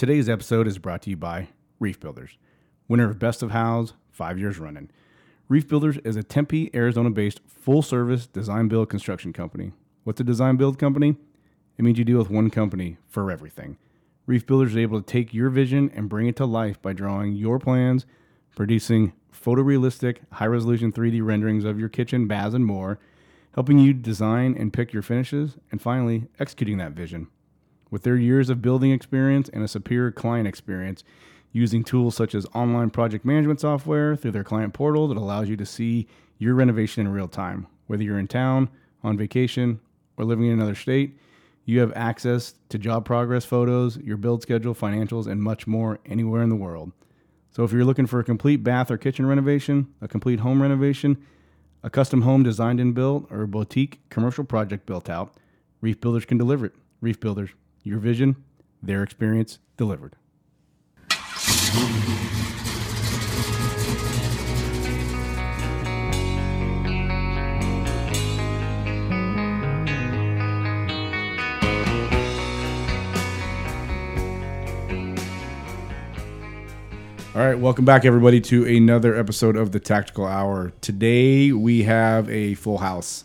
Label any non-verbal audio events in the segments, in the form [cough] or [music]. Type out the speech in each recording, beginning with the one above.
Today's episode is brought to you by Reef Builders, winner of Best of Houzz five years running. Reef Builders is a Tempe, Arizona based full service design build construction company. What's a design build company? It means you deal with one company for everything. Reef Builders is able to take your vision and bring it to life by drawing your plans, producing photorealistic, high resolution 3D renderings of your kitchen, baths, and more, helping you design and pick your finishes, and finally, executing that vision. With their years of building experience and a superior client experience, using tools such as online project management software through their client portal that allows you to see your renovation in real time. Whether you're in town, on vacation, or living in another state, you have access to job progress photos, your build schedule, financials, and much more anywhere in the world. So if you're looking for a complete bath or kitchen renovation, a complete home renovation, a custom home designed and built, or a boutique commercial project built out, Reef Builders can deliver it. Reef Builders, your vision, their experience delivered. All right, welcome back, everybody, to another episode of the Tactical Hour. Today we have a full house.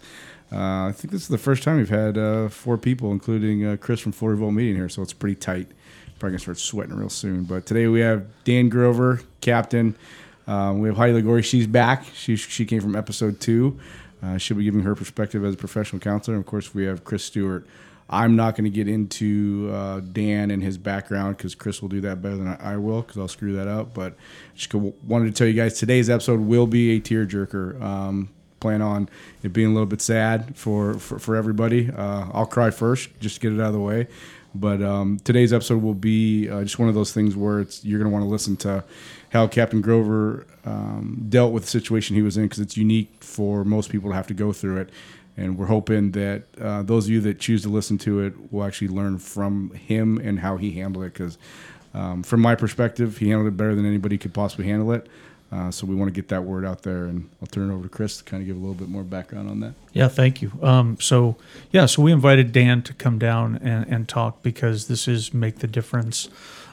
Uh, I think this is the first time we've had uh, four people, including uh, Chris from 40 Volt Meeting here, so it's pretty tight. Probably gonna start sweating real soon. But today we have Dan Grover, captain. Um, we have Heidi Ligori. She's back. She she came from episode two. Uh, she'll be giving her perspective as a professional counselor. And of course, we have Chris Stewart. I'm not going to get into uh, Dan and his background because Chris will do that better than I, will because I'll screw that up. But just wanted to tell you guys today's episode will be a tearjerker. Um, plan on it being a little bit sad for for, for everybody. Uh, I'll cry first just to get it out of the way. But um, today's episode will be uh, just one of those things where it's you're going to want to listen to how Captain Grover um, dealt with the situation he was in because it's unique for most people to have to go through it. And we're hoping that uh, those of you that choose to listen to it will actually learn from him and how he handled it. Because um, from my perspective, he handled it better than anybody could possibly handle it. Uh, so we want to get that word out there, and I'll turn it over to Chris to kind of give a little bit more background on that. Yeah, thank you. Um, so, yeah, so we invited Dan to come down and, and talk because this is Make the Difference.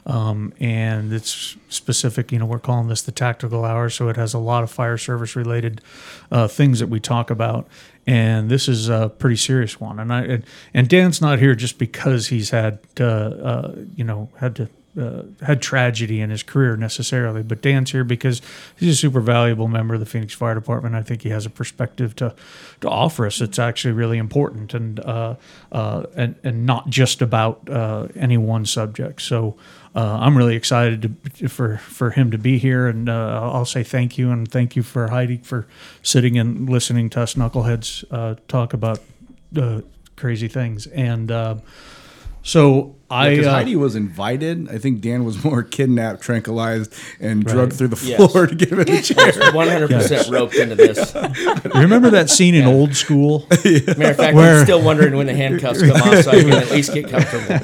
Um, and it's specific, you know, we're calling this the tactical hour. So it has a lot of fire service related uh, things that we talk about. And this is a pretty serious one. And I and, Dan's not here just because he's had, uh, uh, you know, had to uh, had tragedy in his career necessarily, but Dan's here because he's a super valuable member of the Phoenix Fire Department. I think he has a perspective to to offer us. It's actually really important and uh, uh, and and not just about uh, any one subject. So. Uh, I'm really excited to, for for him to be here, and uh, I'll say thank you and thank you for Heidi for sitting and listening to us knuckleheads talk about crazy things. And so I Because uh, Heidi was invited. I think Dan was [laughs] more kidnapped, tranquilized, and drugged through the Yes. floor to give him a chair. One hundred percent roped into this. [laughs] remember that scene in Old School. Matter of fact, Where- I'm still wondering when the handcuffs come off, so I can at least get comfortable.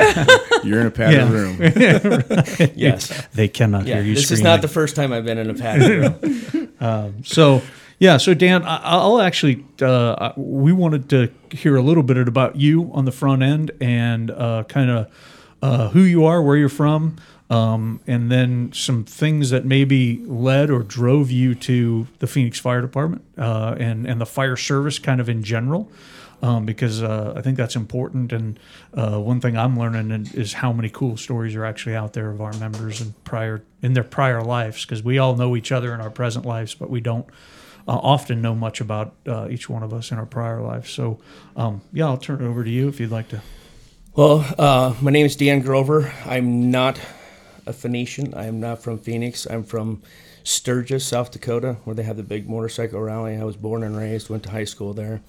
[laughs] You're in a padded Yeah. room. Yes, They cannot yeah. hear you This screaming. is not the first time I've been in a padded room. So, yeah. So, Dan, I, I'll actually, uh, we wanted to hear a little bit about you on the front end and uh, kind of uh, who you are, where you're from, um, and then some things that maybe led or drove you to the Phoenix Fire Department uh, and and the fire service, kind of in general. Um, because uh, I think that's important, and uh, one thing I'm learning is how many cool stories are actually out there of our members and prior in their prior lives. Because we all know each other in our present lives, but we don't uh, often know much about uh, each one of us in our prior lives. So, um, yeah, I'll turn it over to you if you'd like to. Well, uh, my name is Dan Grover. I'm not a Phoenician. I am not from Phoenix. I'm from Sturgis, South Dakota, where they have the big motorcycle rally. I was born and raised, went to high school there.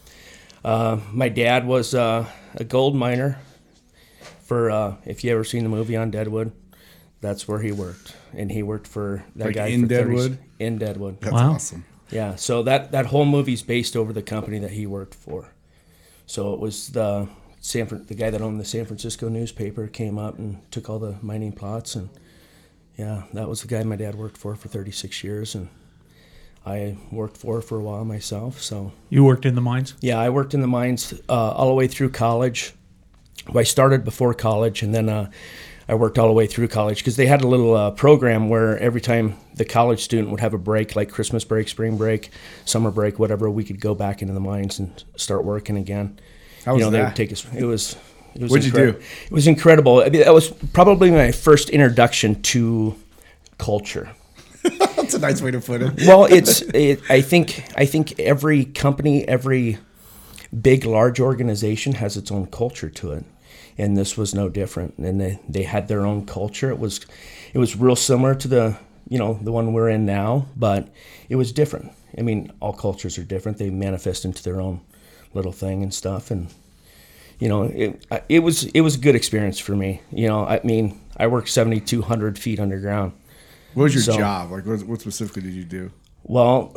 Uh, my dad was uh, a gold miner. For uh, if you ever seen the movie on Deadwood, that's where he worked, and he worked for that Like guy in for 30 Deadwood? In Deadwood, That's Wow. awesome. yeah. So that that whole movie's based over the company that he worked for. So it was the San Fran- the guy that owned the San Francisco newspaper came up and took all the mining plots and yeah, that was the guy my dad worked for for 36 years and I worked for for a while myself. So You worked in the mines. yeah, I worked in the mines uh, all the way through college. Well, I started before college, and then uh, I worked all the way through college because they had a little uh, program where every time the college student would have a break, like Christmas break, spring break, summer break, whatever, we could go back into the mines and start working again. How was you know, they would take us. It was. It was What'd you do? It was incredible. I mean, that was probably my first introduction to culture. [laughs] That's a nice way to put it. Well, [laughs] it's. It, I think. I think every company, every big, large organization has its own culture to it, and this was no different. And they, they had their own culture. It was, it was real similar to the you know the one we're in now, but it was different. I mean, all cultures are different. They manifest into their own little thing and stuff, and you know, it it was it was a good experience for me. You know, I mean, I worked seventy two hundred feet underground. What was your So- job? Like, what, what specifically did you do? Well,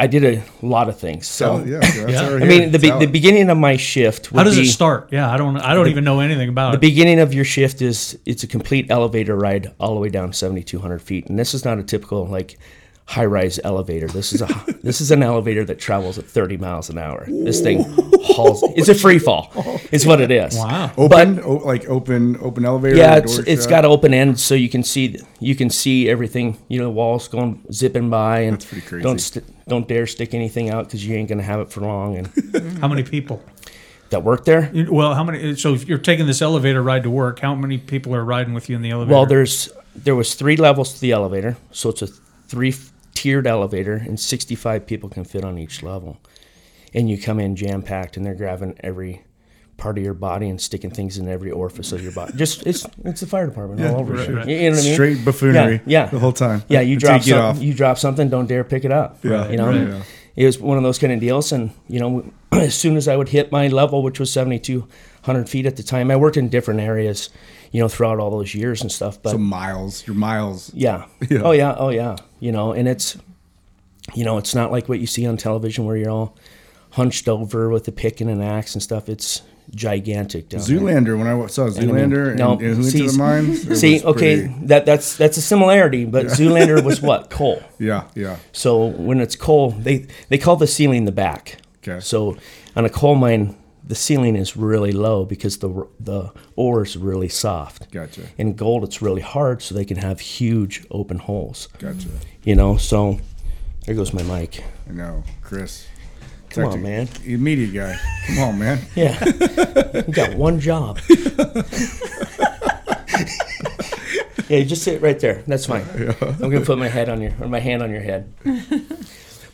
I did a lot of things. So, Oh, yeah, that's Yeah. what we're I mean, the, be- the beginning of my shift. Would How does be, it start? Yeah, I don't. I don't even know anything about The it. The beginning of your shift is it's a complete elevator ride all the way down 7,200 feet, and this is not a typical like high-rise elevator. This is a [laughs] this is an elevator that travels at 30 miles an hour. This thing hauls. It's a free fall. [laughs] It's what it is. Wow. open, o- like open, open elevator. Yeah, it's doors it's shut? got open ends, so you can see you can see everything. You know, the walls going zipping by, and That's pretty crazy. don't st- don't dare stick anything out because you ain't gonna have it for long. And [laughs] How many people? that work there. Well, how many? So if you're taking this elevator ride to work, how many people are riding with you in the elevator? Well, there's there was three levels to the elevator, so it's a three tiered elevator, and 65 people can fit on each level. And you come in jam packed, and they're grabbing every part of your body and sticking things in every orifice of your body. Just it's it's the fire department all over. right, again. right. You know what I mean? Straight buffoonery. Yeah, yeah. the whole time. Yeah, you drop get something. You drop something. Don't dare pick it up. Yeah, you know. right, yeah. It was one of those kind of deals, and you know, [clears throat] as soon as I would hit my level, which was seventy two hundred feet at the time, I worked in different areas, you know, throughout all those years and stuff. But So miles, your miles. yeah. [laughs] Yeah. Oh yeah. Oh yeah. You know, and it's, you know, it's not like what you see on television where you're all hunched over with a pick and an axe and stuff. It's gigantic down there. Zoolander. When I saw Zoolander and, No, and went see- the mines. See, okay, pretty- that that's that's a similarity, but Zoolander was [laughs] what coal. Yeah, yeah. So when it's coal, they they call the ceiling the back. Okay. So on a coal mine, the ceiling is really low because the the ore is really soft. Gotcha. In gold, it's really hard, so they can have huge open holes. Gotcha. You know, so there goes my mic. I know, Chris. Come on, man. Immediate guy. Come on, man. [laughs] Yeah, you got one job. [laughs] yeah, you just sit right there. That's fine. Yeah. I'm gonna put my head on your or my hand on your head. [laughs]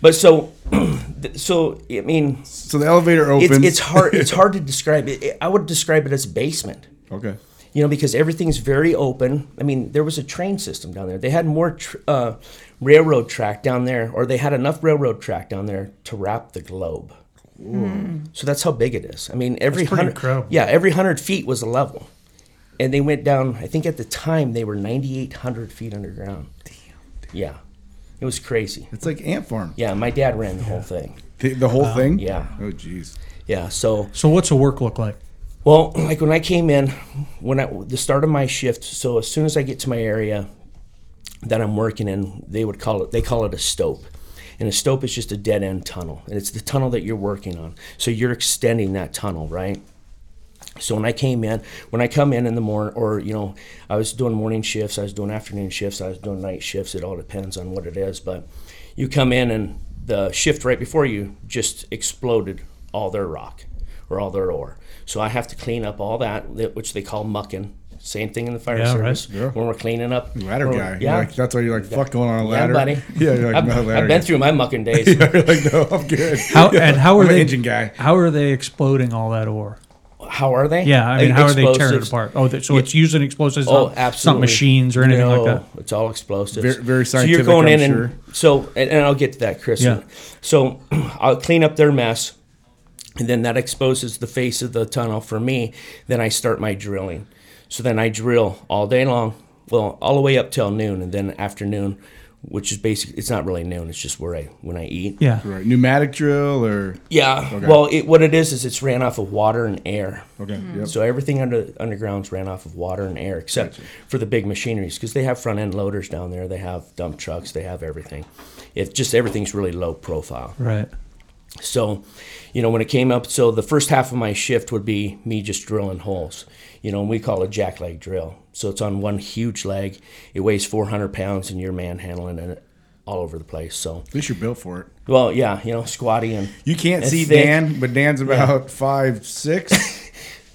But so, [clears throat] so I mean, So the elevator opens. it's it's hard it's [laughs] hard to describe it. it. I would describe it as a basement. okay. You know, because everything's very open. I mean, there was a train system down there. They had more tr- uh, railroad track down there, or they had enough railroad track down there to wrap the globe. So that's how big it is. I mean, every hundred, yeah, every hundred feet was a level, and they went down. I think at the time they were ninety eight hundred feet underground. Damn. Yeah, it was crazy. It's like ant farm. Yeah, my dad ran the whole thing. The, the whole thing. Yeah. Oh, jeez. Yeah, so so what's the work look like? Well, like when I came in, when I the start of my shift, so as soon as I get to my area that I'm working in, they would call it they call it a stope. And a stope is just a dead end tunnel. And it's the tunnel that you're working on. So you're extending that tunnel, right? So when I came in, when I come in in the morning, or you know, I was doing morning shifts, I was doing afternoon shifts, I was doing night shifts. It all depends on what it is. But you come in and the shift right before you just exploded all their rock or all their ore. So I have to clean up all that, that- which they call mucking. Same thing in the fire Yeah, service. right. Yeah. When we're cleaning up Ladder when- guy. You're Yeah, like- that's why you're like, fuck going on a ladder, yeah, buddy. [laughs] Yeah, you're like, I've, no, I've ladder been guy. through my mucking [laughs] days. you're like, no, I'm good. How and [laughs] how are I'm an they engine guy. How are they exploding all that ore? How are they? Yeah, I mean, Like how are they tearing it apart? Oh, th- so it's using explosives. Oh, not- absolutely. not machines or anything no, like that. It's all explosives. Very- very So you're going I'm in sure. and so, and, and I'll get to that, Chris. Yeah. So [clears throat] I'll clean up their mess, and then that exposes the face of the tunnel for me. Then I start my drilling. So then I drill all day long, well, all the way up till noon, and then afternoon, which is basically it's not really noon. It's just where I when I eat. Yeah. Right. Pneumatic drill or Yeah. Okay. Well, it, what it is is it's ran off of water and air. okay. Mm-hmm. Yep. So everything under underground's ran off of water and air, except for the big machineries, because they have front end loaders down there. They have dump trucks. They have everything. It just everything's really low profile. Right. So, you know, when it came up, so the first half of my shift would be me just drilling holes. You know, and we call it jack leg drill. So it's on one huge leg. It weighs 400 pounds, and you're manhandling it all over the place. So, At least you're built for it. well, yeah, you know, squatty and You can't see thick. Dan, but Dan's about five six, [laughs]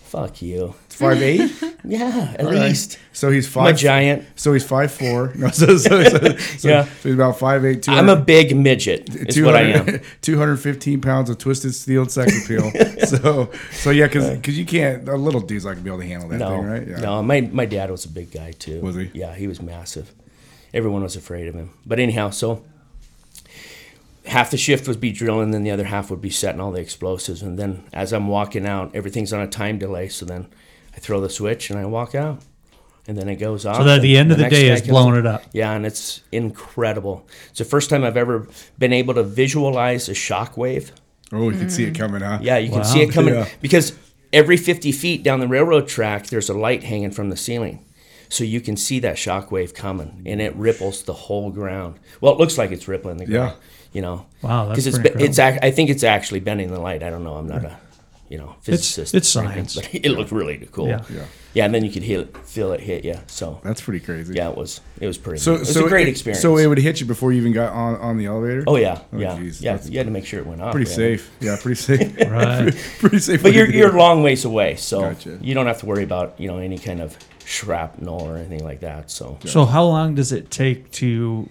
Fuck you. Five eight. [laughs] Yeah, at least. So he's five. I'm a giant. So he's five four. [laughs] No, so, so, so, Yeah. so he's about five eight. I'm a big midget. [laughs] Is what I am. 215 pounds of twisted steel sex appeal. so, so yeah, because you can't. A little dude's not gonna be able to handle that No, thing, right? Yeah. no. My my dad was a big guy too. Was he? Yeah, he was massive. Everyone was afraid of him. But anyhow, so half the shift would be drilling, then the other half would be setting all the explosives. And then as I'm walking out, everything's on a time delay. So then I throw the switch and I walk out, and then it goes off. So that at the end of the next day guy is blowing it up. Yeah, and it's incredible. It's the first time I've ever been able to visualize a shock wave. Oh, you can see it mm. coming, huh? Yeah, you can see it coming Yeah. because every 50 feet down the railroad track, there's a light hanging from the ceiling. So you can see that shock wave coming and it ripples the whole ground. Well, it looks like it's rippling the ground. Yeah. You know. Wow, that's Because it's pretty be- it's I think it's actually bending the light. I don't know. I'm not a you know physicist. it's or anything, science. But [laughs] it looked really cool. Yeah. Yeah. Yeah, and then you could hear it, feel it hit you. So That's pretty crazy. yeah, it was it was pretty. So, neat. it was so a great it- experience. So it would hit you before you even got on on the elevator. oh yeah, Oh, yeah, geez, yeah. You had to make sure it went off. pretty yeah. safe. Yeah, pretty safe. [laughs] [laughs] Right. pretty safe. But you're you're a long ways away, so Gotcha. you don't have to worry about you know any kind of shrapnel or anything like that. So So how long does it take to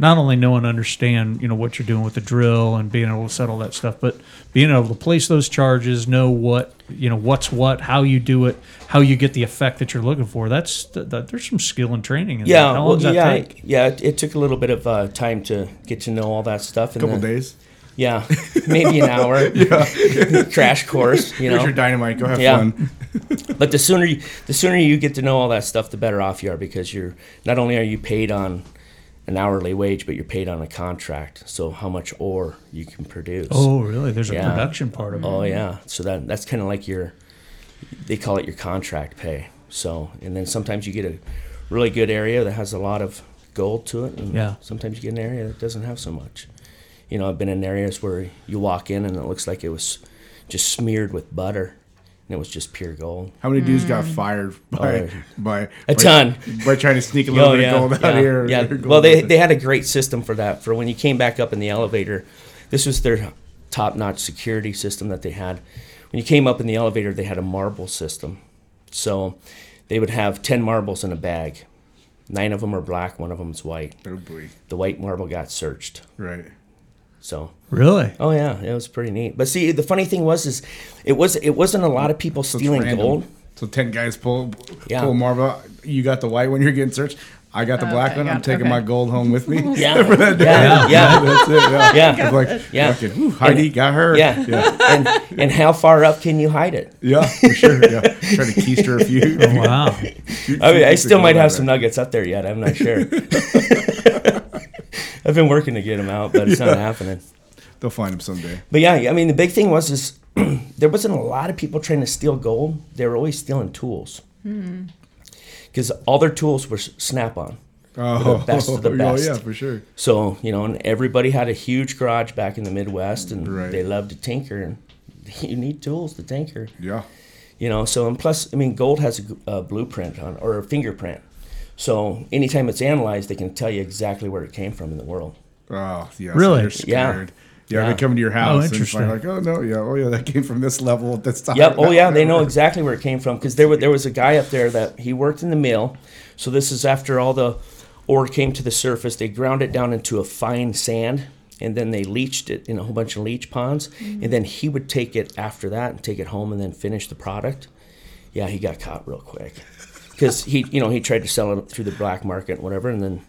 not only know and understand, you know, what you're doing with the drill and being able to settle that stuff, but being able to place those charges, know what, you know, what's what, how you do it, how you get the effect that you're looking for. That's that, that there's some skill and training in yeah, that. How long well, does that yeah, take? yeah. It, it took a little bit of uh, time to get to know all that stuff. A couple then- days. Yeah, maybe an hour. [laughs] [laughs] Crash course, you Here's know. your dynamite. Go have Yeah. fun. [laughs] But the sooner you, the sooner you get to know all that stuff, the better off you are because you're not only are you paid on an hourly wage, but you're paid on a contract. So how much ore you can produce. Oh, really? There's a production part of it. Oh yeah, so that that's kind of like your, they call it your contract pay. So and then sometimes you get a really good area that has a lot of gold to it, and Yeah. sometimes you get an area that doesn't have so much. You know, I've been in areas where you walk in and it looks like it was just smeared with butter, and it was just pure gold. How many dudes got mm. fired oh, by Oh, by A by- ton. by trying to sneak a oh, little Oh bit yeah, of gold out yeah, here? yeah. gold Well, they they had a great system for that. For when you came back up in the elevator, this was their top-notch security system that they had. When you came up in the elevator, they had a marble system. So they would have ten marbles in a bag. Nine of them are black, one of them is white. Oh boy. The white marble got searched. Right. So Really? oh yeah, it was pretty neat. But see, the funny thing was is it was it wasn't a lot of people stealing random. gold. So ten guys pull Yeah. pull a marble. You got the white one. You're getting searched. I got the black Okay, one. I'm taking okay. my gold home with me. [laughs] Yeah, [laughs] yeah, yeah, [laughs] That's it. Yeah. Yeah. It's like Yeah. fucking, whew, Heidi got her. yeah. Yeah. And and how far up can you hide it? Yeah. For sure. Yeah. Try to keister a few. Oh, wow. I mean, I still might have some nuggets up there yet. I'm not sure. I've been working to get them out, but it's not [laughs] happening. They'll find them someday. But yeah, I mean, the big thing was is [clears throat] there wasn't a lot of people trying to steal gold. They were always stealing tools hmm. because all their tools were snap-on. Oh, the best of the [laughs] oh, best. yeah, for sure. So you know, and everybody had a huge garage back in the Midwest, and Right. they loved to tinker. And [laughs] you need tools to tinker. Yeah. you know so and plus i mean gold has a blueprint on or a fingerprint so anytime it's analyzed they can tell you exactly where it came from in the world Oh, yeah. Really? So you're Yeah. scared. Yeah. Yeah. They come to your oh, house and interesting. find like, oh no, yeah, oh yeah, that came from this level at this time. yep oh yeah they know [laughs] exactly where it came from because there, wa- there was a guy up there that he worked in the mill so this is after all the ore came to the surface they ground it down into a fine sand and then they leached it in a whole bunch of leach ponds and then he would take it after that and take it home and then finish the product yeah he got caught real quick because he you know he tried to sell it through the black market and whatever and then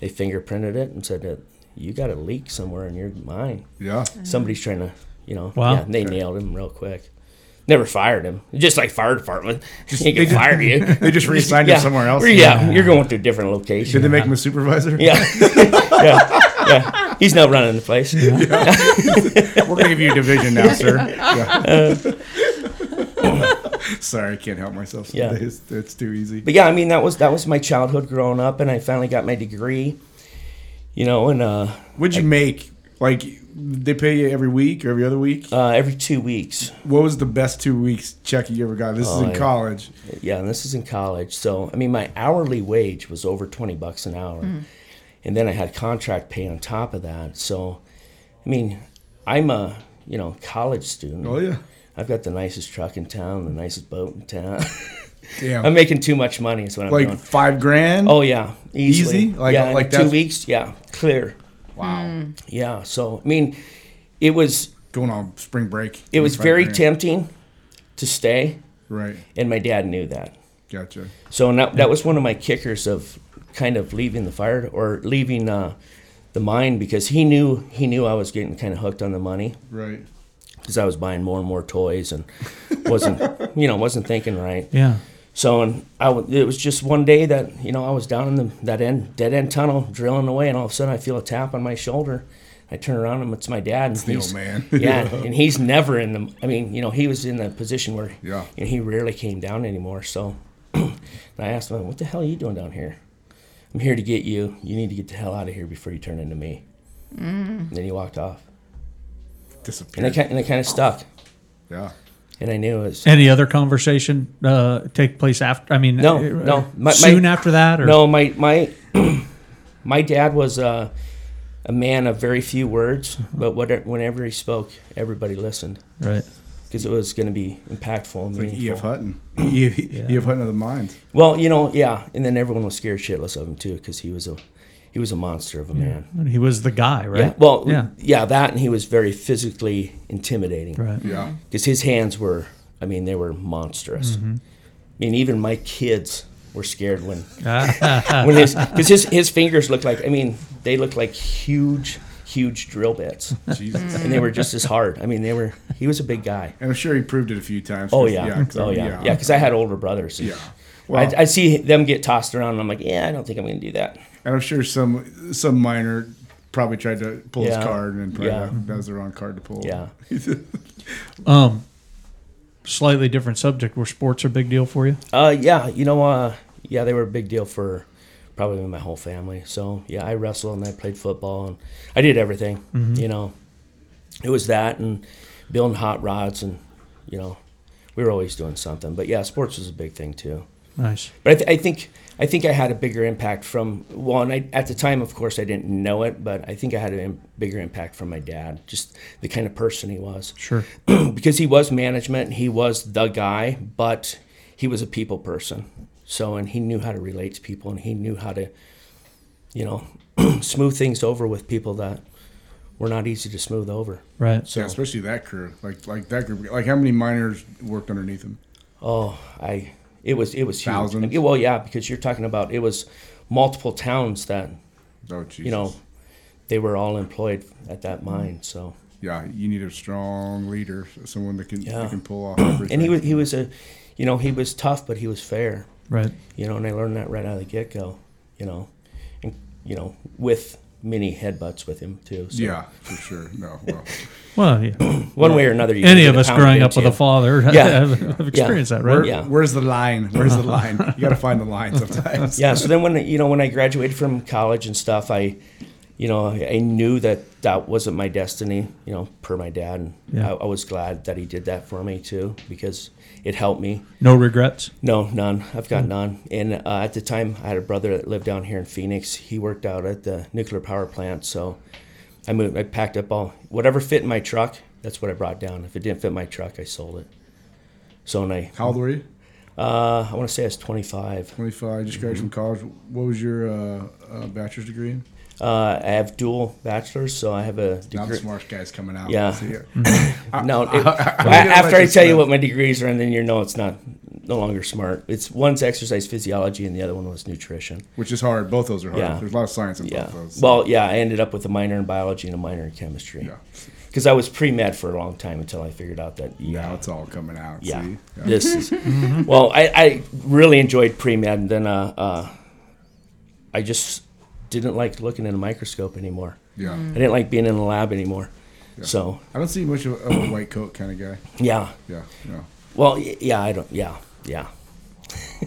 they fingerprinted it and said that you got a leak somewhere in your mine. Yeah. somebody's trying to you know Wow. yeah they nailed him real quick. Never fired him. Just like fire department. [laughs] Just can't fired you. [laughs] They just reassigned you somewhere else. yeah, you're going to a different location Did they make him a supervisor? yeah. [laughs] Yeah. Yeah. He's not running the place. We're gonna give you a division now, sir. Uh, Yeah. [laughs] Sorry, I can't help myself. Some Yeah. days. it's too easy. But yeah, I mean that was that was my childhood growing up, and I finally got my degree. You know, and uh, What'd you make Like they pay you every week or every other week. Uh, every two weeks. What was the best two weeks check you ever got? This is Oh, in yeah. college. Yeah, and this is in college. So, I mean, my hourly wage was over 20 bucks an hour. And then I had contract pay on top of that. So, I mean, I'm a, you know, college student. Oh yeah. I've got the nicest truck in town, the nicest boat in town. [laughs] Damn. I'm making too much money is what I'm like doing. five grand. Oh yeah, easily. Easy? Like- yeah, like two that's- weeks. Yeah, clear. wow. Yeah. So, I mean, it was Going on spring break. it was very grand. tempting to stay, Right. and my dad knew that. Gotcha. So and that, that was one of my kickers of kind of leaving the fire or leaving uh, the mine because he knew he knew I was getting kind of hooked on the money Right. Because I was buying more and more toys and wasn't [laughs] you know wasn't thinking right. Yeah. So and I w- it was just one day that you know I was down in the that end dead end tunnel drilling away and all of a sudden I feel a tap on my shoulder. I turn around and it's my dad. And the he's, old man. [laughs] yeah, [laughs] and he's never in the. I mean, you know, he was in the position where Yeah. you know, he rarely came down anymore. So [clears throat] and I asked him, "What the hell are you doing down here?" I'm here to get you. You need to get the hell out of here before you turn into me. Mm. And then he walked off, and I Disappeared. and I kind of stuck, Yeah. and I knew it was Any other conversation uh, take place after? I mean, No, uh, no. My- soon my- after that, or No, my my [clears throat] my dad was uh, a man of very few words, but whatever, whenever he spoke, everybody listened right? because it was going to be impactful and Like meaningful. E.F. Hutton. E.F. E.F. Hutton of the mines. Well, you know, yeah, and then everyone was scared shitless of him too because he was a he was a monster of a man. And he was the guy, right? Yeah. Well, yeah, yeah, that and he was very physically intimidating right. Yeah. because his hands were, I mean, they were monstrous. Mm-hmm. I mean, even my kids were scared when [laughs] when his because his his fingers looked like I mean they looked like huge huge drill bits Jesus. and they were just as hard. I mean they were he was a big guy. And I'm sure he proved it a few times. Oh 'cause- yeah, 'cause oh I'm- yeah, yeah. Because I had older brothers. Yeah. Well, I I see them get tossed around, and I'm like, yeah, I don't think I'm going to do that. and I'm sure some some miner probably tried to pull his card and probably Yeah. that, that was the wrong card to pull. Yeah. [laughs] um, slightly different subject. Were sports a big deal for you? Uh, yeah, you know, uh, yeah, they were a big deal for probably my whole family. So yeah, I wrestled and I played football and I did everything. You know, it was that and building hot rods and you know, we were always doing something. But yeah, sports was a big thing too. Nice. But I, th- I think I think I had a bigger impact from well, and I, at the time, of course, I didn't know it, but I think I had a im- bigger impact from my dad, just the kind of person he was. Sure. [clears throat] because he was management, he was the guy, but he was a people person. So, and he knew how to relate to people, and he knew how to, you know, [clears throat] smooth things over with people that were not easy to smooth over. Right. So, Yeah, especially that crew. Like like that group. Like how many miners worked underneath him? oh, I, it was it was huge. Thousands? Yeah, Well, yeah, because you're talking about it was multiple towns that Oh Jesus. you know they were all employed at that mine. So, Yeah, you need a strong leader, someone that can Yeah. that can pull off everything. [clears throat] and he was he was a, you know, he was tough, but he was fair. Right. you know, and I learned that right out of the get go, you know, and you know, with many headbutts with him too. So Yeah, for sure. No, well, [laughs] Well, yeah. [clears throat] one way or another. You Any of us growing up with a father [laughs] Yeah. have, have experienced that, right? where, Yeah. where's the line? Where's the [laughs] line? You got to find the line sometimes. Yeah. So then when you know when I graduated from college and stuff, I, you know, I knew that that wasn't my destiny. You know, per my dad, and Yeah. I, I was glad that he did that for me too because it helped me. No regrets. No, none. I've got none. And uh, at the time, I had a brother that lived down here in Phoenix. He worked out at the nuclear power plant, so I moved. I packed up all whatever fit in my truck. That's what I brought down. If it didn't fit my truck, I sold it. So and I, How old were you? uh, I want to say I was 25. 25. Just graduated from college. What was your uh, uh, bachelor's degree in? Uh, I have dual bachelors, so I have a Now the smart guy's coming out. Yeah. Let's see here. [laughs] [laughs] No, it, I'm after I tell you what my degrees are, and then you know it's not no longer smart. It's one's exercise physiology, and the other one was nutrition. Which is hard. Both those are hard. Yeah. There's a lot of science in Yeah. both those. Well, yeah, I ended up with a minor in biology and a minor in chemistry. yeah. Because I was pre med for a long time until I figured out that yeah, Now it's all coming out. yeah, See? Yeah. [laughs] this is well. I, I really enjoyed pre med, and then uh, uh, I just didn't like looking in a microscope anymore. Yeah. Mm. I didn't like being in a lab anymore. So I don't see much of a, of a white coat kind of guy. yeah, Yeah. No. well, y- yeah, I don't, yeah, yeah.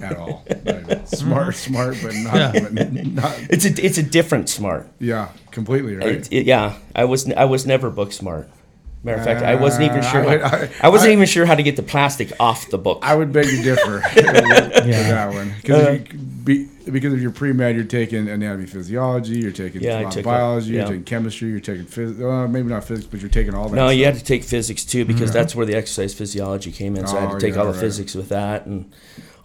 At all. [laughs] Not even- smart, smart, but not, Yeah. but not. It's a it's a different smart. Yeah, completely right. It- it- yeah, I was I was never book smart. Matter of fact, I wasn't even Uh, sure. I how- I- I, wasn't I- even sure how to get the plastic off the book. I would beg to differ [laughs] for that one because be, because of your pre med, you're taking anatomy, physiology, you're taking Yeah, I a took a- biology, you're taking chemistry, you're taking phys- uh, maybe not physics, but you're taking all that. no, you had to take physics too because that's where the exercise physiology came in. So I had Oh, to take yeah, all the right. physics with that and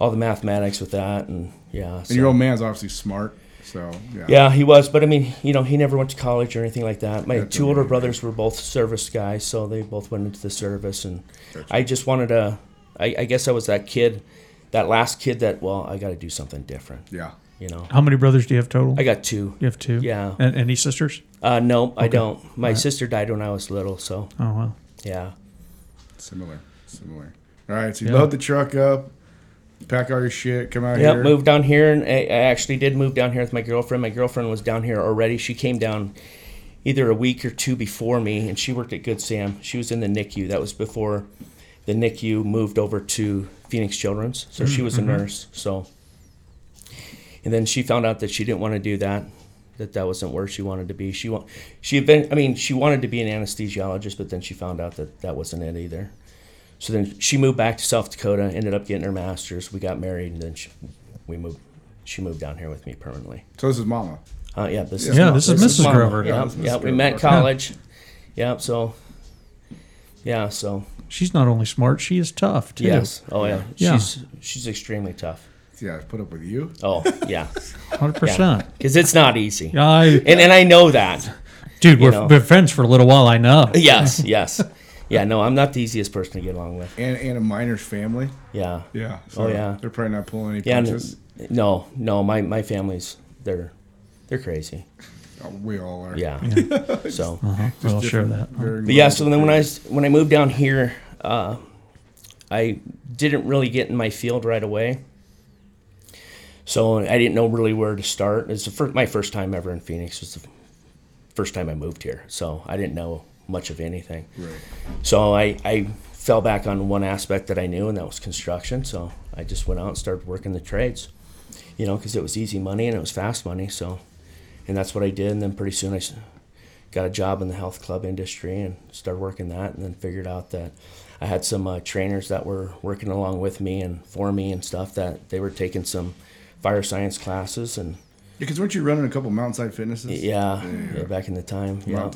all the mathematics with that and yeah. And so- your old man's obviously smart, so yeah. Yeah, he was, but I mean, you know, he never went to college or anything like that. My That's two older brothers were both service guys, so they both went into the service, and I just wanted to. I, I guess I was that kid, that last kid that well, I got to do something different. yeah. You know, How many brothers do you have total? I got two. you have two. Yeah. And any sisters? Uh, no, I don't. My sister died when I was little, so Oh wow. yeah. Similar, similar. All right, so you Yeah. load the truck up, pack all your shit, come out Yep, here. moved down here, and I, actually did move down here with my girlfriend. My girlfriend was down here already. She came down either a week or two before me, and she worked at Good Sam. She was in the NICU. That was before the NICU moved over to Phoenix Children's. So mm, she was a mm-hmm. nurse. So, and then she found out that she didn't want to do that. That that wasn't where she wanted to be. She wa- she had been. I mean, she wanted to be an anesthesiologist, but then she found out that that wasn't it either. So then she moved back to South Dakota, ended up getting her master's. We got married, and then she, we moved. She moved down here with me permanently. So this is Mama. Uh, yeah, this Yeah, is Yeah, Mom- this is this is Mrs. Mama. Grover. Yeah, this is yeah. Mrs. We met college. [laughs] Yeah, so yeah, so She's not only smart, she is tough too. yes. Oh yeah, Yeah. she's she's extremely tough. Yeah, I put up with you. Oh yeah, [laughs] Hundred percent. because it's not easy, I, and and I know that. dude, we're know. been friends for a little while. I know. Yes, yes, [laughs] yeah. No, I'm not the easiest person to get along with. And and a miner's family. Yeah, Yeah. Oh, yeah. They're probably not pulling any yeah. n- punches. No, no. My my family's they're they're crazy. Oh, we all are. Yeah. [laughs] So. Uh-huh. We'll share that. very But yeah, so then when I was, when I moved down here, uh, I didn't really get in my field right away. So I didn't know really where to start. It's the first, my first time ever in Phoenix. It was the first time I moved here, so I didn't know much of anything. Right. So I, I fell back on one aspect that I knew, and that was construction. So I just went out and started working the trades, you know, because it was easy money and it was fast money. So, and that's what I did. And then pretty soon I got a job in the health club industry and started working that. And then figured out that I had some uh, trainers that were working along with me and for me and stuff that they were taking some fire science classes and Because weren't you running a couple Mountainside Fitnesses? yeah, Yeah. yeah, back in the time. Yeah.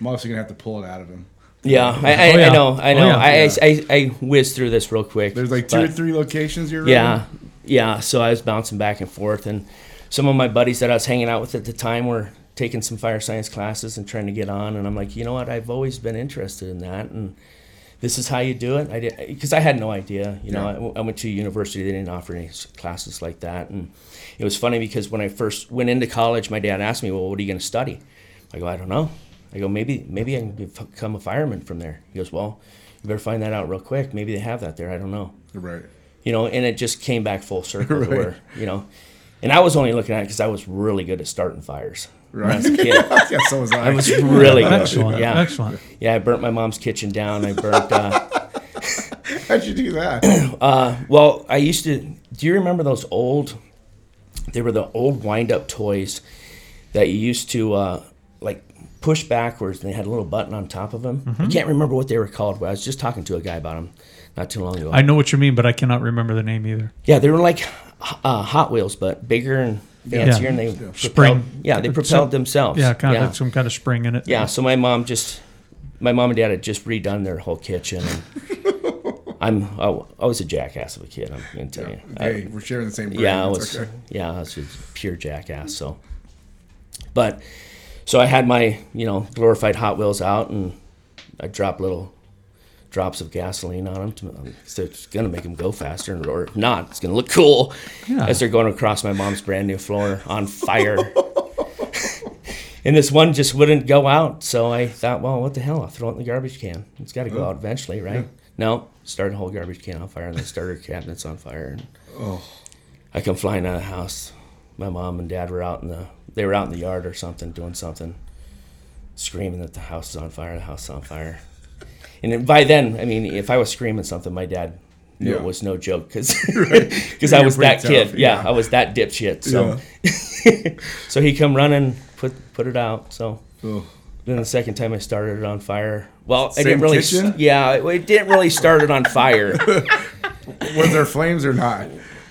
Mount- I'm obviously gonna have to pull it out of him. Yeah, oh, I, I, Oh, yeah. I know, oh, I Oh, know. yeah. I, I, I, I whizzed through this real quick. There's like two or three locations you're running. Yeah, yeah. So I was bouncing back and forth, and some of my buddies that I was hanging out with at the time were taking some fire science classes and trying to get on. And I'm like, you know what? I've always been interested in that, and this is how you do it. I did because I had no idea. You know, Yeah. I w- I, went to university; they didn't offer any classes like that, and it was funny because when I first went into college, my dad asked me, "Well, what are you going to study?" I go, "I don't know." I go, "Maybe, maybe I can become a fireman from there." He goes, "Well, you better find that out real quick. Maybe they have that there. I don't know." Right. you know, and it just came back full [laughs] circle Right. where, you know, and I was only looking at it because I was really good at starting fires when I was a kid. [laughs] yeah, so was I. I was really good. Excellent. Yeah. Excellent. Yeah, I burnt my mom's kitchen down. I burnt, uh, [laughs] How'd you do that? [clears throat] well, I used to, do you remember those old, they were the old wind up toys that you used to, uh, like, push backwards and they had a little button on top of them. I can't remember what they were called, but I was just talking to a guy about them not too long ago. I know what you mean, but I cannot remember the name either. Yeah, they were like uh, Hot Wheels, but bigger and fancier, and they propelled, Spring. Yeah, they propelled themselves. Yeah, kind of yeah. like some kind of spring in it. Yeah, so my mom just, my mom and dad had just redone their whole kitchen. And [laughs] I'm, I, I was a jackass of a kid. I'm gonna tell you. I- hey, we're sharing the same brain. yeah, I was, okay. yeah, I was just pure jackass. So, but, so I had my, you know, glorified Hot Wheels out, and I dropped little drops of gasoline on them. To, so it's gonna make them go faster, or not, it's gonna look cool Yeah. as they're going across my mom's brand new floor on fire. [laughs] and this one just wouldn't go out, so I thought, well, what the hell? I'll throw it in the garbage can. It's got to go oh. out eventually, right? No, started a whole garbage can on fire, and the starter cabinets on fire, and Oh, I come flying out of the house. My mom and dad were out in the they were out in the yard or something doing something, screaming that the house is on fire. The house is on fire. And by then, I mean, if I was screaming something, my dad knew Yeah. it was no joke because [laughs] [laughs] I was that kid. tough, Yeah, yeah. I was that dipshit. So [laughs] so he come running, put put it out. So Oh. then the second time I started it on fire. Well, I didn't really. kitchen? Yeah, it, it didn't really start it on fire. Were there flames or not?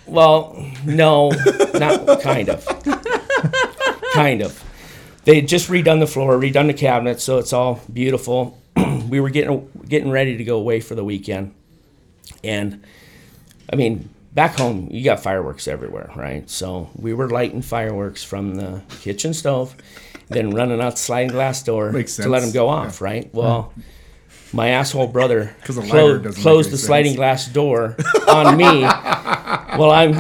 Well, no, not kind of. Kind of. They had just redone the floor, redone the cabinets, so it's all beautiful. [clears throat] we were getting getting ready to go away for the weekend, and I mean, back home you got fireworks everywhere, right? So we were lighting fireworks from the kitchen stove, then running out the sliding glass door to let them go off, right? Well. My asshole brother the clo- closed the sense. sliding glass door on me [laughs] well, I'm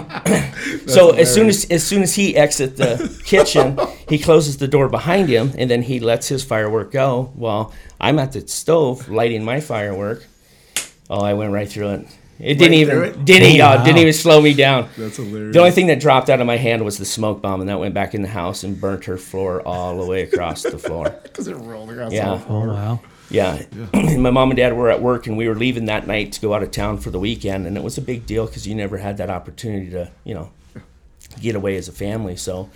[clears throat] so as soon as as soon as he exits the kitchen, he closes the door behind him, and then he lets his firework go. While I'm at the stove lighting my firework. Oh, I went right through it. It didn't Right even it? didn't Oh, uh, wow. didn't even slow me down. That's hilarious. The only thing that dropped out of my hand was the smoke bomb, and that went back in the house and burnt her floor all the way across the floor. [laughs] because it rolled across Yeah. the Oh floor. wow. Yeah. [clears throat] my mom and dad were at work, and we were leaving that night to go out of town for the weekend, and it was a big deal because you never had that opportunity to, you know, get away as a family. So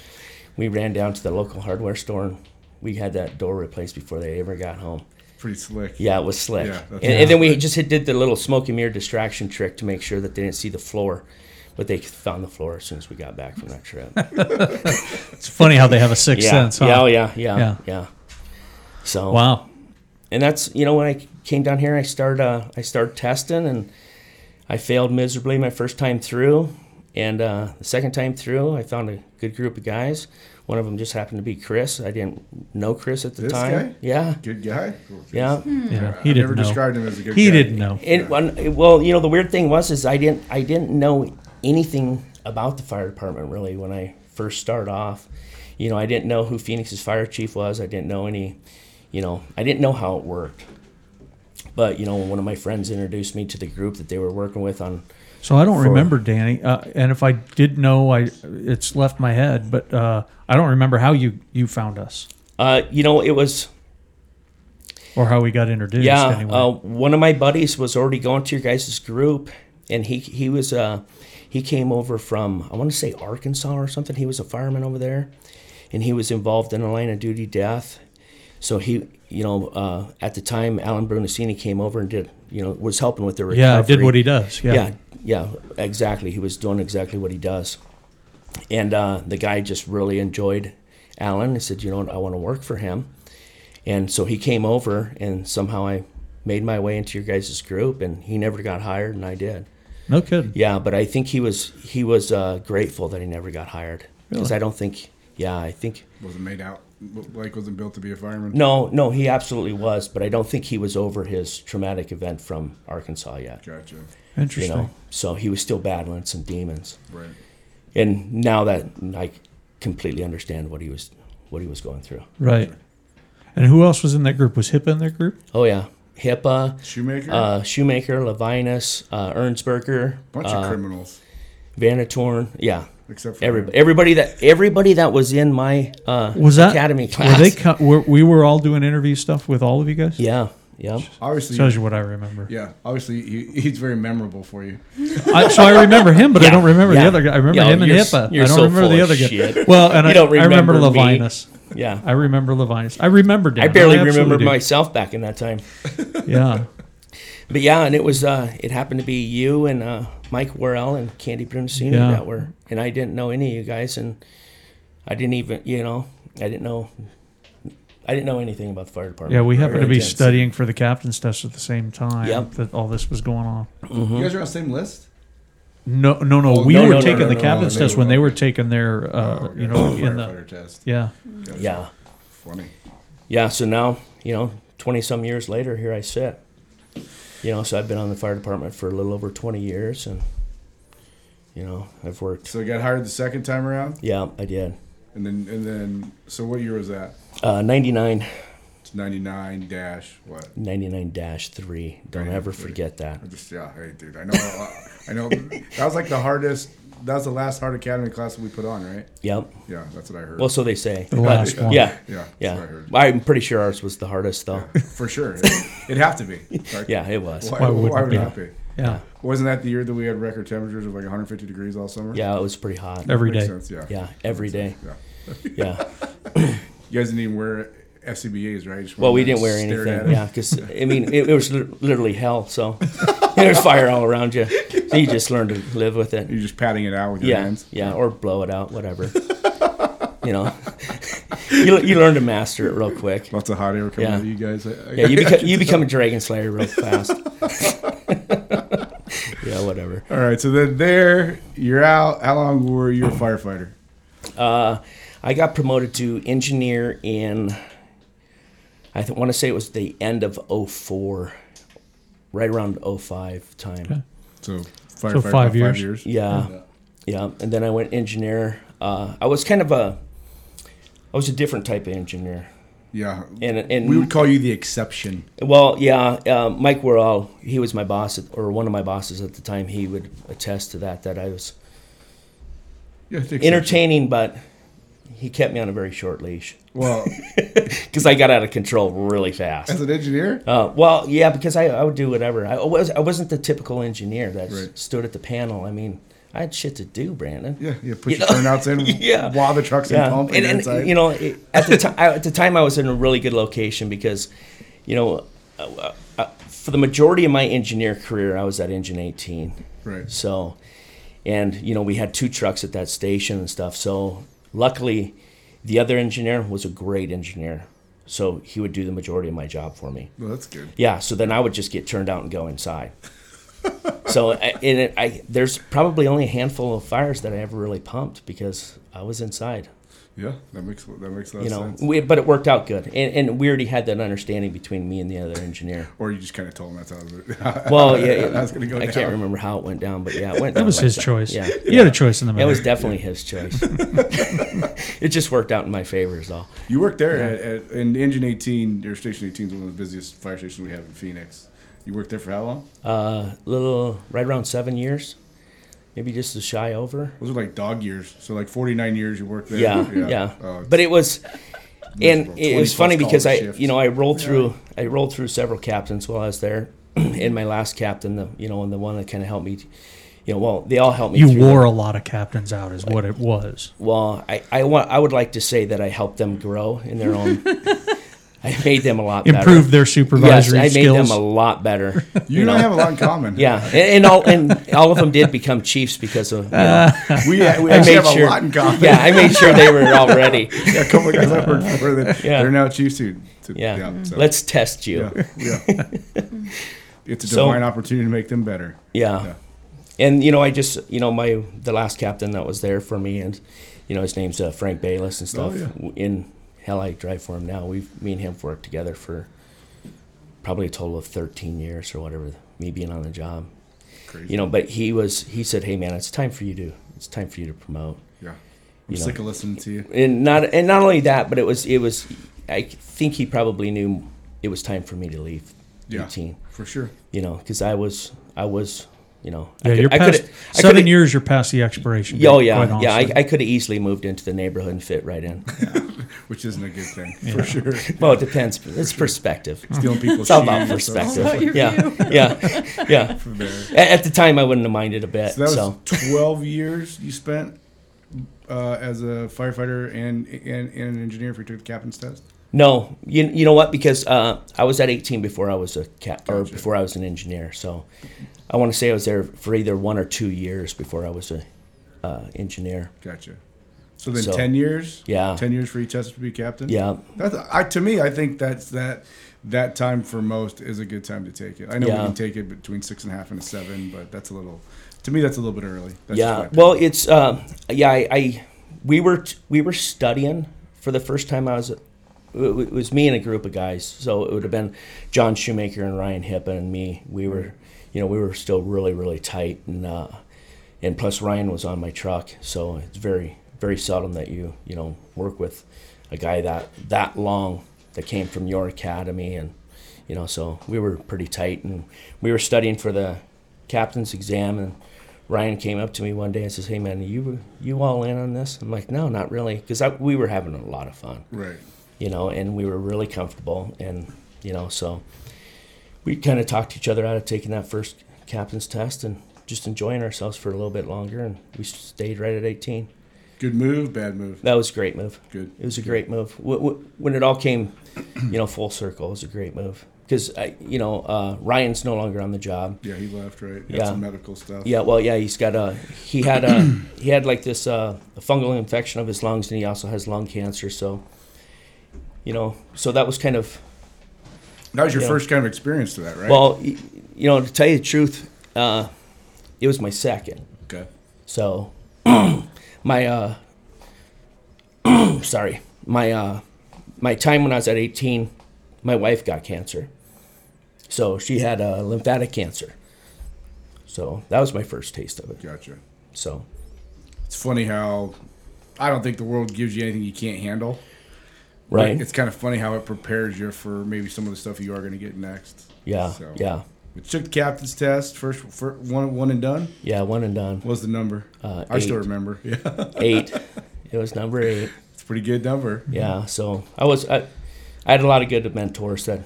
we ran down to the local hardware store, and we had that door replaced before they ever got home. Pretty slick. Yeah, it was slick. Yeah, that's and, and then we just hit, did the little smoke and mirror distraction trick to make sure that they didn't see the floor. But they found the floor as soon as we got back from that trip. [laughs] It's funny how they have a sixth yeah. sense. Huh? yeah, oh yeah, yeah, Yeah. yeah, So Wow. And that's you know when I came down here, I started uh, I started testing, and I failed miserably my first time through, and uh, the second time through, I found a good group of guys. One of them just happened to be Chris. I didn't know Chris at the This time. guy? Yeah, Good guy. yeah. Yeah. I He never didn't know. described him as a good guy. He guy. didn't know. And when, well, you know, the weird thing was is I didn't I didn't know anything about the fire department really when I first started off. You know, I didn't know who Phoenix's fire chief was. I didn't know any, you know, I didn't know how it worked. But you know, one of my friends introduced me to the group that they were working with on. So I don't For- remember Danny, uh, and if I did know, I it's left my head, but uh, I don't remember how you you found us Uh, you know, it was or how we got introduced. yeah. anyway. Uh, one of my buddies was already going to your guys' group, and he he was uh he came over from I want to say Arkansas or something. He was a fireman over there, and he was involved in a line of duty death. So he, you know, uh, at the time, Alan Brunacini came over and did, you know, was helping with the recovery. yeah, did what he does. Yeah. Yeah, yeah, exactly. He was doing exactly what he does. And uh, the guy just really enjoyed Alan. He said, you know, what, I want to work for him. And so he came over, and somehow I made my way into your guys' group, and he never got hired, and I did. No kidding. Yeah, but I think he was he was uh, grateful that he never got hired because Really? I don't think. Yeah, I think Wasn't made out. Like wasn't built to be a fireman. no, no, he absolutely was, but I don't think he was over his traumatic event from Arkansas yet. Gotcha. You Interesting. know, so he was still battling some demons. Right. and now that I completely understand what he was what he was going through. Right. And who else was in that group? Was HIPAA in that group? Oh yeah, HIPAA, Shoemaker. uh, Shoemaker, Levinus, uh, Ernsberger, Bunch uh, of criminals, Vanatorn. Yeah, except for everybody, everybody that everybody that was in my uh, Was that academy Were class. they? Co- were, we were all doing interview stuff with all of you guys. yeah, yeah. Obviously, Shows you what I remember. yeah. Obviously, he, he's very memorable for you. I, so I remember him, but I don't remember the other guy. I remember Yeah, him and you're HIPAA. I don't so remember the of other guy. Well, and You I, don't I remember remember me. Levinus. Yeah. I remember Levinus. I remember Dan. I barely absolutely remember do. myself back in that time. Yeah. [laughs] But yeah, and it was uh, it happened to be you and uh, Mike Worrell and Candy Brunacini Yeah. that were, and I didn't know any of you guys, and I didn't even, you know, I didn't know, I didn't know anything about the fire department. Yeah, we I happened to be didn't. studying for the captain's test at the same time Yep. that all this was going on. Mm-hmm. You guys are on the same list. No, no, no. Oh, we no, were no, no, taking no, the no, captain's no, test when they were taking their, uh, Oh, you know, in the test. yeah. Gotcha. Yeah, Funny. yeah. So now, you know, twenty some years later, here I sit. You know, so I've been on the fire department for a little over twenty years, and you know, I've worked. So you got hired the second time around, Yeah, I did. and then and then. So what year was that? Uh, 99, It's ninety nine dash what? 99 dash three. Don't ever forget that. I just yeah. Hey, dude. I know. I know. That was like the hardest. That was the last hard academy class that we put on, right? Yep. Yeah, that's what I heard. Well, so they say. The last one. Yeah. yeah, that's Yeah. what I heard. I'm pretty sure ours was the hardest, though. For sure, it'd have to be. Like, Yeah, it was. Why, Why why wouldn't would it it be? not be? Yeah. Wasn't that the year that we had record temperatures of like 150 degrees all summer? Yeah, it was pretty hot. Every day. Makes sense, yeah. Yeah, every day. Yeah. Yeah. [coughs] You guys didn't even wear SCBAs, right? Well, we didn't wear anything. Yeah, because I mean, it, it was literally hell. So [laughs] there's fire all around you. So you just learn to live with it. You're just patting it out with your Yeah, hands. yeah, or blow it out, whatever. you know, [laughs] you, you learn to master it real quick. Lots of hot air coming Yeah. you guys. I- I- Yeah, you become you [laughs] become a dragon slayer real fast. [laughs] yeah, whatever. All right, so then there, you're out. How long were you a firefighter? Uh, I got promoted to engineer in, I th- want to say it was the end of 04, right around 05 time. Okay. So firefighter five years. Five years. Yeah, yeah. And then I went engineer. Uh, I was kind of a, I was a different type of engineer. Yeah. And, and we would call you the exception. Well, yeah, uh, Mike Worrell, he was my boss, at, or one of my bosses at the time. He would attest to that, that I was Yeah, entertaining, but he kept me on a very short leash Well, [laughs] because I got out of control really fast. as an engineer, Uh, well, yeah, because I, I would do whatever. I was I wasn't the typical engineer that Right. stood at the panel. I mean, I had shit to do, Brandon. yeah, you put You your know? turnouts [laughs] in Yeah. while the truck's in Yeah, pump and, and, inside. you know, it, at the time, at the time, I was in a really good location because, you know, uh, uh, for the majority of my engineer career, I was at Engine 18. right. So, and you know, we had two trucks at that station and stuff. So, luckily, the other engineer was a great engineer. So he would do the majority of my job for me. Well, that's good. Yeah. So then I would just get turned out and go inside. so, [laughs] I- and it, I there's probably only a handful of fires that I ever really pumped because I was inside. Yeah, that makes that makes a lot You of know, sense. we, but it worked out good, and, and we already had that understanding between me and the other engineer. Or you just kind of told him that's how it [laughs] Well, yeah, That's gonna go I down. can't remember how it went down, but yeah, it went. That was like his that. choice. Yeah, He had a choice in the matter. It was definitely his choice. [laughs] [laughs] it just worked out in my favor, is all. You worked there at, at in Engine 18. Your Station 18 is one of the busiest fire stations we have in Phoenix. You worked there for how long? Uh, little right around seven years, maybe just a shy over. Those are like dog years. So like 49 years you worked there. Yeah, yeah. Oh, but it was, and it was funny because I, shifts. you know, I rolled through, I rolled through several captains while I was there, [clears throat] and my last captain, the you know, and the one that kind of helped me, you know, well, they all helped me. You through wore the- a lot of captains out, is what it was. Well, I, I want, I would like to say that I helped them grow in their own. [laughs] I made them a lot better. Improve their Yes, supervisory I made skills. them a lot better. [laughs] you and I have a lot in common. Yeah, and, and all and all of them did become chiefs because of. You know, [laughs] We, we I actually made have sure. a lot in common. Yeah, I made sure they were all ready. [laughs] Yeah, a couple of guys I worked for that Yeah. they're now chiefs too. To, Yeah, so, let's test you. yeah, yeah. it's a So- divine opportunity to make them better. Yeah. Yeah. And you know, I just you know my the last captain that was there for me, and you know his name's uh, Frank Bayless and stuff. Oh, yeah. In hell, I drive for him now. We've me and him worked together for probably a total of thirteen years or whatever. Me being on the job, Crazy. you know. But he was he said, "Hey man, it's time for you to it's time for you to promote." yeah. I'm you know. sick of listening to you. And not and not only that, but it was it was. I think he probably knew it was time for me to leave. Yeah. 18, For sure. you know, because I was I was you know I could- you're I coulda- I seven years. You're past the expiration. Yeah, Oh yeah, yeah. I. I could have easily moved into the neighborhood and fit right in. [laughs] Which isn't a good thing. For sure. well, it depends. It's perspective. Stealing [laughs] people's It's all about shoes, so- perspective. about your yeah, [laughs] yeah, yeah. At the time, I wouldn't have minded a bit. So So, that was 12 years you spent uh, as a firefighter and, and, and an engineer if you took the captain's test? no, you, you know what? Because uh, I was at 18 before I was a cat or Gotcha. before I was an engineer. So, I want to say I was there for either one or two years before I was a uh, engineer. Gotcha. So then So- 10 years? Yeah. 10 years for each to be captain? Yeah, That's, I, to me, I think that's that that time for most is a good time to take it. I know Yeah. we can take it between six and a half and a seven, but that's a little, to me, that's a little bit early. That's yeah. Well, it's uh, yeah. I, I we were t- we were studying for the first time. I was it it was me and a group of guys. So it would have been John Shoemaker and Ryan Hippa and me. We were you know we were still really really tight and uh, and plus Ryan was on my truck. So it's very very seldom that you you know work with a guy that that long that came from your academy and you know so we were pretty tight and we were studying for the captain's exam and Ryan came up to me one day and says, "Hey man, you you all in on this?" I'm like, "No, not really," because we were having a lot of fun, right. you know, and we were really comfortable, and you know, so we kind of talked each other out of taking that first captain's test and just enjoying ourselves for a little bit longer, and we stayed right at 18. Good move, bad move. That was a great move. Good. It was a great move. Wh- wh- When it all came, you know, full circle, it was a great move. Because, you know, uh, Ryan's no longer on the job. Yeah, he left, right? Got Yeah. some medical stuff. Yeah, well, yeah, he's got a he had a [clears throat] he had like this uh, fungal infection of his lungs, and he also has lung cancer. So, you know, so that was kind of That was your Yeah. first kind of experience to that, right? well, you know, to tell you the truth, uh, it was my second. okay. So, [clears throat] my uh, [clears throat] sorry, my uh, my time when I was at 18, my wife got cancer. So she had uh, lymphatic cancer. So that was my first taste of it. Gotcha. So It's funny how I don't think the world gives you anything you can't handle. But right, It's kind of funny how it prepares you for maybe some of the stuff you are going to get next. yeah, So, yeah, We took the captain's test first, for one, one and done. yeah, one and done. What was the number? Uh, I still remember. Yeah, [laughs] Eight. It was number eight. it's a pretty good number. Yeah. So I was I, I had a lot of good mentors that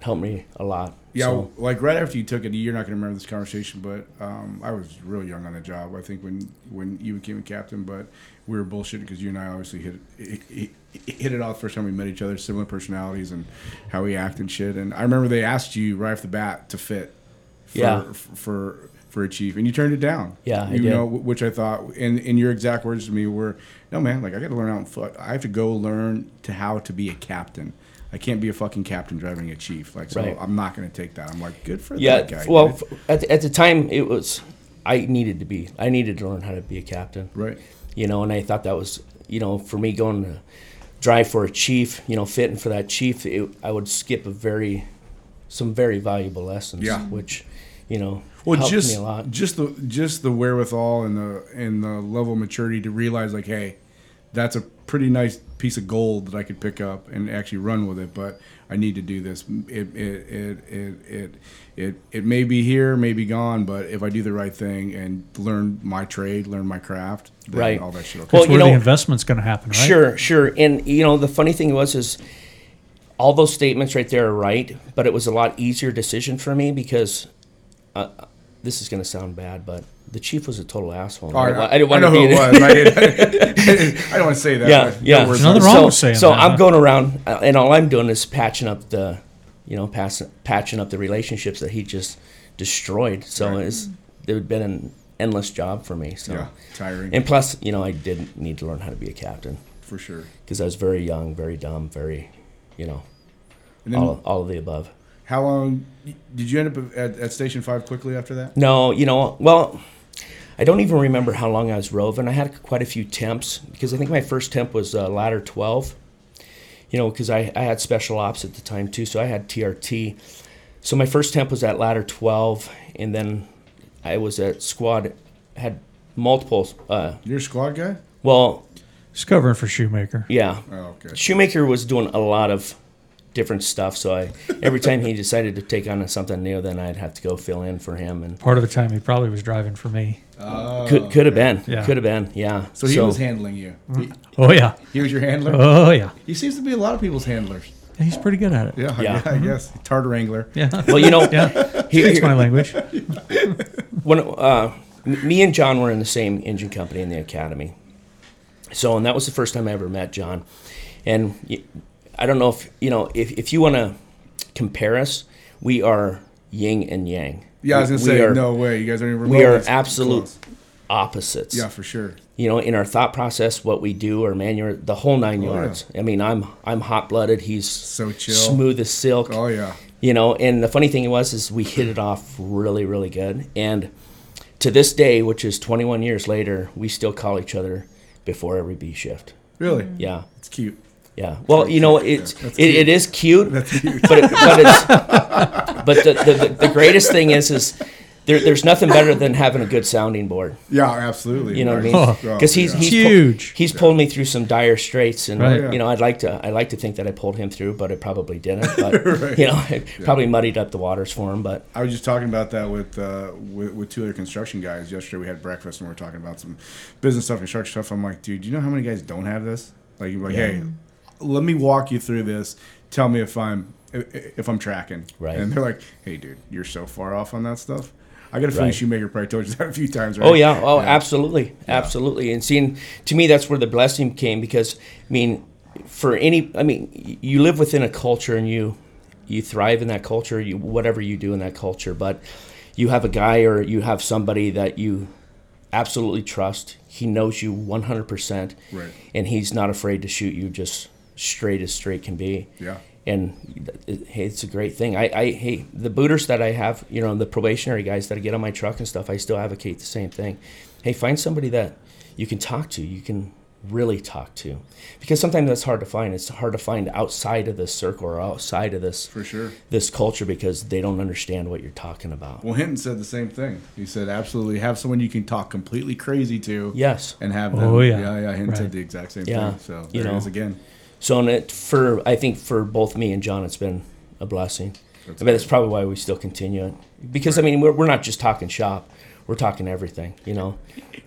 helped me a lot. Yeah, So, like right after you took it, you're not going to remember this conversation, but um, I was real young on the job. I think when when you became a captain, but we were bullshitting because you and I obviously hit it, hit it off the first time we met each other. Similar personalities and how we act and shit. And I remember they asked you right off the bat to fit. For, Yeah. For for a chief, and you turned it down. Yeah, I you did. know, which I thought, and in your exact words to me were, "No, man, like I got to learn out. and foot. I have to go learn to how to be a captain." I can't be a fucking captain driving a chief. Like, so Right. I'm not going to take that. I'm like, good for yeah. that guy. well, dude. at the, at the time it was I needed to be I needed to learn how to be a captain. right. You know, and I thought that was you know for me going to drive for a chief, you know, fitting for that chief, it, I would skip a very some very valuable lessons. Yeah. Which, you know, Well, helped just me a lot. just the just the wherewithal and the and the level of maturity to realize like, hey, that's a pretty nice piece of gold that I could pick up and actually run with it. But I need to do this. It it it it it it, it may be here, may be gone, but if I do the right thing and learn my trade, learn my craft, then Right. all that shit. will Well, That's you where the investment's going to happen, right? Sure, sure. And you know, the funny thing was is all those statements right there are right, but it was a lot easier decision for me because uh, this is going to sound bad, but the chief was a total asshole. All right, I, didn't want know to who be it [laughs] was. I, didn't, [laughs] I don't want to say that. Yeah, yeah. no Nothing wrong so, with saying so that, I'm going around, uh, and all I'm doing is patching up the, you know, pass, patching up the relationships that he just destroyed. So Right. it's it would been an endless job for me. So, Yeah, tiring and plus, you know, I didn't need to learn how to be a captain for sure. because I was very young, very dumb, very, you know, And then, all, all of the above. How long did you end up at, at Station Five? Quickly after that. No, you know, well, I don't even remember how long I was roving. I had quite a few temps because I think my first temp was uh, ladder 12. You know, because I, I had special ops at the time too, so I had TRT. So my first temp was at ladder 12, and then I was at squad, had multiple. Uh, You're a squad guy. well, It's covering for Shoemaker. yeah, Oh, okay. Shoemaker was doing a lot of different stuff. So I every time he decided to take on something new, then I'd have to go fill in for him and. Part of the time he probably was driving for me. Oh, Could could have been. Yeah. Could have been. Yeah. So he was handling you. He, Oh yeah. he was your handler. Oh yeah. He seems to be a lot of people's handlers. He's pretty good at it. Yeah, Yeah. I, I guess Tartar Wrangler. Yeah. well, you know, [laughs] Yeah. here, Speaks my language. [laughs] when uh, me and John were in the same engine company in the academy. So, and that was the first time I ever met John. And y- I don't know if you know if if you want to compare us, we are yin and yang. Yeah, I was gonna We- say we are no way. You guys aren't even. we are absolute close. opposites. Yeah, for sure. you know, in our thought process, what we do, our manual, the whole nine Oh, yeah. yards. I mean, I'm I'm hot blooded. He's So chill. smooth as silk. Oh yeah. You know, and the funny thing was is we hit it off really, really good. And to this day, which is 21 years later, we still call each other before every B shift. Really? Yeah, It's cute. Yeah. Well, you know, it's That's it, it is cute, That's cute. but it, but it's but the, the, the, the greatest thing is is there, there's nothing better than having a good sounding board. Yeah, absolutely. You know what I mean? Oh, Because he's yeah. he's Huge. Pull, he's pulled me through some dire straits, and Right. you know I'd like to I like to think that I pulled him through, but it probably didn't. [laughs] But you know, I probably muddied up the waters for him. But I was just talking about that with, uh, with with two other construction guys yesterday. We had breakfast and we were talking about some business stuff, construction stuff. I'm like, dude, do you know how many guys don't have this? Like, you're like, hey, let me walk you through this. Tell me if I'm if I'm tracking. Right. And they're like, hey, dude, you're so far off on that stuff. I got a feeling Right. Shoemaker probably told you that [laughs] a few times, right? Oh yeah, oh absolutely, absolutely. And seeing to me that's where the blessing came because I mean, for any, I mean, you live within a culture and you you thrive in that culture. You whatever you do in that culture, but you have a guy or you have somebody that you absolutely trust. He knows you one hundred percent, Right. and he's not afraid to shoot you just straight as straight can be. Yeah. And it, hey, it's a great thing. I, I, hey, the booters that I have, you know, the probationary guys that I get on my truck and stuff, I still advocate the same thing. Hey, find somebody that you can talk to, you can really talk to, because sometimes that's hard to find. It's hard to find outside of this circle or outside of this For sure. this culture because they don't understand what you're talking about. Well, Hinton said the same thing. He said, absolutely, have someone you can talk completely crazy to. Yes. And have oh, them. Oh, yeah. Yeah, yeah. Hinton Right. said the exact same Yeah, thing. So you there it know. is again. So, and it, for I think for both me and John, it's been a blessing. That's I mean, that's probably why we still continue it because I mean we're, we're not just talking shop, we're talking everything. You know.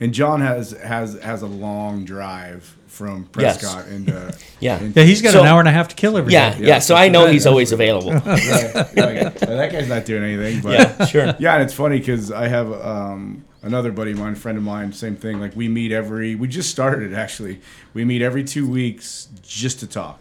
And John has has has a long drive from Yes. Prescott into [laughs] Yeah. into- Yeah, he's got So- an hour and a half to kill every Yeah, day. yeah. So I know he's always available. [laughs] Right, right. Well, that guy's not doing anything. But yeah, sure. Yeah, and it's funny because I have um, another buddy of mine, friend of mine, same thing. Like we meet every, we just started it actually. We meet every two weeks just to talk,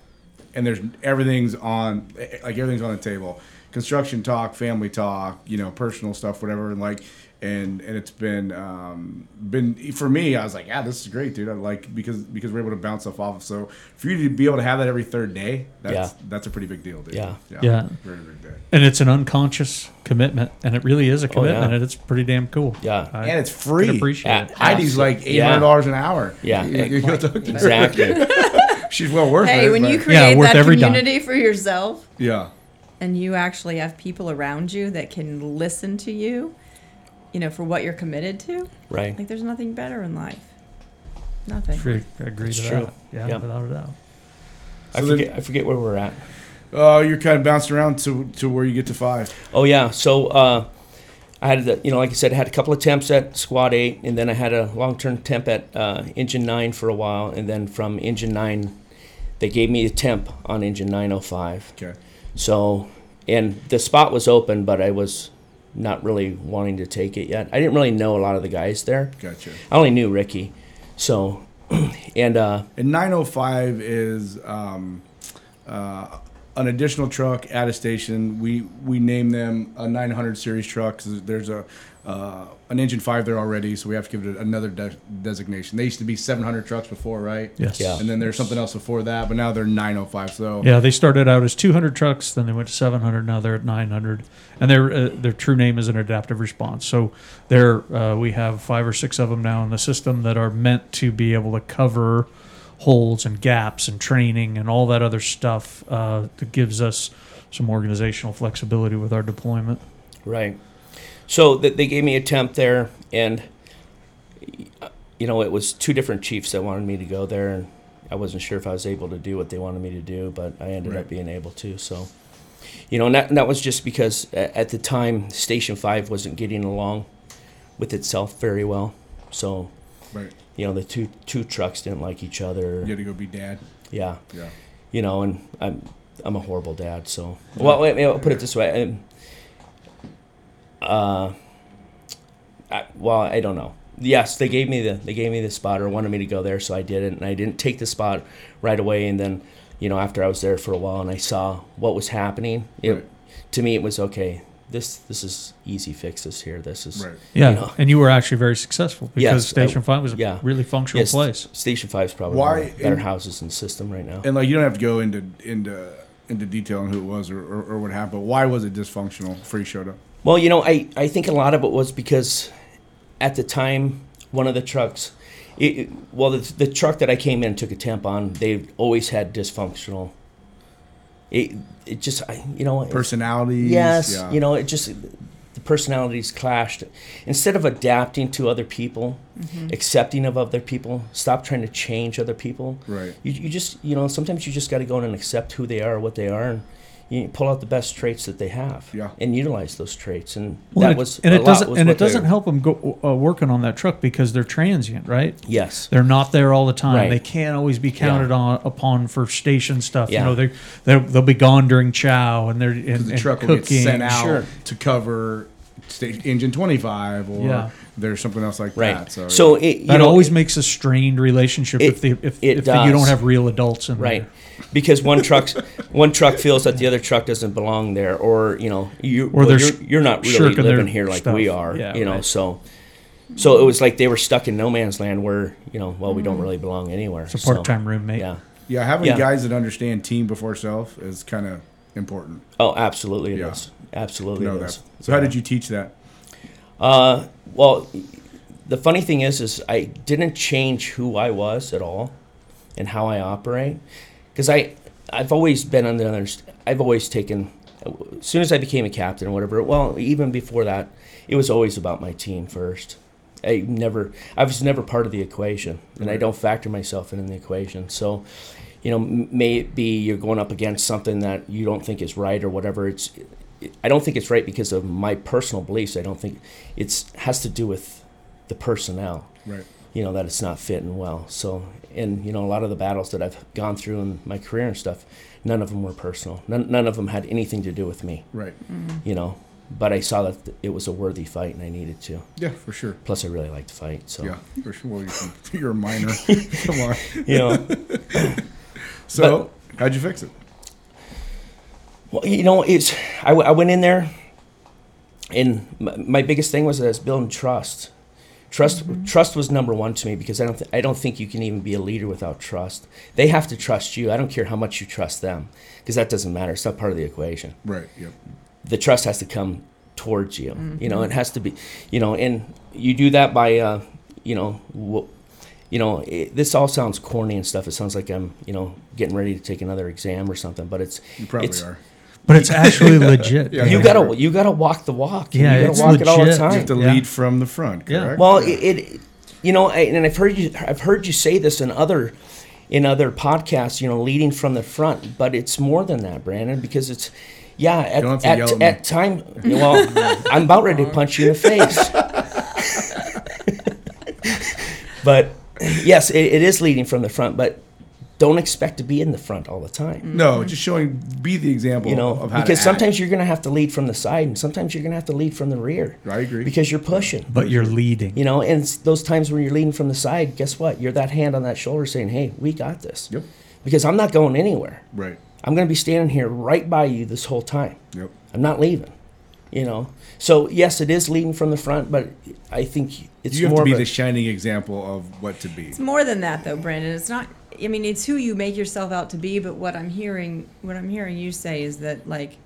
and there's everything's on, like everything's on the table. Construction talk, family talk, you know, personal stuff, whatever, and like. And, and it's been um, been for me. I was like, yeah, this is great, dude. I like because because we're able to bounce stuff off. So for you to be able to have that every third day, that's Yeah. that's a pretty big deal, dude. Yeah. Yeah. very big day. And it's an unconscious commitment, and it really is a commitment, Oh, yeah. and it's pretty damn cool. Yeah. I And it's free. appreciate Yeah. it. Heidi's like eight Yeah. hundred dollars an hour. Yeah. You- you go talk to her. Exactly. [laughs] She's well worth Hey, it. Hey, when you create worth that every dime. community for yourself yeah, and you actually have people around you that can listen to you, you know, for what you're committed to, Right. like there's nothing better in life. Nothing. Free- I agree It's to true. that. Yeah, Yeah. without a doubt. I So then- forget. I forget where we're at. uh, you're kind of bouncing around to to where you get to five. Oh yeah. So uh, I had the, you know, like I said, I had a couple of temps at Squad Eight, and then I had a long-term temp at uh, Engine Nine for a while, and then from Engine Nine, they gave me a temp on Engine Nine Oh Five. Okay, So, and the spot was open, but I was not really wanting to take it yet. I didn't really know a lot of the guys there. gotcha. I only knew Ricky. So, [clears throat] and uh, And 905 is um, uh, an additional truck at a station. We we name them a 900 series truck there's a uh, an engine five there already, so we have to give it another de- designation. They used to be 700 trucks before, right? Yes. Yeah. And then there's something else before that, but now they're 905. So Yeah, they started out as 200 trucks, then they went to 700. Now they're at 900, and their uh, their true name is an adaptive response. So there, uh, we have five or six of them now in the system that are meant to be able to cover holes and gaps and training and all that other stuff uh, that gives us some organizational flexibility with our deployment. Right. So th- they gave me a temp there, and you know it was two different chiefs that wanted me to go there, and I wasn't sure if I was able to do what they wanted me to do, but I ended Right. up being able to. So, you know, and that, and that was just because at the time Station Five wasn't getting along with itself very well. So, right, you know, the two two trucks didn't like each other. you had to go be dad. Yeah Yeah. you know, and I'm I'm a horrible dad. So, well, I'll put it this way. Uh, I, well, I don't know. Yes, they gave me the they gave me the spot or wanted me to go there, so I did it, and I didn't take the spot right away. And then, you know, after I was there for a while and I saw what was happening, it Right. to me it was okay. This this is easy fixes here. This is Right. Yeah, You know. and you were actually very successful because Yes, Station I- Five was a yeah. really functional Yes, place. Station Five is probably Why- one of the better and- houses in the system right now. And like you don't have to go into into into detail on who it was or, or, or what happened. But why was it dysfunctional? Free showed up. Well, you know, I, I think a lot of it was because at the time, one of the trucks, it, it- well, the, the truck that I came in and took a temp on, they always had dysfunctional. It, it just, I, you know, Personalities. yes, yeah. you know, it just, the personalities clashed. Instead of adapting to other people, mm-hmm. accepting of other people, stop trying to change other people. Right. You, you just, you know, sometimes you just got to go in and accept who they are, what they are, and you pull out the best traits that they have, Yeah. and utilize those traits. And Well, that and it- was, and a it lot doesn't and it doesn't help them go uh, working on that truck because they're transient, right? Yes, They're not there all the time. Right. They can't always be counted on upon for station stuff. Yeah. You know, they they they'll be gone during chow and they're and, Because the and truck cooking. will get sent out Sure. to cover sta- engine 25 or Yeah. there's something else like Right. that. So, So, it, you That know, always makes a strained relationship It- if the, if, it if you don't have real adults in right there. Because one truck one truck feels that the other truck doesn't belong there or you know you Or or they're you're, you're not really living here like stuff. we are Yeah, you know right. so so it was like they were stuck in no man's land where you know well we don't really belong anywhere It's a so, part-time roommate. yeah yeah, having Yeah. guys that understand team before self is kind of important. oh absolutely it is Yeah. absolutely know it that. is. So, how did you teach that? Uh, well, the funny thing is, is I didn't change who I was at all, and how I operate, because I, I've always been under, underst- I've always taken, as soon as I became a captain or whatever. Well, even before that, it was always about my team first. I never, I was never part of the equation, and I don't factor myself in, in the equation. So, you know, may it be you're going up against something that you don't think is right or whatever. It's, I don't think it's right because of my personal beliefs. I don't think it's has to do with the personnel. Right. You know that it's not fitting well. So, and you know, a lot of the battles that I've gone through in my career and stuff, none of them were personal. None, none of them had anything to do with me. Right. Mm-hmm. You know, but I saw that it was a worthy fight, and I needed to. Yeah, for sure. Plus, I really like to fight. So, Yeah, for sure. Well, you're, [laughs] you're a minor. [laughs] Come on. you know, [laughs] So, how'd you fix it? Well, you know, it's I went in there, and my, my biggest thing was that I was building trust. Trust, trust was number one to me because I don't, th- I don't think you can even be a leader without trust. They have to trust you. I don't care how much you trust them, because that doesn't matter. It's not part of the equation. Right. Yep. The trust has to come towards you. You know, it has to be, you know, and you do that by, uh, you know, w- you know, it, this all sounds corny and stuff. It sounds like I'm, you know, getting ready to take another exam or something. But it's, You probably it's, are. But it's actually [laughs] legit. Yeah. you gotta you gotta walk the walk. Yeah, you gotta walk it all the legit. You time. have to Yeah. lead from the front. Yeah. Correct? Well, it, it you know, I, and I've heard you I've heard you say this in other in other podcasts. You know, leading from the front, but it's more than that, Brandon, because it's yeah. At, don't have to yell at, at at time, well, I'm about ready to punch you in the face. [laughs] [laughs] but yes, it, it is leading from the front, but don't expect to be in the front all the time. Mm-hmm. no, just showing, be the example You know, of how because to sometimes you're going to have to lead from the side, and sometimes you're going to have to lead from the rear. act. I agree. Because you're pushing. But you're leading. You know, and those times when you're leading from the side, guess what? You're that hand on that shoulder saying, "Hey, we got this." Yep. Because I'm not going anywhere. Right. I'm going to be standing here right by you this whole time. Yep. I'm not leaving. You know. So yes, it is leading from the front, but I think it's You have more to be of a, the shining example of what to be. It's more than that, though, Brandon. It's not. I mean, it's who you make yourself out to be. But what I'm hearing, what I'm hearing you say is that, like,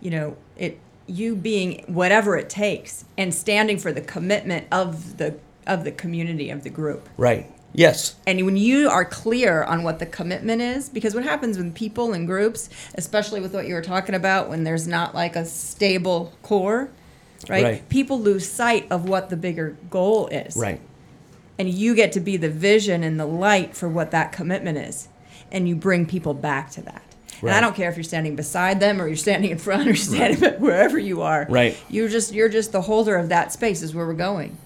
you know, it you being whatever it takes and standing for the commitment of the of the community of the group. right. Yes. And when you are clear on what the commitment is, because what happens when people in groups, especially with what you were talking about, when there's not like a stable core, right? Right. People lose sight of what the bigger goal is Right. And you get to be the vision and the light for what that commitment is and you bring people back to that and i don't care if you're standing beside them or you're standing in front or you're standing [laughs] wherever you are Right. you're just you're just the holder of that space is where we're going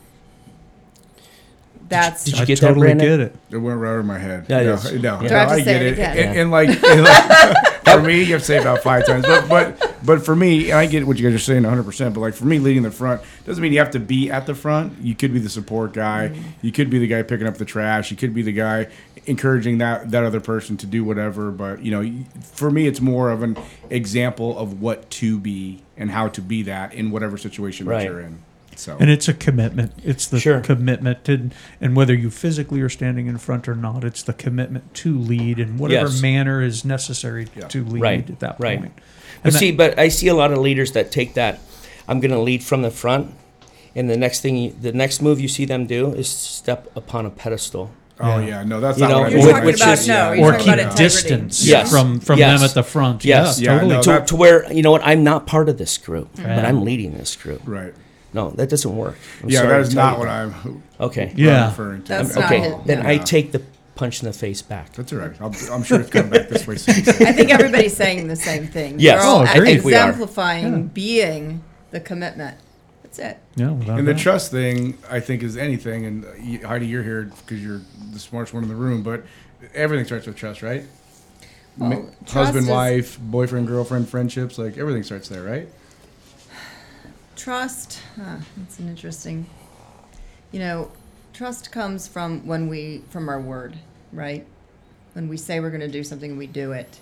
that's did you I get that, totally Brandon? get it. It went right over my head. Yeah, it no, is. no, no, I I get it it. again? And, and like, [laughs] and like, [laughs] for me, you have to say about five times. But but but for me, I get what you guys are saying 100. percent But like for me, leading the front doesn't mean you have to be at the front. You could be the support guy. Mm-hmm. You could be the guy picking up the trash. You could be the guy encouraging that that other person to do whatever. But you know, for me, it's more of an example of what to be and how to be that in whatever situation Right. that you're in. So And it's a commitment. It's the Sure. commitment to, and whether you physically are standing in front or not, it's the commitment to lead in whatever Yes. manner is necessary Yeah. to lead Right, at that right. point. But that- see, but I see a lot of leaders that take that. I'm going to lead from the front, and the next thing, you, the next move you see them do is step upon a pedestal. oh Yeah. yeah, no, that's You not know, what you're which- talking about is- no you're or talking keep about distance Yes. from from Yes. them at the front. Yes. Yeah, Yeah, totally. no, To, to where you know what? I'm not part of this group, but I'm leading this group. Right. No, that doesn't work. I'm yeah, sorry that to is tell not you what that. I'm, Okay. Yeah. I'm referring to. That's not Okay. it. Then I Yeah. take the punch in the face back. That's all right. I'll, I'm sure it's coming back this way soon. [laughs] i think everybody's saying the same thing Yes. They're all Oh, ex- agreed. I think we are. exemplifying Yeah. being the commitment that's it Yeah, without And the doubt. trust thing, I think, is anything. And uh, you- Heidi, you're here because you're the smartest one in the room. But everything starts with trust, right? Ma- Well, trust Husband, is- wife, boyfriend, girlfriend, friendships, like everything starts there, right? Trust. Huh, that's an interesting. You know, trust comes from when we from our word, right? When we say we're going to do something, we do it,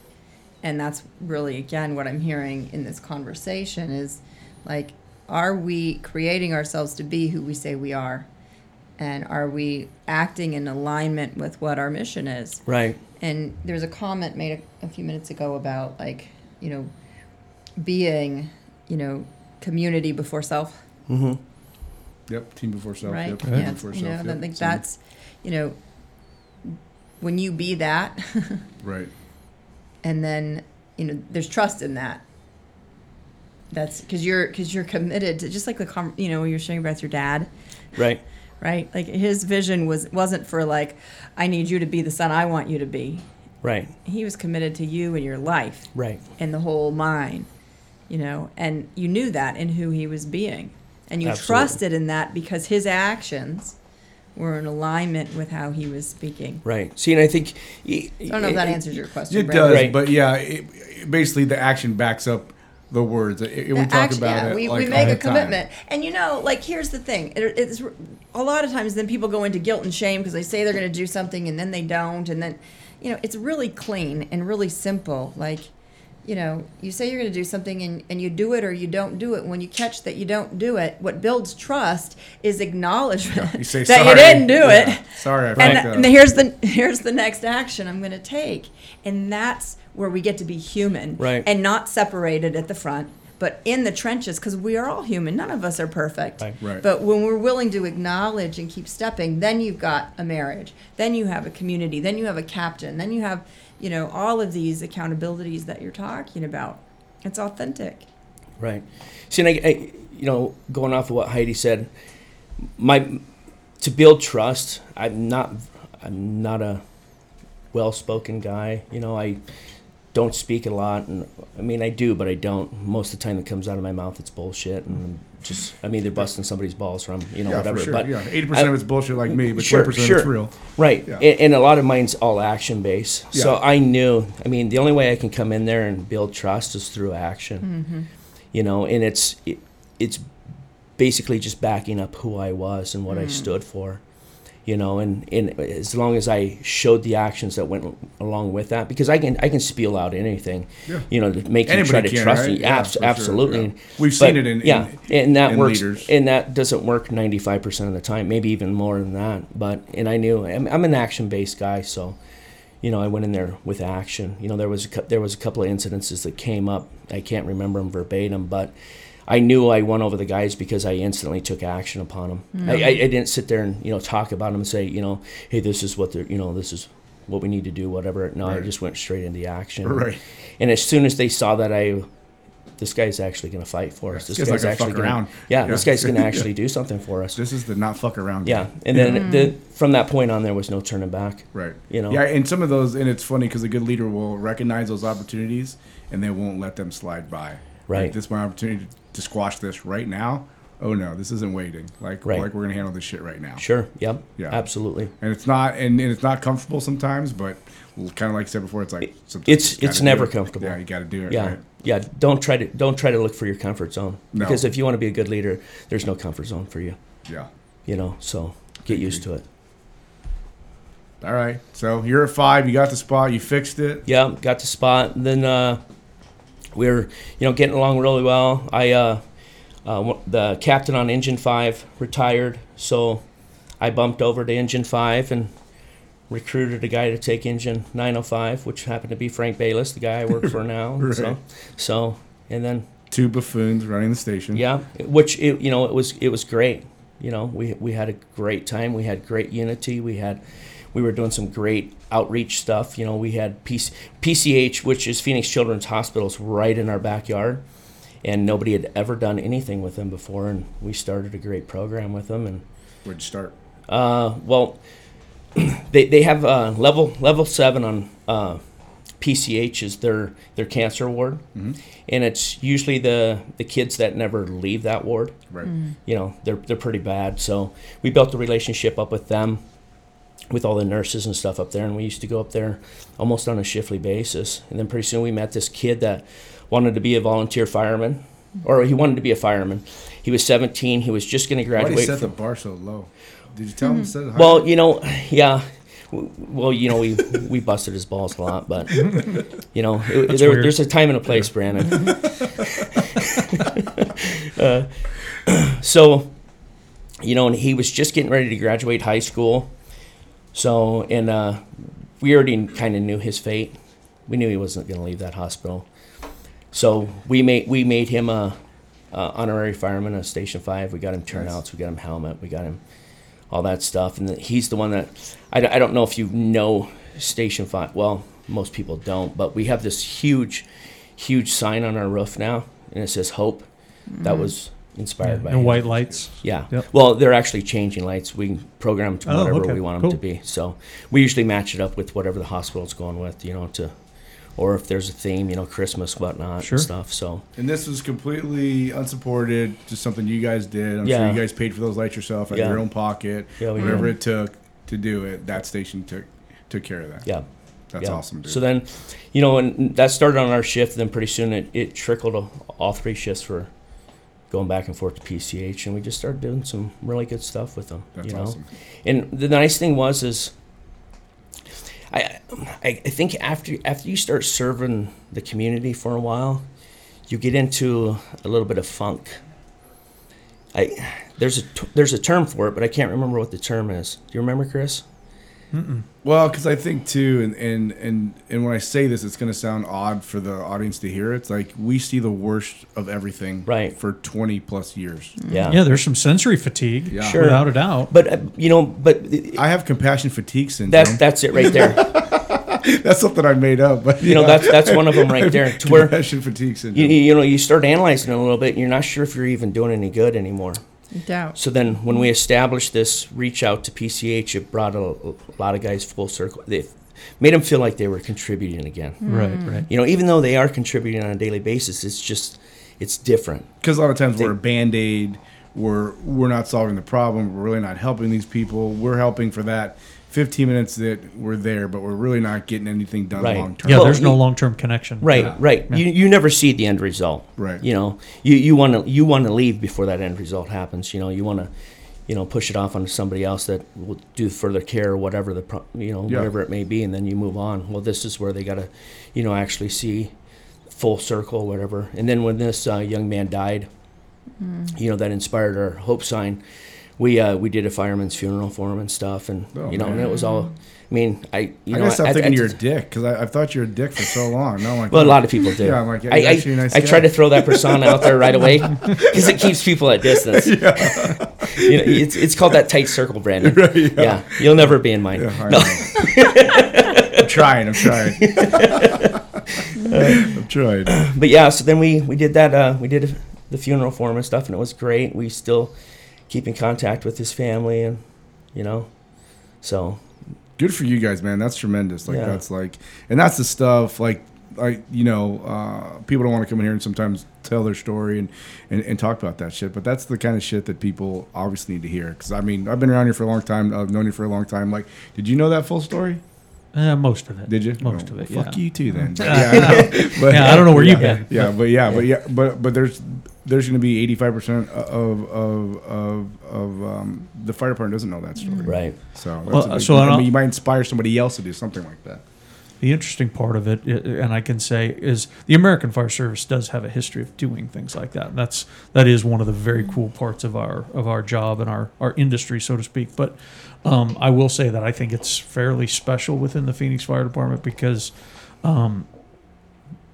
and that's really again what I'm hearing in this conversation is like, are we creating ourselves to be who we say we are, and are we acting in alignment with what our mission is? Right. And there was a comment made a, a few minutes ago about like, you know, being, you know, community before self, Mm-hmm. Yep. Team before self. right? Yep. Yeah, before you know, self. and I think Same. that's, you know, when you be that, [laughs] right. and then you know, there's trust in that. That's because you're because you're committed to just like the com- you know when you're sharing about your dad, Right. [laughs] right? Like his vision was wasn't for like, I need you to be the son I want you to be. Right. He was committed to you and your life. Right. and the whole mine, you know, and you knew that in who he was being. And you Absolutely. trusted in that because his actions were in alignment with how he was speaking. Right. See, and I think I I don't know if that answers your question. It Brad. does, Right. but yeah, it, it- basically the action backs up the words. It, it- we talk action- about yeah, it. we, like, we make the a time. commitment. And you know, like, here's the thing. It, it's a lot of times then people go into guilt and shame because they say they're going to do something and then they don't. And then, you know, it's really clean and really simple. Like, you know, you say you're going to do something and, and you do it or you don't do it. When you catch that you don't do it, what builds trust is acknowledgement You say that sorry. you didn't do Yeah. it. Sorry, I [laughs] And, and here's the here's the next action I'm going to take, and that's where we get to be human, Right. And not separated at the front, but in the trenches, because we are all human. None of us are perfect, Right. Right. But when we're willing to acknowledge and keep stepping, then you've got a marriage, then you have a community, then you have a captain, then you have, you know, all of these accountabilities that you're talking about. It's authentic. Right. See, and I, I, you know, going off of what Heidi said, my to build trust. I'm not. I'm not a well-spoken guy. You know, I don't speak a lot, and I mean, I do, but I don't. Most of the time, that comes out of my mouth, it's bullshit, and just I'm either busting somebody's balls from you know yeah, whatever. for sure. But yeah, eighty percent of it's bullshit like me, but Sure, twenty percent sure. it's real. Right. Yeah. And, and a lot of mine's all action based. So I knew, I mean, the only way I can come in there and build trust is through action. Mm-hmm. You know, and it's it, it's basically just backing up who I was and what I stood for. You know, and, and as long as I showed the actions that went along with that, because I can I can spiel out anything, Yeah. you know, to make you Anybody try to can, trust right? me. Yeah, Abs- for sure, absolutely. yeah. We've But, seen it in- yeah, in- and that works, leaders. and that doesn't work ninety five percent of the time, maybe even more than that. But and I knew I'm, I'm an action based guy, so you know I went in there with action. You know there was a, there was a couple of incidences that came up. I can't remember them verbatim, but I knew I won over the guys because I instantly took action upon them. I, I, I didn't sit there and you know talk about them and say you know hey this is what they're you know this is what we need to do whatever. No, I just went straight into action. Right. And as soon as they saw that I, this guy's actually going to fight for us. This This guy's guy's actually fuck gonna, around. Yeah, Yeah. this guy's going to Yeah. [laughs] actually do something for us. This is the not fuck around. Yeah, game. and then the, from that point on, there was no turning back. Right. You know. Yeah, and some of those, and it's funny because a good leader will recognize those opportunities and they won't let them slide by. Right. Like, this is my opportunity to squash this right now. Oh no, this isn't waiting. Like, Right. like we're gonna handle this shit right now. Sure. Yep. Yeah. Absolutely. And it's not, and, and it's not comfortable sometimes, but kind of like I said before, it's like It's- you never it. comfortable. Yeah, you got to do it. Yeah. Right. Yeah. Don't try to don't try to look for your comfort zone No. because if you want to be a good leader, there's no comfort zone for you. Yeah. You know. So get used to it. All right. So you're at five. You got the spot. You fixed it. Yeah, got the spot. And then uh, we are you know, getting along really well. I, uh, uh, the captain on Engine Five retired, so I bumped over to Engine Five and recruited a guy to take Engine 905, which happened to be Frank Bayless, the guy I work for [laughs] now. So, so, and then Two buffoons running the station. yeah, which it, you know it was it was great. You know, we we had a great time. We had great unity. We had we were doing some great outreach stuff. You know, we had PC, PCH, which is Phoenix Children's Hospitals, right in our backyard, and nobody had ever done anything with them before. And we started a great program with them. And Where'd you start? uh, well, [clears throat] they they have uh, level level seven on uh, PCH is their their cancer ward, and it's usually the the kids that never leave that ward Right. you know they're they're pretty bad. So we built a relationship up with them, with all the nurses and stuff up there, and we used to go up there almost on a shiftly basis. And then pretty soon we met this kid that wanted to be a volunteer fireman, or he wanted to be a fireman. He was 17. He was just going to graduate Why do you graduate. set the bar so low? Did you tell him to set it high? well, you know, yeah. Well, you know, we we busted his balls a lot, but you know, it, there, there's a time and a place, Brandon. [laughs] uh, [clears throat] so, you know, and he was just getting ready to graduate high school. So, and uh, we already kind of knew his fate. We knew he wasn't going to leave that hospital. So we made we made him a, a honorary fireman of Station Five. We got him turnouts. We got him helmet. We got him all that stuff. And he's the one that I, I don't know if you know Station Five. Well, most people don't, but we have this huge, huge sign on our roof now, and it says Hope. That was inspired by and him. white lights. Yeah. Yep. Well, they're actually changing lights. We can program them to Oh, whatever okay. we want Cool. them to be. So we usually match it up with whatever the hospital's going with, you know, to, or if there's a theme, you know, Christmas, whatnot, Sure. and stuff. So and this was completely unsupported, just something you guys did. I'm Yeah. sure you guys paid for those lights yourself out Yeah. of your own pocket. Yeah, we Whatever did. it took to do it, that station took took care of that. yeah. That's yeah. awesome, dude. So then, you know, and that started on our shift. Then pretty soon it, it trickled to all three shifts for going back and forth to PCH, and we just started doing some really good stuff with them. That's you know, awesome. and the nice thing was is, I, I I think after after you start serving the community for a while, you get into a little bit of funk. I there's a there's a term for it, but I can't remember what the term is. Do you remember, Chris? Well, because I think too, and, and and and when I say this, it's going to sound odd for the audience to hear. It's like we see the worst of everything, Right. For twenty plus years. Yeah. Yeah, there's some sensory fatigue, Yeah. Sure. without a doubt. But uh, you know, but I have compassion fatigue syndrome. that's that's it right there. [laughs] That's something I made up, but You know, that's that's one of them right there. To where [laughs] compassion fatigue you, syndrome. you know you start analyzing it a little bit, and you're not sure if you're even doing any good anymore. Doubt. So then, when we established this reach out to PCH, it brought a, a lot of guys full circle. They made them feel like they were contributing again. Hmm. right, right. You know, even though they are contributing on a daily basis, it's just it's different. Because a lot of times we're a band aid. We're we're not solving the problem. We're really not helping these people. We're helping for that 15 minutes that we're there, but we're really not getting anything done Right. long term. Yeah, Well, there's no long term connection. Right, Yeah. right. You you never see the end result. Right. You know, you you want to you want to leave before that end result happens. You know, you want to, you know, push it off onto somebody else that will do further care or whatever the pro, you know Yeah. whatever it may be, and then you move on. Well, this is where they got to, you know, actually see full circle, whatever. And then when this uh, young man died, you know, that inspired our hope sign. We uh, we did a fireman's funeral for him and stuff, and Oh, you know, and it was all. I mean, I you I know, gotta stop at- thinking at- you're a dick because I've thought you're a dick for so long. No, I'm like, well, a lot of people do. Yeah, I'm like, yeah, I, I, nice I try to throw that persona out there right away [laughs] because it keeps people at distance. [laughs] you know, it's, it's called that tight circle, Brandon. [laughs] yeah. you'll never be in mine. Yeah, I no. I'm trying. I'm trying. I'm trying. but yeah. So then we we did that. Uh, we did the funeral for him and stuff, and it was great. We still keep in contact with his family, and you know, so Good for you guys, man. That's tremendous. Like Yeah. that's like, and that's the stuff. Like, like you know, uh, people don't want to come in here and sometimes tell their story and, and and talk about that shit. But that's the kind of shit that people obviously need to hear. Because I mean, I've been around here for a long time. I've known you for a long time. Like, did you know that full story? Uh, most of it. Did you? Most Oh, of it. Fuck yeah. you too, then. But [laughs] yeah, I. [laughs] But- Yeah, I don't know where yeah, you've been. Yeah, but yeah, but yeah, but but there's there's going to be 85 percent of of of of um, the fire department doesn't know that story. right. So that's Well, big- so I I don't- mean, you might inspire somebody else to do something like that. The interesting part of it, and I can say, is the American Fire Service does have a history of doing things like that. That's that is one of the very cool parts of our of our job and our our industry, so to speak. But um, I will say that I think it's fairly special within the Phoenix Fire Department because um,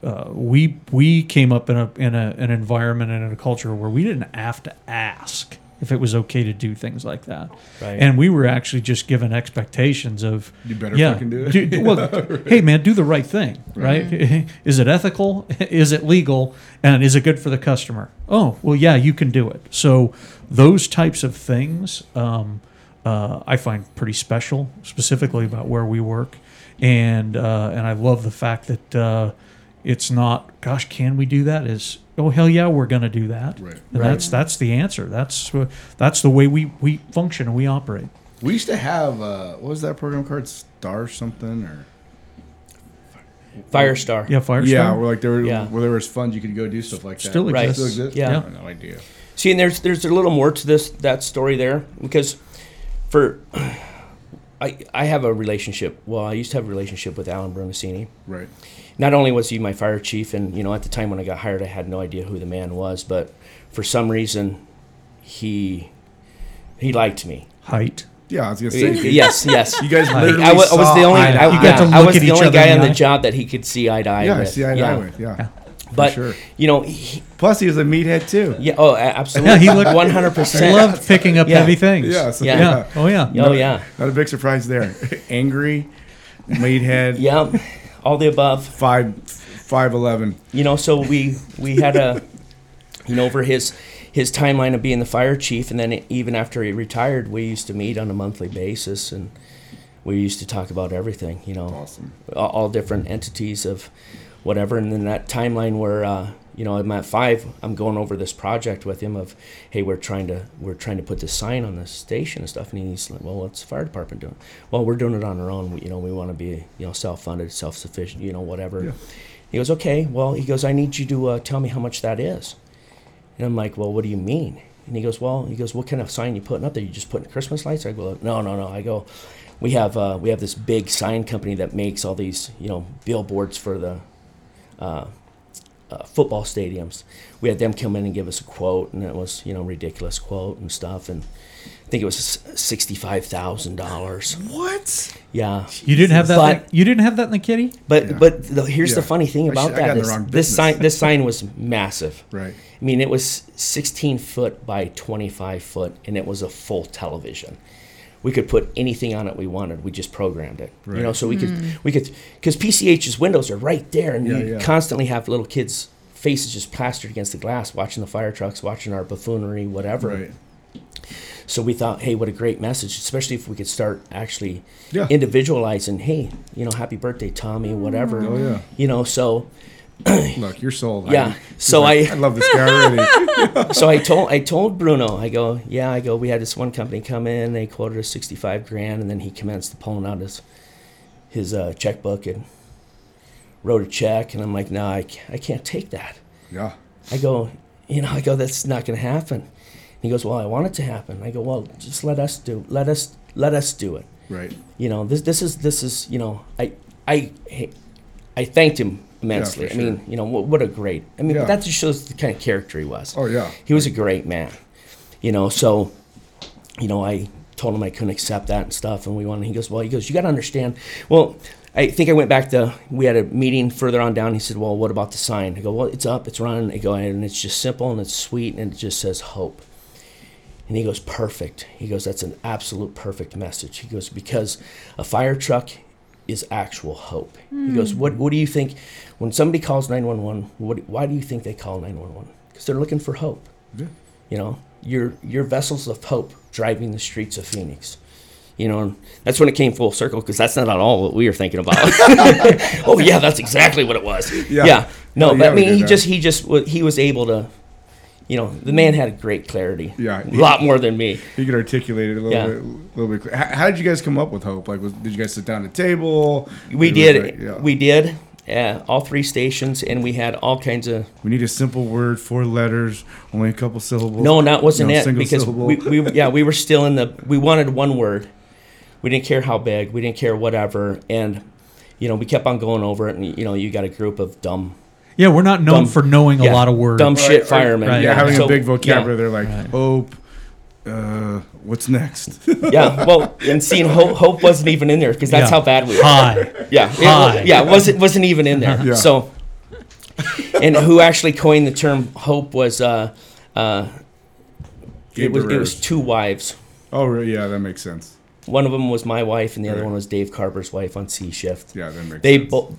uh, we we came up in a in a an environment and in a culture where we didn't have to ask if it was okay to do things like that, Right. and we were actually just given expectations of You better yeah. fucking do it. do- do- well, [laughs] hey man, do the right thing, right? [laughs] Is it ethical? [laughs] Is it legal? And is it good for the customer? Oh, well, yeah, you can do it. So those types of things um, uh, I find pretty special, specifically about where we work, and uh, and I love the fact that uh, it's not, gosh, can we do that? Is oh hell yeah, we're gonna do that. Right. And That's that's the answer. That's that's the way we we function and we operate. We used to have uh, what was that program called? Star something or Firestar. Yeah, Firestar. Yeah, where like there were Yeah. where there was funds, you could go do stuff like that. Still Right. exists. Still exists? Yeah. I have no idea. See, and there's there's a little more to this that story there because for I I have a relationship. Well, I used to have a relationship with Alan Brunacini. Right. Not only was he my fire chief, and you know at the time when I got hired, I had no idea who the man was, but for some reason, he he liked me. Height. Yeah, I was gonna uh, say. [laughs] yes, yes. You guys literally I was, I was the only. I. You got to yeah, I was at the each only guy on the the eye. job that he could see eye to eye with. Yeah, with. see eye to eye with. Yeah. But sure. you know, he, Plus, he was a meathead too. yeah, oh, absolutely, Yeah, he looked- one hundred percent. loved picking up Yeah. heavy things. Yeah. So, Yeah. Yeah. Oh yeah. Oh yeah, Not a big surprise there. [laughs] Angry, meathead, yeah, all the above. five, five eleven. you know so we we had a you know over his his timeline of being the fire chief and then even after he retired we used to meet on a monthly basis and we used to talk about everything you know Awesome. all, all different entities of whatever and then that timeline where uh, you know i'm at five i'm going over this project with him of hey we're trying to we're trying to put this sign on the station and stuff. And he's like well what's the fire department doing? Well we're doing it on our own. We, you know we want to be you know self-funded self-sufficient you know whatever. Yeah. he goes okay well he goes i need you to uh, tell me how much that is. And i'm like well what do you mean? And he goes well he goes what kind of sign you putting up there? You just putting christmas lights? I go no no no. I go we have uh, we have this big sign company that makes all these you know billboards for the uh, uh, football stadiums. We had them come in and give us a quote, and it was you know ridiculous quote and stuff, and I think it was sixty five thousand dollars. What? Yeah, You didn't have that. But- you didn't have that in the kitty. but Yeah. but the, here's the funny thing about should- I that in the is wrong this sign this sign was massive. Right. I mean, it was 16 foot by 25 foot, and it was a full television. We could put anything on it we wanted. We just programmed it, you know. So we could mm. we could because PCH's windows are right there, and Yeah, you yeah. constantly have little kids' faces just plastered against the glass, watching the fire trucks, watching our buffoonery, whatever. Right. So we thought, hey, what a great message, especially if we could start actually Yeah. individualizing. Hey, you know, happy birthday, Tommy, whatever. Oh yeah. You know, so [clears throat] Look, you're sold. Yeah. I, So I- I love this guy already. [laughs] [laughs] so I told I told Bruno, I go, yeah, I go. We had this one company come in, they quoted us sixty five grand, and then he commenced pulling out his his uh, checkbook and wrote a check, and I'm like, no, I, ca- I can't take that. yeah. I go, you know, I go, that's not going to happen. He goes, well, I want it to happen. I go, well, just let us do, let us, let us do it. Right. You know, this, this is, this is, you know, I, I, I thanked him immensely. for I mean, you know, what, what a great. I mean, Yeah. that just shows the kind of character he was Oh yeah. he was a great man you know so you know i told him i couldn't accept that and stuff and we wanted he goes well he goes you got to understand well i think i went back to we had a meeting further on down he said well what about the sign i go well it's up it's running i go and it's just simple and it's sweet and it just says hope and he goes perfect he goes that's an absolute perfect message he goes because a fire truck is actual hope he goes hmm. what what do you think when somebody calls 911 what, why do you think they call 911 because they're looking for hope Yeah. you know, your your vessels of hope driving the streets of Phoenix. You know, and that's when it came full circle because that's not at all what we were thinking about. [laughs] oh yeah, that's exactly what it was. Yeah. Yeah, no, but I mean, he that. Uh, just he just he was able to, you know, the man had great clarity. Yeah. a lot more than me. He could articulate it a little Yeah. bit, a little bit. How, how did you guys come up with hope? Like, was, did you guys sit down at a table? We It did, like, yeah. we did, uh, all three stations, and we had all kinds of We need a simple word, four letters, only a couple syllables. No, that wasn't No, it. single Because we, we, yeah, we were still in the. [laughs] We wanted one word. We didn't care how big. We didn't care whatever. And, you know, we kept on going over it. And you know, you got a group of dumb, Yeah, we're not known Dumb- for knowing a yeah, lot of words. dumb shit right, firemen. right. yeah, having So, a big yeah. vocabulary. They're like Right. hope. Uh, what's next? [laughs] Yeah, well, and seeing hope, hope wasn't even in there because that's Yeah. how bad we were. Hi. [laughs] Yeah, it, Hi. wa- yeah, it wasn't wasn't even in there. Yeah. So, and who actually coined the term hope was uh, uh, it was it was two wives. Oh, really? yeah, that makes sense. One of them was my wife, and the other Right. one was Dave Carver's wife on C shift. Yeah, that makes they sense. both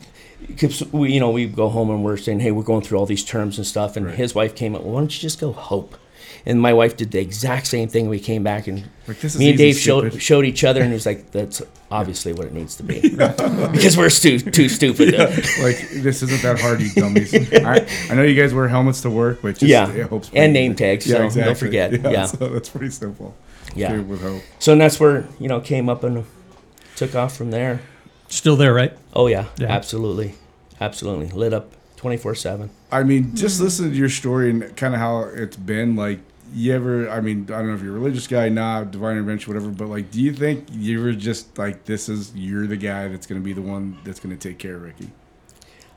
because we you know we go home and we're saying hey we're going through all these terms and stuff and Right. his wife came up well, why don't you just go hope and my wife did the exact same thing we came back and Like, this is me and dave showed, stupid. showed each other and he was like that's obviously what it needs to be [laughs] because we're stu- too stupid to, like this isn't that hard, you dummies. [laughs] I, I know you guys wear helmets to work, but just, Yeah. And me. name tags, so don't forget. Yeah. so that's pretty simple. Yeah Good with hope. so and that's where you know came up and took off from there Still there, right? oh yeah, Yeah. absolutely absolutely lit up 24 7 I mean, just listen to your story and kind of how it's been. Like, you ever? I mean, I don't know if you're a religious guy, not divine intervention, whatever. But like, do you think you were just like, this is you're the guy that's going to be the one that's going to take care of Ricky?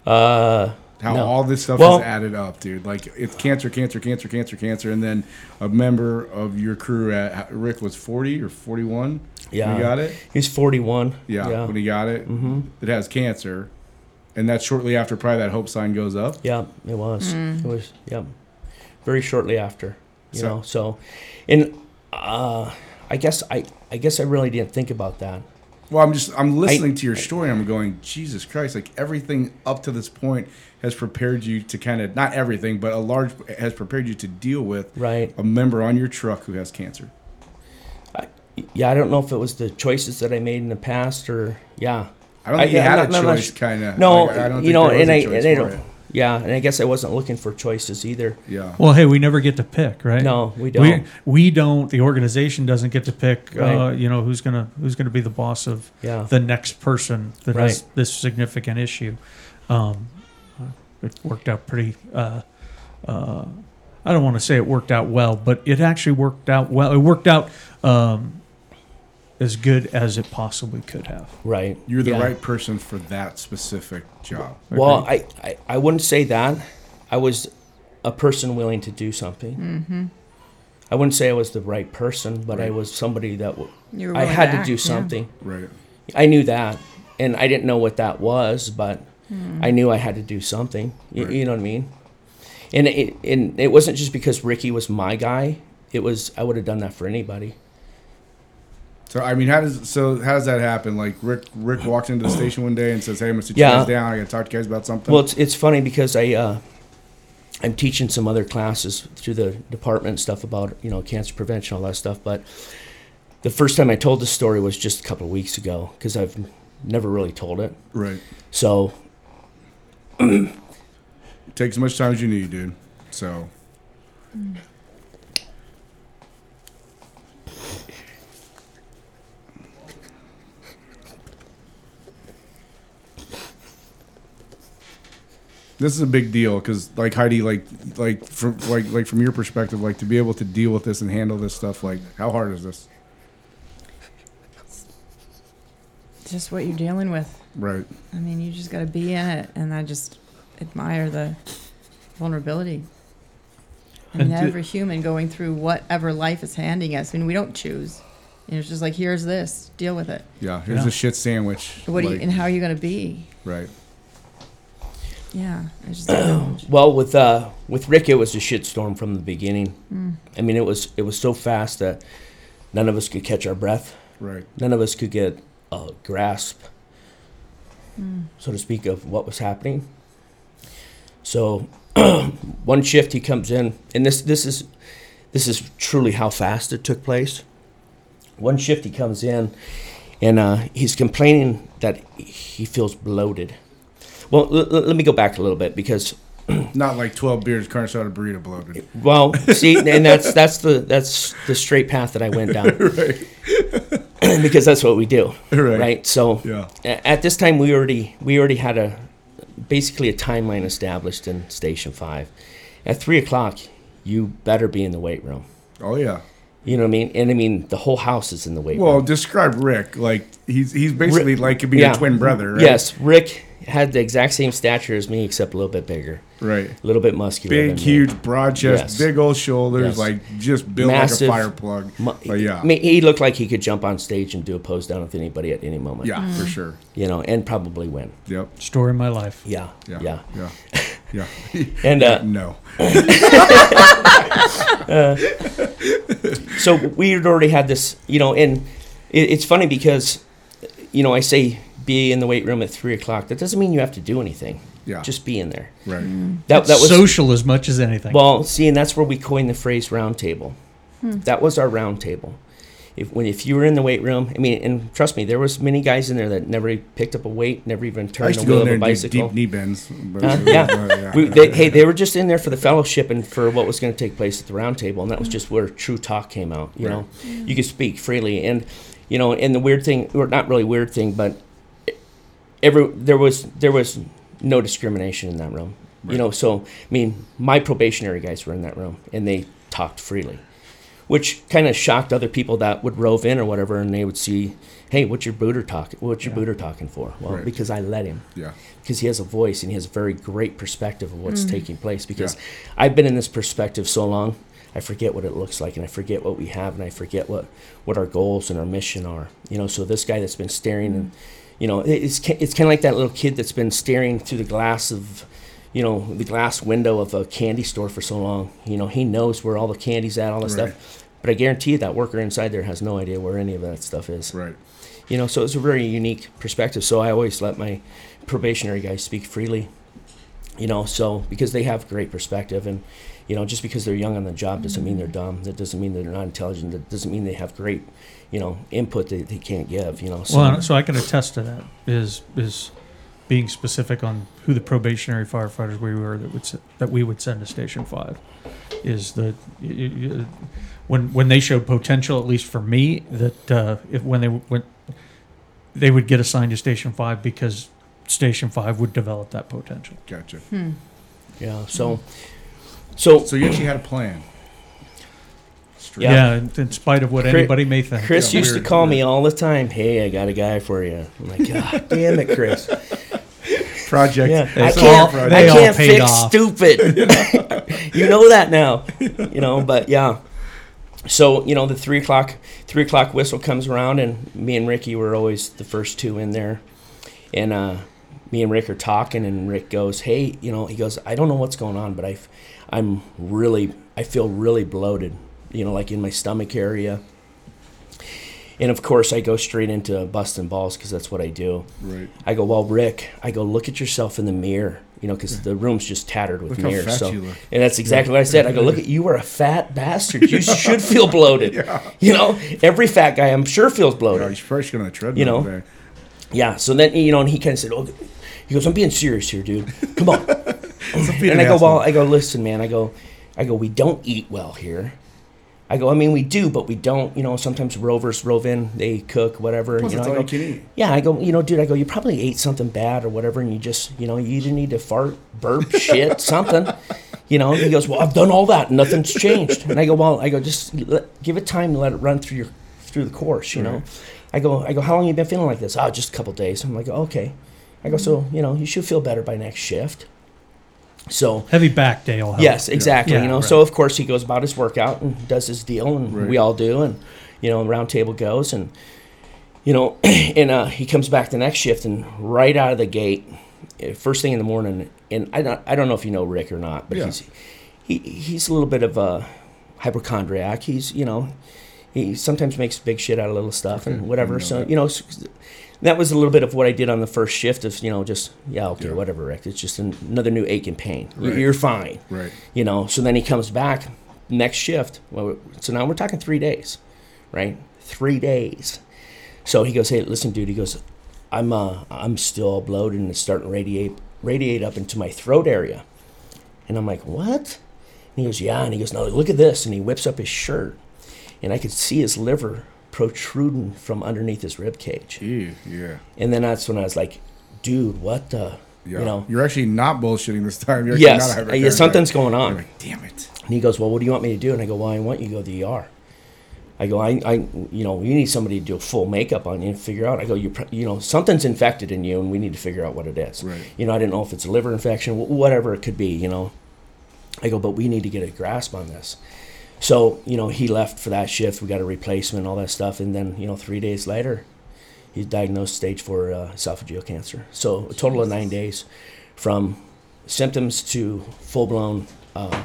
uh How No. all this stuff Well- is added up, dude. Like, it's cancer, cancer, cancer, cancer, cancer, and then a member of your crew at Rick was 40 or 41. Yeah. when he got it. he's 41 Yeah, yeah when he got it, mm-hmm. it has cancer, and that's shortly after probably that hope sign goes up. Yeah, it was. It was. Yep. Very shortly after, you So- know. So, and uh, I guess I, I guess I really didn't think about that. Well, I'm just I'm listening to your story. I'm going, Jesus Christ! Like everything up to this point has prepared you to kind of not everything, but a large has prepared you to deal with Right. a member on your truck who has cancer. I, yeah, I don't know if it was the choices that I made in the past or yeah. I don't think you yeah, had I'm a not- choice, kind of. No, I don't you think know, and a I, and I don't. it. Yeah, and I guess I wasn't looking for choices either. Yeah. Well, hey, we never get to pick, right? No, we We, don't. we don't. The organization doesn't get to pick. Uh, you know who's gonna who's gonna be the boss of Yeah. the next person that has this significant issue. Um, uh, it worked out pretty. Uh, uh, I don't want to say it worked out well, but it actually worked out well. It worked out um, as good as it possibly could have. Right. You're the Yeah. right person for that specific job. Well, I, I, I wouldn't say that. I was a person willing to do something. Mm-hmm. I wouldn't say I was the right person, but I was somebody that w- You were I had to act, do yeah. something. Right. I knew that, and I didn't know what that was, but I knew I had to do something. Right. You know what I mean? And it, and it wasn't just because Ricky was my guy. It was I would have done that for anybody. So I mean, how does so how does that happen? Like Rick Rick walks into the station one day and says, "Hey, I'm gonna sit Yeah. you guys down. I gotta talk to you guys about something." Well, it's, it's funny because I uh, I'm teaching some other classes through the department stuff about you know cancer prevention all that stuff. But the first time I told the story was just a couple of weeks ago because I've never really told it. right. So [clears throat] Take as much time as you need, dude. So this is a big deal because, like Heidi, like like from like like from your perspective, like to be able to deal with this and handle this stuff, like how hard is this? Just what you're dealing with. Right. I mean, you just got to be in it, and I just admire the vulnerability. I mean, And to- every human going through whatever life is handing us. I mean, we don't choose. You know, it's just like here's this, deal with it. Yeah. Here's Yeah. a shit sandwich. What do you and how are you going to be? Right. Yeah, it's just [clears throat] well with uh, with Rick it was a shitstorm from the beginning. I mean it was it was so fast that none of us could catch our breath. Right. None of us could get a grasp, so to speak, of what was happening. So [clears throat] one shift he comes in, and this this is this is truly how fast it took place. One shift he comes in, and uh, he's complaining that he feels bloated. Well, l- l- let me go back a little bit because [clears throat] Not like twelve beers, carne asada, burrito bloated. well, see, and that's [laughs] that's the that's the straight path that I went down [laughs] [clears throat] because that's what we do, Right. right? So Yeah. at this time we already we already had a basically a timeline established in Station Five. At three o'clock, you better be in the weight room. Oh yeah. You know what I mean? And I mean the whole house is in the weight Well, room. Well, describe Rick. Like he's he's basically Rick- like could be yeah. a twin brother, right? Yes, Rick had the exact same stature as me, except a little bit bigger, Right. a little bit muscular. Big, than me. huge, broad chest, Yes. big old shoulders, Yes. like just built Massive. like a fire plug. But yeah, I mean, he looked like he could jump on stage and do a pose down with anybody at any moment. yeah, for sure. You know, and probably win. Yep. Story of my life. Yeah. Yeah. Yeah. Yeah. [laughs] Yeah. And uh, [laughs] no. [laughs] uh, so we had already had this, you know, and it, it's funny because, you know, I say be in the weight room at three o'clock. That doesn't mean you have to do anything. Yeah. Just be in there. Right. That that was social as much as anything. well. See, and that's where we coined the phrase round table. That was our round table. If when if you were in the weight room, I mean, and trust me, there was many guys in there that never picked up a weight, never even I turned used to go wheel in of there a and bicycle. deep knee bends. Uh, yeah. uh, We, they, hey, they were just in there for the fellowship and for what was going to take place at the round table, and that was just where true talk came out. You know, you could speak freely, and you know, and the weird thing, or not really weird thing, but every there was there was no discrimination in that room. You know, so I mean, my probationary guys were in that room and they talked freely, which kind of shocked other people that would rove in or whatever, and they would see, hey, what's your booter talking? What's your booter talking for? Well, Right. because I let him Yeah. because he has a voice and he has a very great perspective of what's mm. taking place. Because Yeah. I've been in this perspective so long, I forget what it looks like and I forget what we have and I forget what what our goals and our mission are. You know, so this guy that's been staring mm. and you know, it's it's kind of like that little kid that's been staring through the glass of you know, the glass window of a candy store for so long. You know, he knows where all the candy's at, all that Right. stuff. But I guarantee you that worker inside there has no idea where any of that stuff is Right. you know so it's a very unique perspective so i always let my probationary guys speak freely you know so because they have great perspective and you know just because they're young on the job doesn't mean they're mm-hmm. dumb that doesn't mean they're not intelligent that doesn't mean they have great you know input that they can't give you know so Well, so I can attest to that. Is is being specific on who the probationary firefighters we were that would that we would send to Station Five is that y- y- y- when when they showed potential, at least for me, that uh, if when they went, they would get assigned to Station Five because Station Five would develop that potential. Gotcha. yeah so so So you actually had a plan. Straight- Yeah. Yeah, in, in spite of what Chris- anybody may think. chris Yeah, used weird, to call me all the time hey i got a guy for you i'm like god [laughs] damn it chris Project. Yeah, I can't. project. they I can't fix off. stupid. [laughs] [laughs] you know that now. You know, but yeah. So you know, the three o'clock three o'clock whistle comes around, and me and Ricky were always the first two in there, and uh, me and Rick are talking, and Rick goes, "Hey, you know," he goes, "I don't know what's going on, but I, I'm really, I feel really bloated. You know, like in my stomach area." And of course, I go straight into busting balls because that's what I do. Right. I go, well, Rick, I go, look at yourself in the mirror, you know, because the room's just tattered with Look how mirrors. fat so, you look. and that's exactly what I said. I go, look at you, are a fat bastard. You [laughs] should feel bloated. Yeah. You know, every fat guy, I'm sure, feels bloated. should probably should on the treadmill You know, there. Yeah. So then, you know, and he kind of said, oh, he goes, I'm being serious here, dude. Come on. [laughs] And an I go, well, I go, listen, man. I go, I go, we don't eat well here. I go, I mean, we do, but we don't. You know, sometimes rovers rove in, they cook, whatever. Plus, you know, I go, you can eat. yeah, I go, you know, dude, I go, you probably ate something bad or whatever, and you just, you know, you either need to fart, burp, [laughs] shit, something. You know, he goes, well, I've done all that, nothing's changed. And I go, well, I go, just let, give it time to let it run through your through the course. You know, I go, I go, how long you been feeling like this? Oh, just a couple days. I'm like, okay. I go, so you know, you should feel better by next shift. So Heavy back day will help. Yes, exactly. Yeah, you know, right. so of course he goes about his workout and does his deal, and Right. we all do, and you know, round table goes, and you know, [clears throat] and uh, he comes back the next shift, and right out of the gate, eh, first thing in the morning, and I don't, I don't know if you know Rick or not, but Yeah. he's he, he's a little bit of a hypochondriac. He's you know, he sometimes makes big shit out of little stuff Okay, and whatever. So that. you know. That was a little bit of what I did on the first shift. Of you know, just yeah, okay, Yeah. whatever, Rick. It's just an, another new ache and pain. Right. You're fine Right. you know so then he comes back next shift well, so now we're talking three days right three days so he goes hey listen dude he goes i'm uh i'm still bloated and it's starting to radiate radiate up into my throat area and i'm like what and he goes yeah and he goes no look at this and he whips up his shirt and i could see his liver protruding from underneath his rib cage Ew, yeah. and then that's when i was like dude what the Yeah. you know You're actually not bullshitting this time. You're yes not yeah, something's going on like, damn it. And he goes, Well, what do you want me to do? And I go, Well, I want you to go to the ER. I go, I, I, you know, you need somebody to do a full makeup on you and figure out. I go, you, you know, something's infected in you, and we need to figure out what it is. Right. You know, I didn't know if it's a liver infection, whatever it could be. You know, I go, but we need to get a grasp on this. So, you know, he left for that shift. We got a replacement, all that stuff, and then, you know, three days later, he's diagnosed stage four uh, esophageal cancer. So, a total of nine days, from symptoms to full blown. Uh,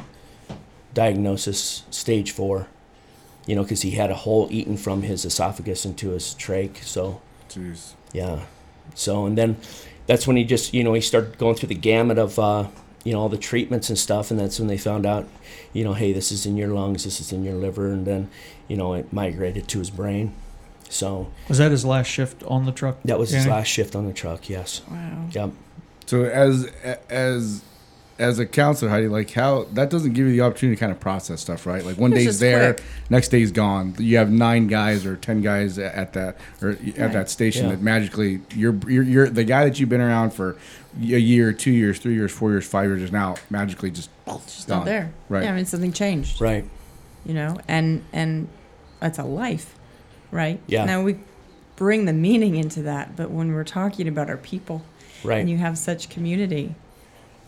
diagnosis stage four you know because he had a hole eaten from his esophagus into his trach so Jeez. yeah so and then that's when he just you know he started going through the gamut of uh, you know all the treatments and stuff and that's when they found out you know hey this is in your lungs this is in your liver and then you know it migrated to his brain so Was that his last shift on the truck? that was his last shift on the truck yes Wow. yep So as as as a counselor, Heidi, like how that doesn't give you the opportunity to kind of process stuff, right? Like one day's there, quick. next day's gone. You have nine guys or ten guys at that or at that station Yeah. that magically you're, you're you're the guy that you've been around for a year, two years, three years, four years, five years is now magically just Just gone. not there. Right. Yeah, I mean something changed. Right. You know, and and that's a life, right? Yeah. Now we bring the meaning into that, but when we're talking about our people, Right. and you have such community,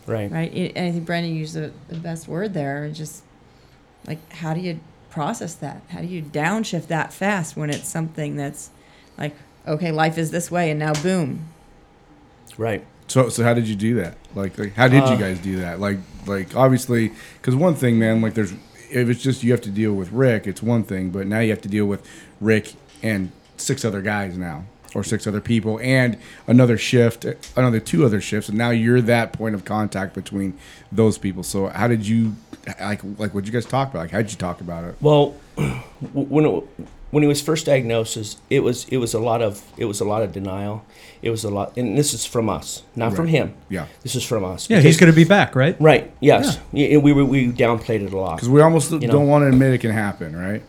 right. right? It, and I think Brandon used the, the best word there. Just like, how do you process that? How do you downshift that fast when it's something that's like, okay, life is this way, and now boom. Right. So, so how did you do that? Like, like how did Uh, you guys do that? Like, like obviously, because one thing, man, like there's if it's just you have to deal with Rick, it's one thing, but now you have to deal with Rick and six other guys now, or six other people, and another shift, another two other shifts, and now you're that point of contact between those people. So, how did you like, like what you guys talk about? Like, how did you talk about it? Well, [clears throat] when it, when he was first diagnosed, it was it was a lot of it was a lot of denial. It was a lot, and this is from us, not from him. Yeah, This is from us. Yeah, he's going to be back, right? Right. Yes. Yeah. we were we downplayed it a lot. because we almost know. don't want to admit it can happen, right?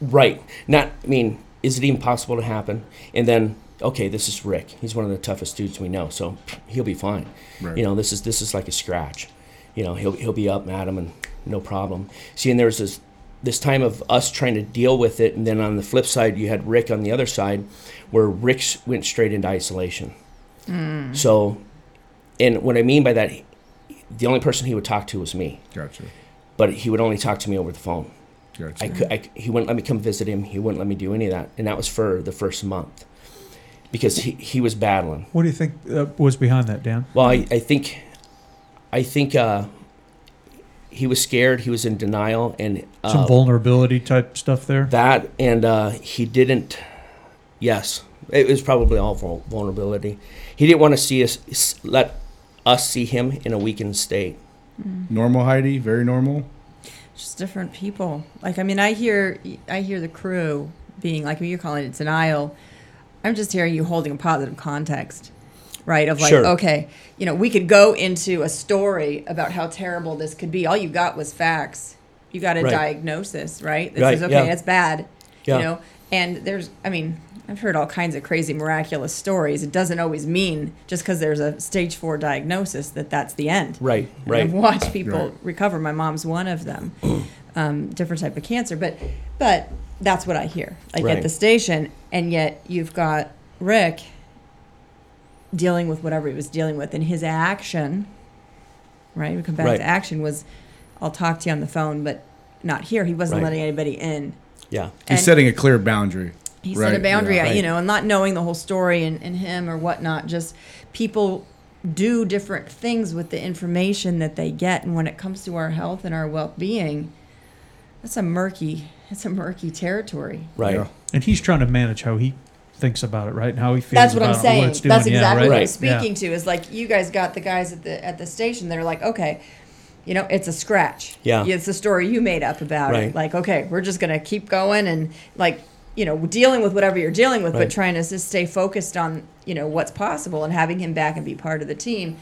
Right. Not. I mean, is it even possible to happen? And then, okay, this is Rick. He's one of the toughest dudes we know, so he'll be fine. Right. You know, this is this is like a scratch. You know, he'll he'll be up, Madam, and no problem. See, and there's this this time of us trying to deal with it, and then on the flip side, you had Rick on the other side, where Rick went straight into isolation. So, and what I mean by that, the only person he would talk to was me, Gotcha, but he would only talk to me over the phone. gotcha. I could, I, he wouldn't let me come visit him. He wouldn't let me do any of that, and that was for the first month because he, he was battling. What do you think uh, was behind that, Dan? Well, I, I think, I think uh, he was scared. He was in denial, and Some uh, vulnerability type stuff there. that, and uh, he didn't. Yes, it was probably all vul- vulnerability. He didn't want to see us let us see him in a weakened state. Mm. normal Heidi, very normal. just different people. Like I mean, I hear I hear the crew being like you're calling it denial. I'm just hearing you holding a positive context, right? Of like, Sure. okay, you know, we could go into a story about how terrible this could be. All you got was facts. You got a Right. diagnosis, right? This Right, is okay. yeah. It's bad. Yeah. You know, and there's, I mean, I've heard all kinds of crazy, miraculous stories. It doesn't always mean just because there's a stage four diagnosis that that's the end. Right, And right. I've watched people Right. recover. My mom's one of them, [clears throat] um, different type of cancer. But but that's what I hear, like Right. at the station. And yet you've got Rick dealing with whatever he was dealing with, and his action. Right, we come back Right. to action was, I'll talk to you on the phone, but not here. He wasn't Right. letting anybody in. Yeah, He's setting a clear boundary. he Right, set a boundary, yeah. you know, and not knowing the whole story and, and him or whatnot. Just people do different things with the information that they get, and when it comes to our health and our well being, that's a murky, it's a murky territory. right. Yeah. And he's trying to manage how he thinks about it, right? And how he feels That's what I'm about saying. What it's doing. That's yeah, exactly right? what I'm Right. speaking to. Is like you guys got the guys at the at the station that are like, okay, you know, it's a scratch. Yeah. it's a story you made up about Right. it. Like, okay, we're just gonna keep going and like, you know, dealing with whatever you're dealing with, Right. but trying to just stay focused on you know what's possible and having him back and be part of the team.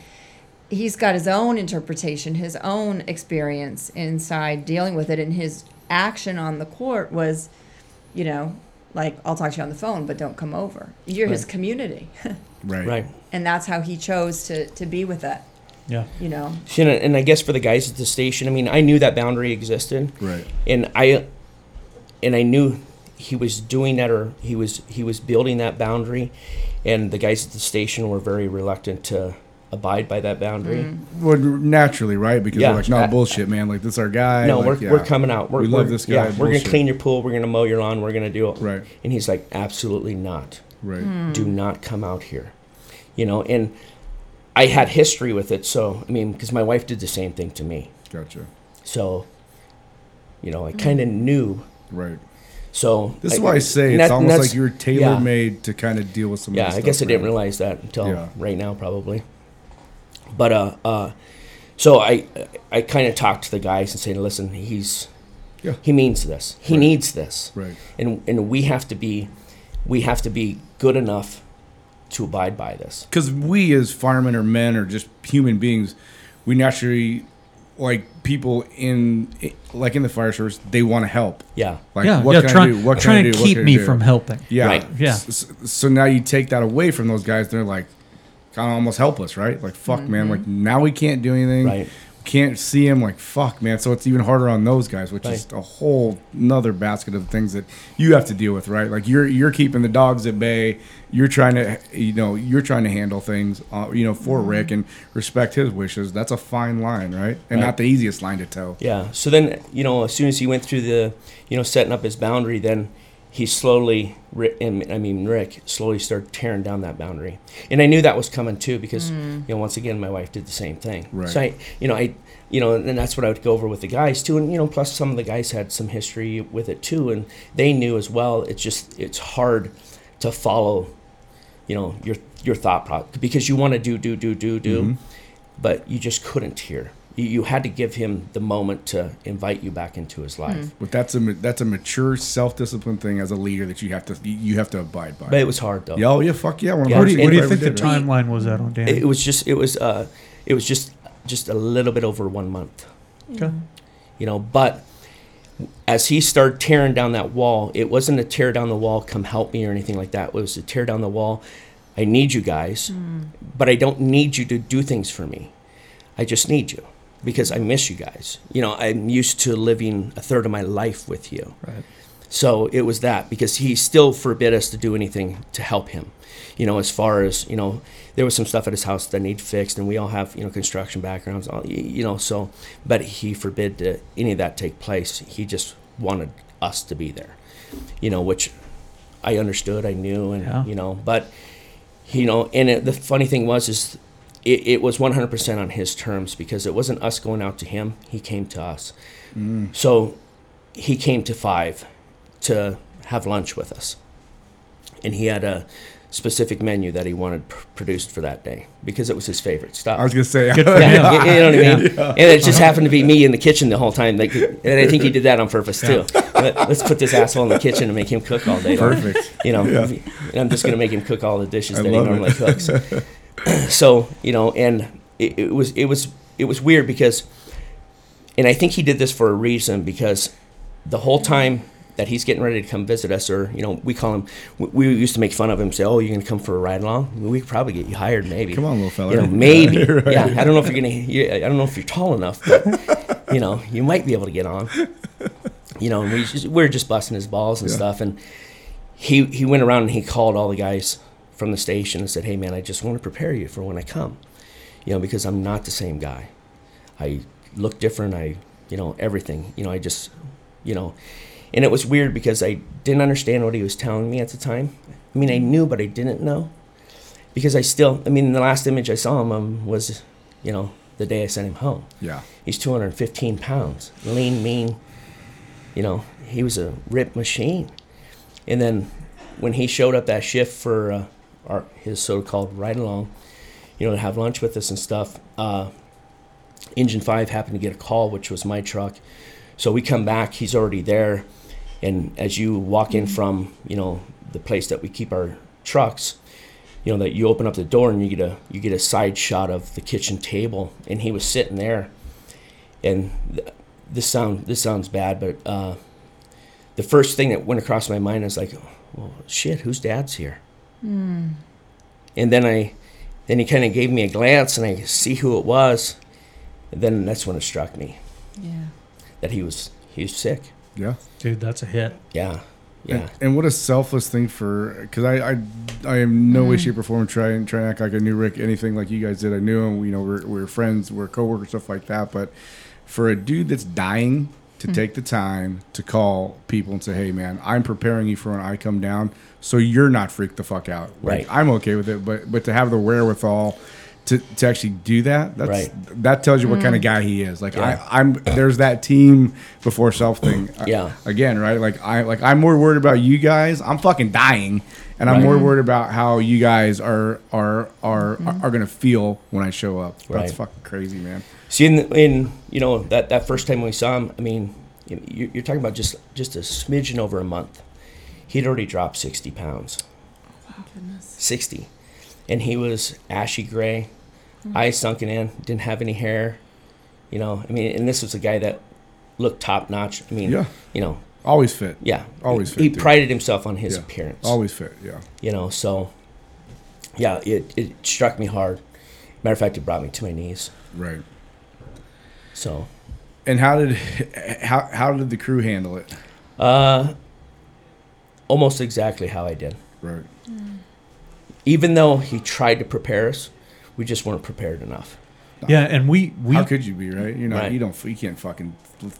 He's got his own interpretation, his own experience inside dealing with it, and his action on the court was, you know, like I'll talk to you on the phone, but don't come over. You're his community. [laughs] Right. Right. and that's how he chose to to be with it. Yeah. you know And, and I guess for the guys at the station, I mean, I knew that boundary existed, Right. and I, and I knew he was doing that, or he was he was building that boundary, and the guys at the station were very reluctant to abide by that boundary. Mm. Well, naturally, right? Because Yeah. they're like, no I- bullshit, man. Like this is our guy. No, like, we're, yeah. we're coming out. We're, We love we're- this guy, Yeah, we're gonna clean your pool. We're gonna mow your lawn. We're gonna do it. Right. And he's like, absolutely not. Right. Hmm. Do not come out here. You know, and I had history with it. So I mean, because my wife did the same thing to me. Gotcha. So, you know, I kind of knew. Right. So This is why I say it's that- almost like you're tailor made to kind of deal with some. Yeah, of I this guess I stuff, didn't realize that until Yeah. right now, probably. But uh, uh, so I I kind of talked to the guys and said, listen, he's Yeah. he means this. He Right. needs this. Right. and and we have to be we have to be good enough to abide by this Because we as firemen or men or just human beings, we naturally like people in like in the fire service they want to help Yeah. like yeah, what yeah. can Try, I do what try can I and do what keep me do? from helping. yeah Right. Yeah. S- so now you take that away from those guys they're like kind of almost helpless right? Like fuck man like now we can't do anything. Right. can't see him like fuck man. So it's even harder on those guys which is a whole another basket of things that you have to deal with right? Like you're you're keeping the dogs at bay. You're trying to you know you're trying to handle things uh, you know for rick and respect his wishes. That's a fine line right? And Right. not the easiest line to toe. Yeah. So then, you know, as soon as he went through the, you know, setting up his boundary, then he slowly, and- I mean, Rick slowly started tearing down that boundary. And I knew that was coming too because, you know, once again, my wife did the same thing. Right. So I, you know, I, you know, and that's what I would go over with the guys too. And, you know, plus some of the guys had some history with it too. And they knew as well. It's just, it's hard to follow, you know, your, your thought process because you want to do, do, do, do, do, Mm-hmm. but you just couldn't hear. You, you had to give him the moment to invite you back into his life. Mm-hmm. but that's a that's a mature self-disciplined thing as a leader that you have to you you have to abide by But it was hard though. yeah oh, yeah fuck yeah one Yeah, What do you, what do you think the ever did, right? timeline was that on Dan? It, it was just, it was, uh, it was just, just a little bit over one month. okay. Mm-hmm. you know but as he started tearing down that wall it wasn't a tear down the wall come help me or anything like that it was a tear down the wall i need you guys mm-hmm. but i don't need you to do things for me i just need you because i miss you guys you know i'm used to living a third of my life with you Right. so it was that because he still forbid us to do anything to help him. You know, as far as, you know, there was some stuff at his house that needed fixed and we all have, you know, construction backgrounds, all- you know, so, but he forbid to, any of that take place. He just wanted us to be there, you know, which I understood, I knew, and, Yeah. you know, but, you know, and it, the funny thing was, is it, it was 100% on his terms because it wasn't us going out to him, he came to us. Mm. So he came to five to have lunch with us. And he had a specific menu that he wanted pr- produced for that day because it was his favorite stuff. I was gonna say Good for yeah, him. you, you know what I mean? [laughs] And it just happened to be me in the kitchen the whole time. Like, and I think he did that on purpose too. Let, us put this asshole in the kitchen and make him cook all day. long. Perfect. You know, and I'm just gonna make him cook all the dishes I that he love it. normally cooks. [laughs] [clears throat] so you know, and it, it was it was it was weird because, and I think he did this for a reason because the whole time that he's getting ready to come visit us, or you know, we call him. We, we used to make fun of him, say, "Oh, you're gonna come for a ride along? We could probably get you hired, maybe." Come on, little fella. You know, maybe. [laughs] Right. Yeah, I don't know if you're gonna. You, I don't know if you're tall enough, but [laughs] you know, you might be able to get on. You know, and we just, we just busting his balls and Yeah. stuff, and he he went around and he called all the guys from the station and said, "Hey, man, I just want to prepare you for when I come, you know, because I'm not the same guy. I look different. I, you know, everything. You know, I just, you know." And it was weird because I didn't understand what he was telling me at the time. I mean, I knew, but I didn't know because I still, I mean, the last image I saw him um, was, you know, the day I sent him home. Yeah. He's 215 pounds, lean, mean. You know, he was a ripped machine. And then when he showed up that shift for uh, our, his so-called ride along, you know, to have lunch with us and stuff, uh, Engine 5 happened to get a call, which was my truck. So we come back, he's already there. And as you walk in from, you know, the place that we keep our trucks, you know, that you open up the door and you get a you get a side shot of the kitchen table and he was sitting there. And th- this sound this sounds bad, but uh, the first thing that went across my mind is like, well, shit, whose dad's here? Hmm. And then I, then he kind of gave me a glance, and I see who it was. And then that's when it struck me Yeah. that he was he was sick. Yeah. Dude, that's a hit. Yeah, yeah, And, and what a selfless thing for because I, I I am no way mm. shape or form trying trying to act like I knew Rick anything like you guys did. I knew him. You know we're we're friends, we're coworkers, stuff like that. But for a dude that's dying to take the time to call people and say, "Hey, man, I'm preparing you for when I come down, so you're not freaked the fuck out." Like, Right. I'm okay with it, but but to have the wherewithal. To, to actually do that, that's Right. that tells you what kind of mm. guy he is. Like Yeah. I, I'm there's that team before self thing. Uh, yeah. Again, right? Like I like I'm more worried about you guys. I'm fucking dying, and I'm more mm. worried about how you guys are are are mm-hmm. are gonna feel when I show up. That's fucking crazy, man. See, in, in you know that, that first time we saw him, I mean, you- you're, you're talking about just just a smidgen over a month. He'd already dropped sixty pounds. Goodness. Sixty, and he was ashy gray, mm. eyes sunken in, didn't have any hair. You know, I mean, and this was a guy that looked top notch. I mean, Yeah. you know, Always fit. yeah, Always fit. he dude. prided himself on his Yeah. appearance. Always fit. Yeah. You know, so yeah, it it struck me hard. Matter of fact, it brought me to my knees. Right. So, And how did how how did the crew handle it? uh, almost exactly how I did. Right. Even though he tried to prepare us, we just weren't prepared enough. Yeah, and we we how could you be right? You're not. Right. You don't. You can't fucking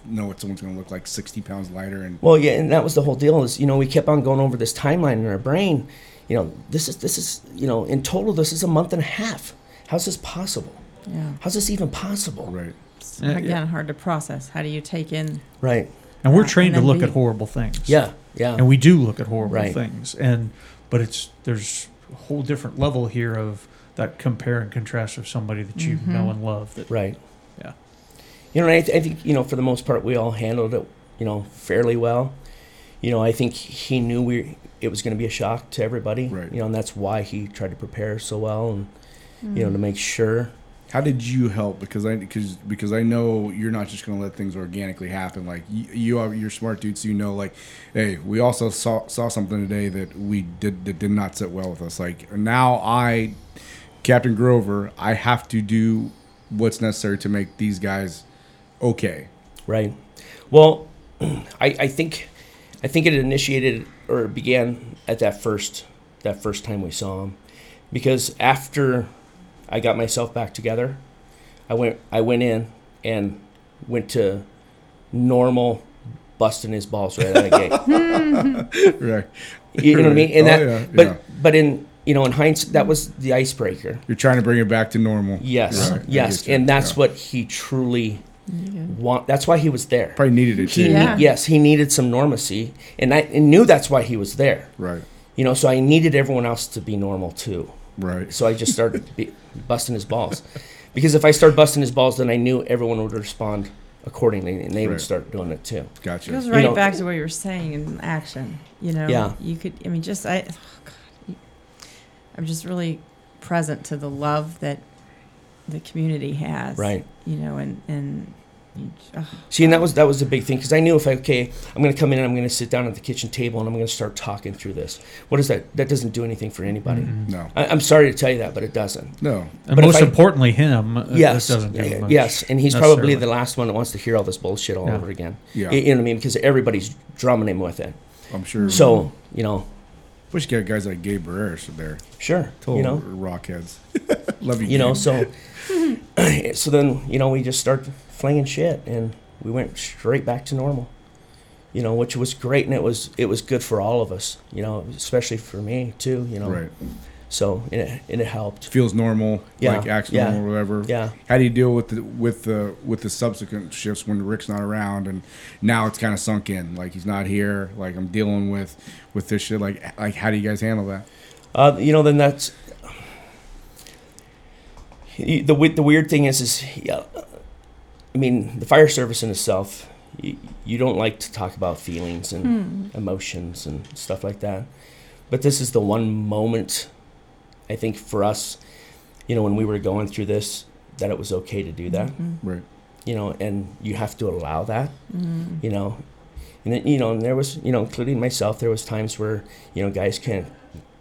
know what someone's gonna look like sixty pounds lighter and Well, yeah, and that was the whole deal. Is you know we kept on going over this timeline in our brain. You know, this is this is you know in total this is a month and a half. How's this possible? Yeah. How's this even possible? right. It's, Uh, yeah. again, hard to process. How do you take in? Right. and we're Yeah, trained and to then look be- at horrible things. Yeah. Yeah. and we do look at horrible Right. things and but it's there's a whole different level here of that compare and contrast of somebody that you Mm-hmm. know and love that right. yeah You know, and I, th- I think you know for the most part we all handled it you know fairly well. You know, I think he knew we it was going to be a shock to everybody. Right. You know, and that's why he tried to prepare so well and you know to make sure. How did you help? Because I because because I know you're not just gonna let things organically happen. Like you, you are you're smart dudes. So you know, like, hey, we also saw saw something today that we did that did not sit well with us. Like now, I, Captain Grover, I have to do what's necessary to make these guys okay. Right. Well, [clears throat] I, I think I think it initiated or began at that first that first time we saw him, because after I got myself back together, I went I went in and went to normal busting his balls right out of the gate. [laughs] Right. You know what I mean? And Oh, that, yeah, but yeah. but in you know in hindsight, that was the icebreaker. You're trying to bring it back to normal. Yes, Right, yes, and that's yeah. what he truly want. That's why he was there. Probably needed it He too. ne- Yeah. yes, he needed some normacy, and I and knew that's why he was there. Right. You know, so I needed everyone else to be normal too. Right. So I just started be, busting his balls, because if I started busting his balls, then I knew everyone would respond accordingly, and they Right. would start doing it too. It Gotcha. goes right know- back to what you were saying in action. You know, Yeah. you could. I mean, just I. oh, God. I'm just really present to the love that the community has. Right. You know, and and you, See, and that was that was a big thing because I knew if I okay, I'm going to come in and I'm going to sit down at the kitchen table and I'm going to start talking through this. What is that? That doesn't do anything for anybody. Mm-mm. No. I, I'm sorry to tell you that, but it doesn't. No. and But most I- importantly him uh, yes, doesn't do y- much yes, and he's probably the last one that wants to hear all this bullshit all Yeah. over again. Yeah. You, you know what I mean? Because everybody's drumming him with it. I'm sure. So you know, wish you got guys like Gabe Barreras there. sure, Total you know, rockheads. [laughs] Love you. you know. So, [clears throat] so then you know we just started flinging shit, and we went straight back to normal. You know, which was great, and it was it was good for all of us. You know, especially for me too. You know, Right. so and it, and it helped. Feels normal. Yeah, Like acts yeah, normal, whatever. Yeah. How do you deal with the with the with the subsequent shifts when Rick's not around and now it's kind of sunk in? Like he's not here. Like I'm dealing with with this shit. Like like how do you guys handle that? Uh, you know, then that's the the the weird thing is is yeah, I mean the fire service in itself. You, you don't like to talk about feelings and hmm. emotions and stuff like that, but this is the one moment, I think for us, you know, when we were going through this, that it was okay to do that. Mm-hmm. Right. You know, and you have to allow that. Mm-hmm. You know, and then, you know, and there was you know, including myself, there was times where you know guys can't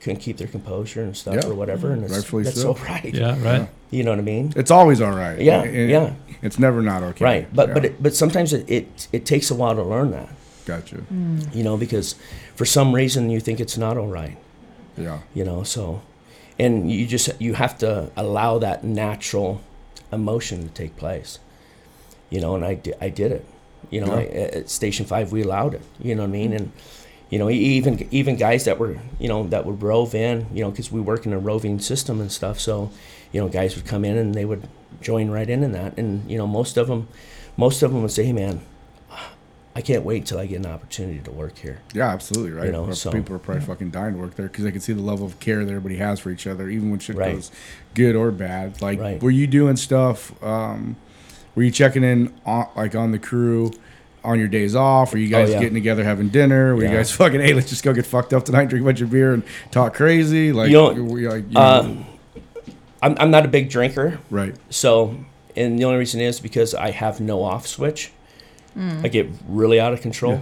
couldn't keep their composure and stuff Yeah. or whatever, and it's, Rightfully that's so. all right. yeah right Yeah. You know what I mean? It's always all right. Yeah, It- yeah. It's never not okay. Right. But but it, but sometimes it, it it takes a while to learn that. gotcha. You know, because for some reason you think it's not all right. Yeah. You know, so and you just you have to allow that natural emotion to take place. You know, and I did I did it. You know, Yeah. I, at Station Five we allowed it. You know what I mean? And you know, even even guys that were you know that would rove in. You know, because we work in a roving system and stuff. So, you know, guys would come in and they would join right in in that. And you know, most of them, most of them would say, "Hey, man, I can't wait until I get an opportunity to work here." Yeah, absolutely, right. You know, so- people are probably fucking dying to work there because they can see the level of care that everybody has for each other, even when shit Right. goes good or bad. Like, Right. were you doing stuff? Um, were you checking in on like on the crew on your days off? Were you guys Oh, yeah. getting together having dinner? Were you guys [laughs] fucking hey, let's just go get fucked up tonight, drink a bunch of beer, and talk crazy? Like, You know, were you, like, you Uh, know, I'm, I'm not a big drinker, Right. so and the only reason is because I have no off switch. I get really out of control. Yeah,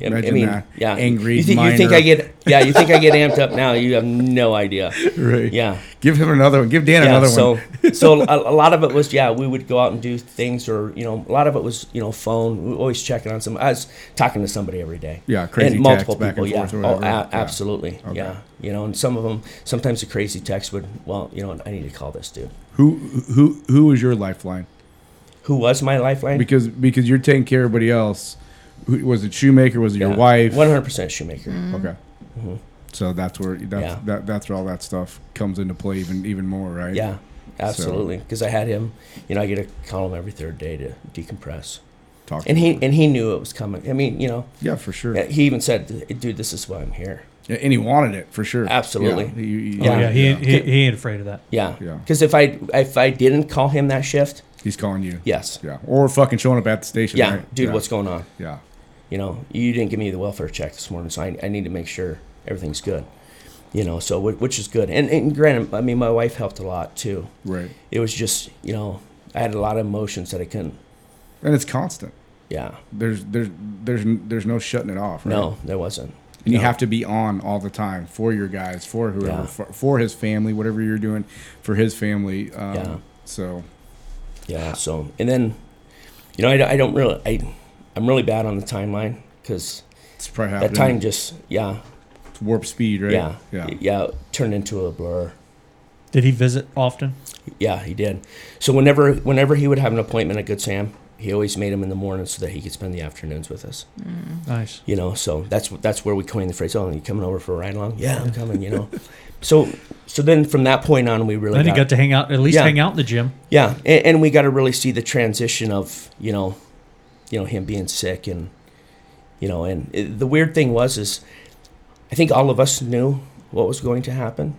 Imagine that. yeah, Angry You think, you think. I get? Yeah, you think I get amped up [laughs] now? You have no idea. Right. Yeah, Give him another one. Give Dan yeah. another so, one. so a, [laughs] a lot of it was yeah. We would go out and do things, or you know, a lot of it was you know phone. We were always checking on some. I was talking to somebody every day. Yeah, crazy and multiple people. and yeah. oh, a- Yeah. absolutely. Okay. Yeah. You know, and some of them. Sometimes the crazy text would. Well, you know, I need to call this dude. Who who who was your lifeline? Who was my lifeline? Because because you're taking care of everybody else. Who, was it Shoemaker? Was it your wife? One hundred percent shoemaker. Mm-hmm. Okay. So that's where that's Yeah. that, that's where all that stuff comes into play even even more, right? Yeah, absolutely. Because I had him, you know, I get to call him every third day to decompress, Talk to and he him. and he knew it was coming. I mean, you know, yeah, for sure. he even said, "Dude, this is why I'm here." Yeah, and he wanted it for sure. Absolutely. Yeah. You- you- Oh, yeah, he, Yeah. He, he ain't afraid of that. Yeah, Yeah. Because if I if I didn't call him that shift, He's calling you. yes, Yeah. Or fucking showing up at the station. yeah, right? dude, yeah. what's going on? Yeah. You know, you didn't give me the welfare check this morning, so I, I need to make sure everything's good. You know, so which is good. And, and granted, I mean, my wife helped a lot too. Right. It was just, you know, I had a lot of emotions that I couldn't. And it's constant. Yeah, There's there's there's there's no shutting it off. Right? no, there wasn't. And you No. have to be on all the time for your guys, for whoever, Yeah. for, for his family, whatever you're doing for his family. Um, Yeah. So Yeah. So and then, you know, I, I don't really I I'm really bad on the timeline because it's probably that time just yeah It's warp speed, right? yeah Yeah. yeah it turned into a blur. Did he visit often? Yeah, he did. So whenever whenever he would have an appointment at Good Sam, he always made him in the morning so that he could spend the afternoons with us. Mm. Nice. You know, so that's that's where we coined the phrase. Oh, you coming over for a ride along? Yeah, I'm coming. You know, so so then from that point on, we really Then he got, got to hang out, at least Yeah. hang out in the gym. yeah, and, and we got to really see the transition of you know, you know him being sick and you know, and it, the weird thing was is, I think all of us knew what was going to happen,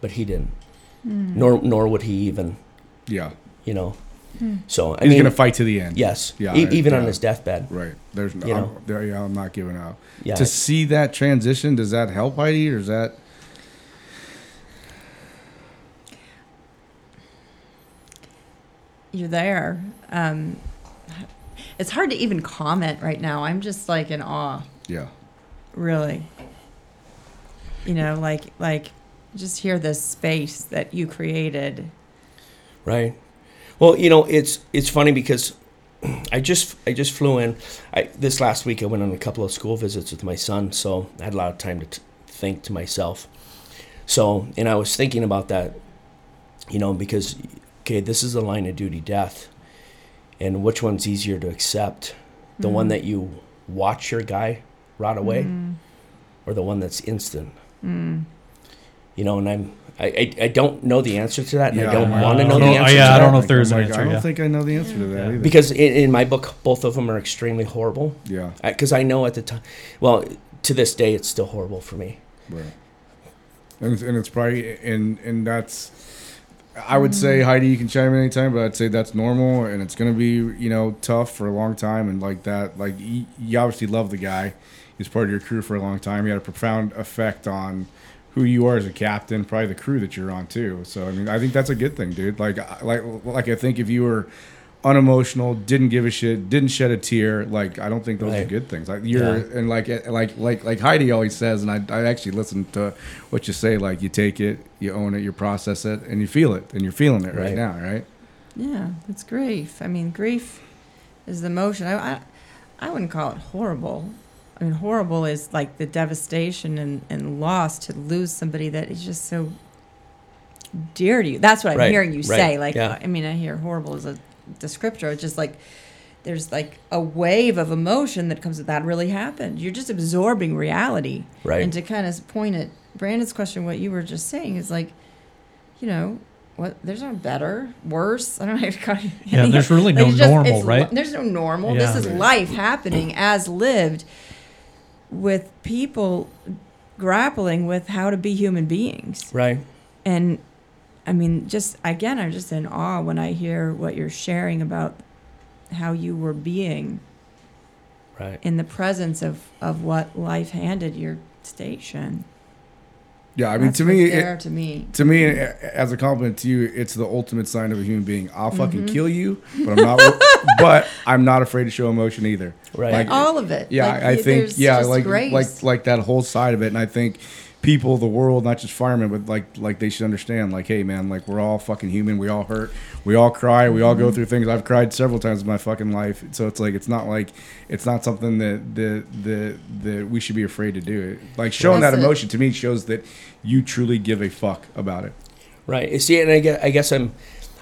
but he didn't. Nor nor would he even Yeah. you know. So I He's mean, gonna fight to the end. yes, Yeah, e- right, even on his deathbed. Right. There's no. You I'm, know. there, yeah, I'm not giving up. Yeah, To see that transition, does that help Heidi, or is that? you're there. Um, it's hard to even comment right now. I'm just like in awe, Yeah. really. You know, like like just hear this space that you created. Right. Well, you know, it's it's funny because I just I just flew in. I this last week I went on a couple of school visits with my son, so I had a lot of time to t- think to myself. So, and I was thinking about that, you know, because okay, this is a line of duty death, and which one's easier to accept, the one mm. that you watch your guy rot away, mm. or the one that's instant. Mm. You know, and I'm I, I, I don't know the answer to that, and Yeah, I don't I want to know the answer. Oh, yeah, I don't know if there is oh an answer, I don't think I know the answer to that either. because in, in my book both of them are extremely horrible yeah. because i know at the time well to this day it's still horrible for me Right. And it's, and it's probably and and that's I would say mm. Heidi, you can chime in anytime, but I'd say that's normal and it's gonna be you know tough for a long time and like that like you, you obviously love the guy. He's part of your crew for a long time. He had a profound effect on who you are as a captain, probably the crew that you're on too. So I mean, I think that's a good thing, dude. Like like like I think if you were unemotional, didn't give a shit, didn't shed a tear, like I don't think those are good things. Like you're Yeah. and like eh, like like like Heidi always says, and I, I actually listen to what you say. Like you take it, you own it, you process it, and you feel it, and you're feeling it right, Right. now, right? Yeah, it's grief. I mean, grief is the emotion. I, I, I wouldn't call it horrible. I mean, horrible is like the devastation and, and loss to lose somebody that is just so dear to you. That's what I'm Right, hearing you right, say. Like, yeah. I mean, I hear horrible as a descriptor. It's just like there's like a wave of emotion that comes with that really happened. You're just absorbing reality. Right. And to kind of point at Brandon's question, what you were just saying is like, you know, what there's no better, worse. I don't know how to call it. [laughs] Yeah, there's really no it's just- normal, it's right? There's no normal. Yeah. This is life happening as lived with people grappling with how to be human beings. right And I mean, just again, I'm just in awe when I hear what you're sharing about how you were being right in the presence of, of what life handed your station. Yeah, I mean, That's to me, it, to me. to me, as a compliment to you, it's the ultimate sign of a human being. I'll fucking Mm-hmm. kill you, but I'm not. [laughs] but I'm not afraid to show emotion either. Right. Like, All of it. yeah, Like, I y- think yeah, like grace. like like that whole side of it, and I think people, the world, not just firemen, but like like they should understand. Like, hey, man, like we're all fucking human. We all hurt. We all cry. We all go Mm-hmm. through things. I've cried several times in my fucking life. So it's like it's not like it's not something that that that, that we should be afraid to do. Like showing That's that it. emotion to me shows that you truly give a fuck about it. Right. See, and I guess, I guess I'm,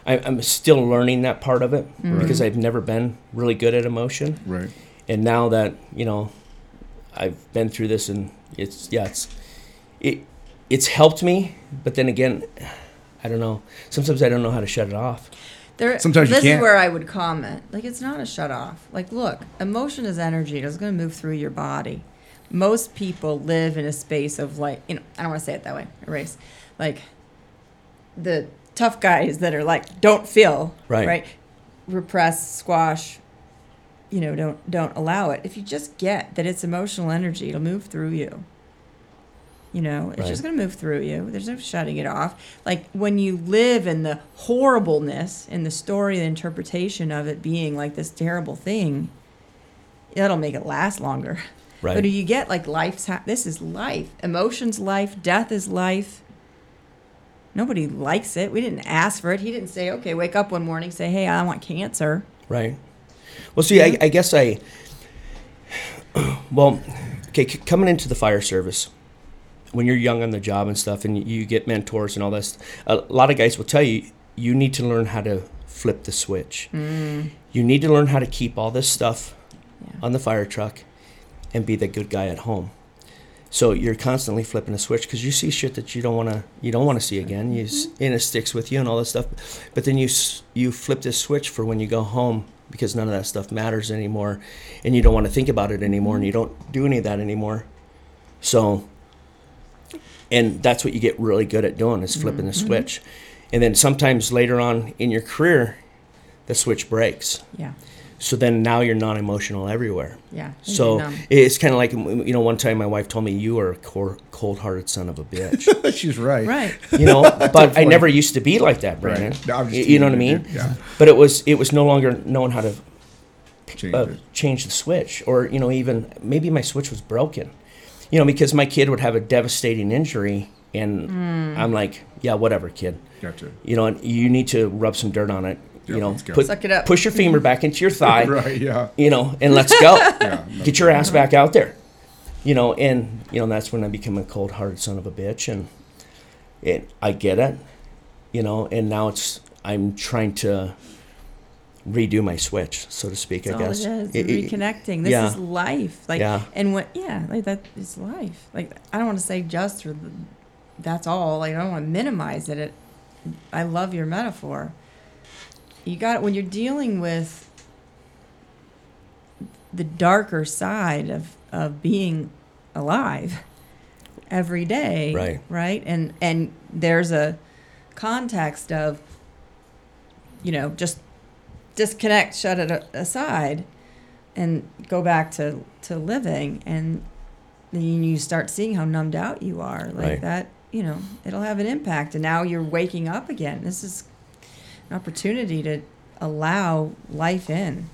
I, I'm still learning that part of it because I've never been really good at emotion, Right. and now that you know, I've been through this, and it's yeah, it's it, it's helped me. But then again, I don't know. Sometimes I don't know how to shut it off. There, Sometimes you this can't. is where I would comment. Like, it's not a shut off. Like, look, emotion is energy. It's going to move through your body. Most people live in a space of like, you know, I don't want to say it that way. Erase. Like, the tough guys that are like, don't feel Right. right, repress, squash. You know, don't don't allow it. If you just get that it's emotional energy, it'll move through you. You know, it's Right. just going to move through you. There's no shutting it off. Like when you live in the horribleness in the story, the interpretation of it being like this terrible thing, that'll make it last longer. [laughs] Right. But do you get like life's ha- this is life, emotions life, death is life. Nobody likes it. We didn't ask for it. He didn't say, "Okay, wake up one morning, say, hey, I want cancer." Right. Well, see, I, I guess I. [clears throat] Well, okay, c- coming into the fire service, when you're young on the job and stuff, and you get mentors and all this, a lot of guys will tell you you need to learn how to flip the switch. Mm. You need to learn how to keep all this stuff Yeah. on the fire truck and be the good guy at home. So you're constantly flipping a switch because you see shit that you don't want to you don't want to see again. You s mm-hmm. and it sticks with you and all this stuff. But then you you flip this switch for when you go home because none of that stuff matters anymore, and you don't want to think about it anymore, and mm-hmm. you don't do any of that anymore. So, and that's what you get really good at doing is flipping the switch, and then sometimes later on in your career, the switch breaks. Yeah. So then now you're non-emotional everywhere. Yeah. So numb. it's kind of like you know, one time my wife told me you are a cor- cold-hearted son of a bitch. [laughs] She's right. right. [laughs] You know, [laughs] but I never used to be like that, Brandon. Right. No, I'm just you know what I mean? Yeah. But it was it was no longer knowing how to Change uh, change the switch, or you know, even maybe my switch was broken. You know, because my kid would have a devastating injury, and Hmm. I'm like, yeah, whatever, kid. Gotcha. You know, and you need to rub some dirt on it. Yeah, you know, let's go. put, Suck it up. push your femur back into your [laughs] thigh. right. Yeah. You know, and let's go. [laughs] Yeah. get your ass back out there you know and you know that's when i become a cold-hearted son of a bitch and it i get it you know and now it's i'm trying to redo my switch so to speak That's i all guess it is. It- it- reconnecting. This yeah. is life. Like Yeah. and what yeah, like that is life. Like I don't want to say just or that's all. Like I don't want to minimize it. it. I love your metaphor. You got it when you're dealing with the darker side of of being alive every day, Right. Right? And and there's a context of you know, just disconnect, shut it aside, and go back to, to living. And then you start seeing how numbed out you are. Like Right. that, you know, it'll have an impact. And now you're waking up again. This is an opportunity to allow life in.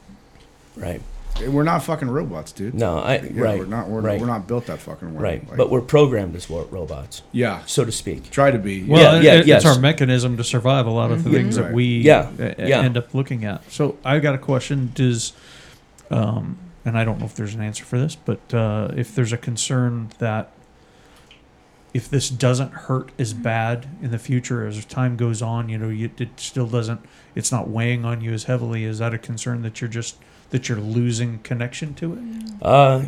right We're not fucking robots, dude. no i Yeah, right We're not. We're, right we're not built that fucking way. right Like, but we're programmed as wo- robots yeah. so to speak Try to be. Well, Yeah, it- yeah, it- yes. it's our mechanism to survive a lot of the Mhm. things Right. that we Yeah, uh, yeah. end up looking at. So I got a question: Does, um, and I don't know if there's an answer for this, but uh, if there's a concern that if this doesn't hurt as bad in the future as time goes on, you know, you, it still doesn't, it's not weighing on you as heavily. Is that a concern that you're just that you're losing connection to it? uh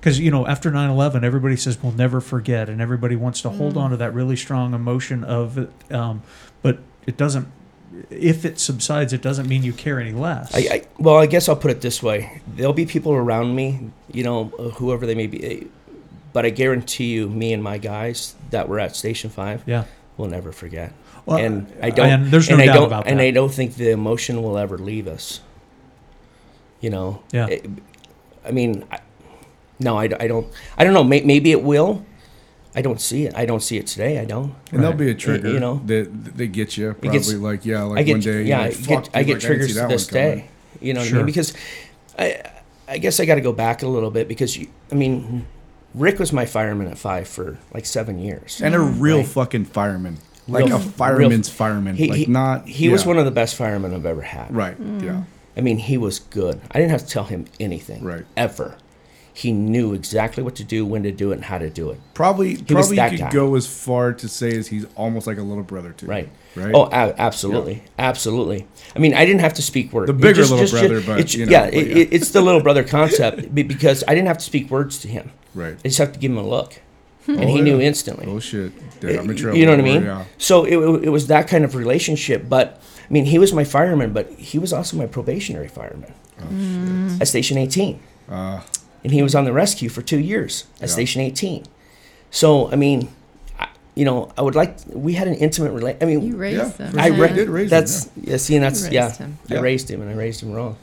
because you know after 9-11 everybody says we'll never forget and everybody wants to hold Mm. on to that really strong emotion of it um, but it doesn't if it subsides it doesn't mean you care any less I, I well i guess i'll put it this way there'll be people around me you know uh, whoever they may be eh, but i guarantee you me and my guys that were at station 5 yeah will never forget well, and I don't. and there's no and I doubt don't, about And that. I don't think the emotion will ever leave us. You know. Yeah. It- I mean, I, no, I, I don't. I don't know. May, maybe it will. I don't see it. I don't see it today. I don't. And there'll be a You- trigger you know? that they get you. Probably gets- like yeah, like I get one day. yeah, you're I get "Fuck, I get like, triggers see to this day. You know what I mean? Because I I guess I got to go back a little bit because you, I mean, Rick was my fireman at five for like seven years. And a real Right. fucking fireman, like Real- a fireman's fireman, He, like he, not. he was one of the best firemen I've ever had. Right. Yeah. I mean, he was good. I didn't have to tell him anything. Right. Ever. He knew exactly what to do, when to do it, and how to do it. Probably, was probably you that could guy. go as far to say as he's almost like a little brother to you, Right. Right. Oh, a- absolutely, absolutely. I mean, I didn't have to speak words. The bigger little brother, but, it's, you know, yeah, but yeah. it- it's the little brother [laughs] concept because I didn't have to speak words to him. right. I just have to give him a look, hmm. and Oh, he yeah. knew instantly. Oh shit! Dude, I'm in trouble. You know what I mean? Yeah. So it, it was that kind of relationship. But I mean, he was my fireman, but he was also my probationary fireman Oh, at Station 18, Uh, and he was on the rescue for two years at Yeah. Station 18. So I mean, I, you know, I would like we had an intimate relation. I mean, You raised yeah. them. I Yeah. re- did raise him, that's yeah. See, and that's yeah. him. I Yeah. raised him, and I raised him wrong.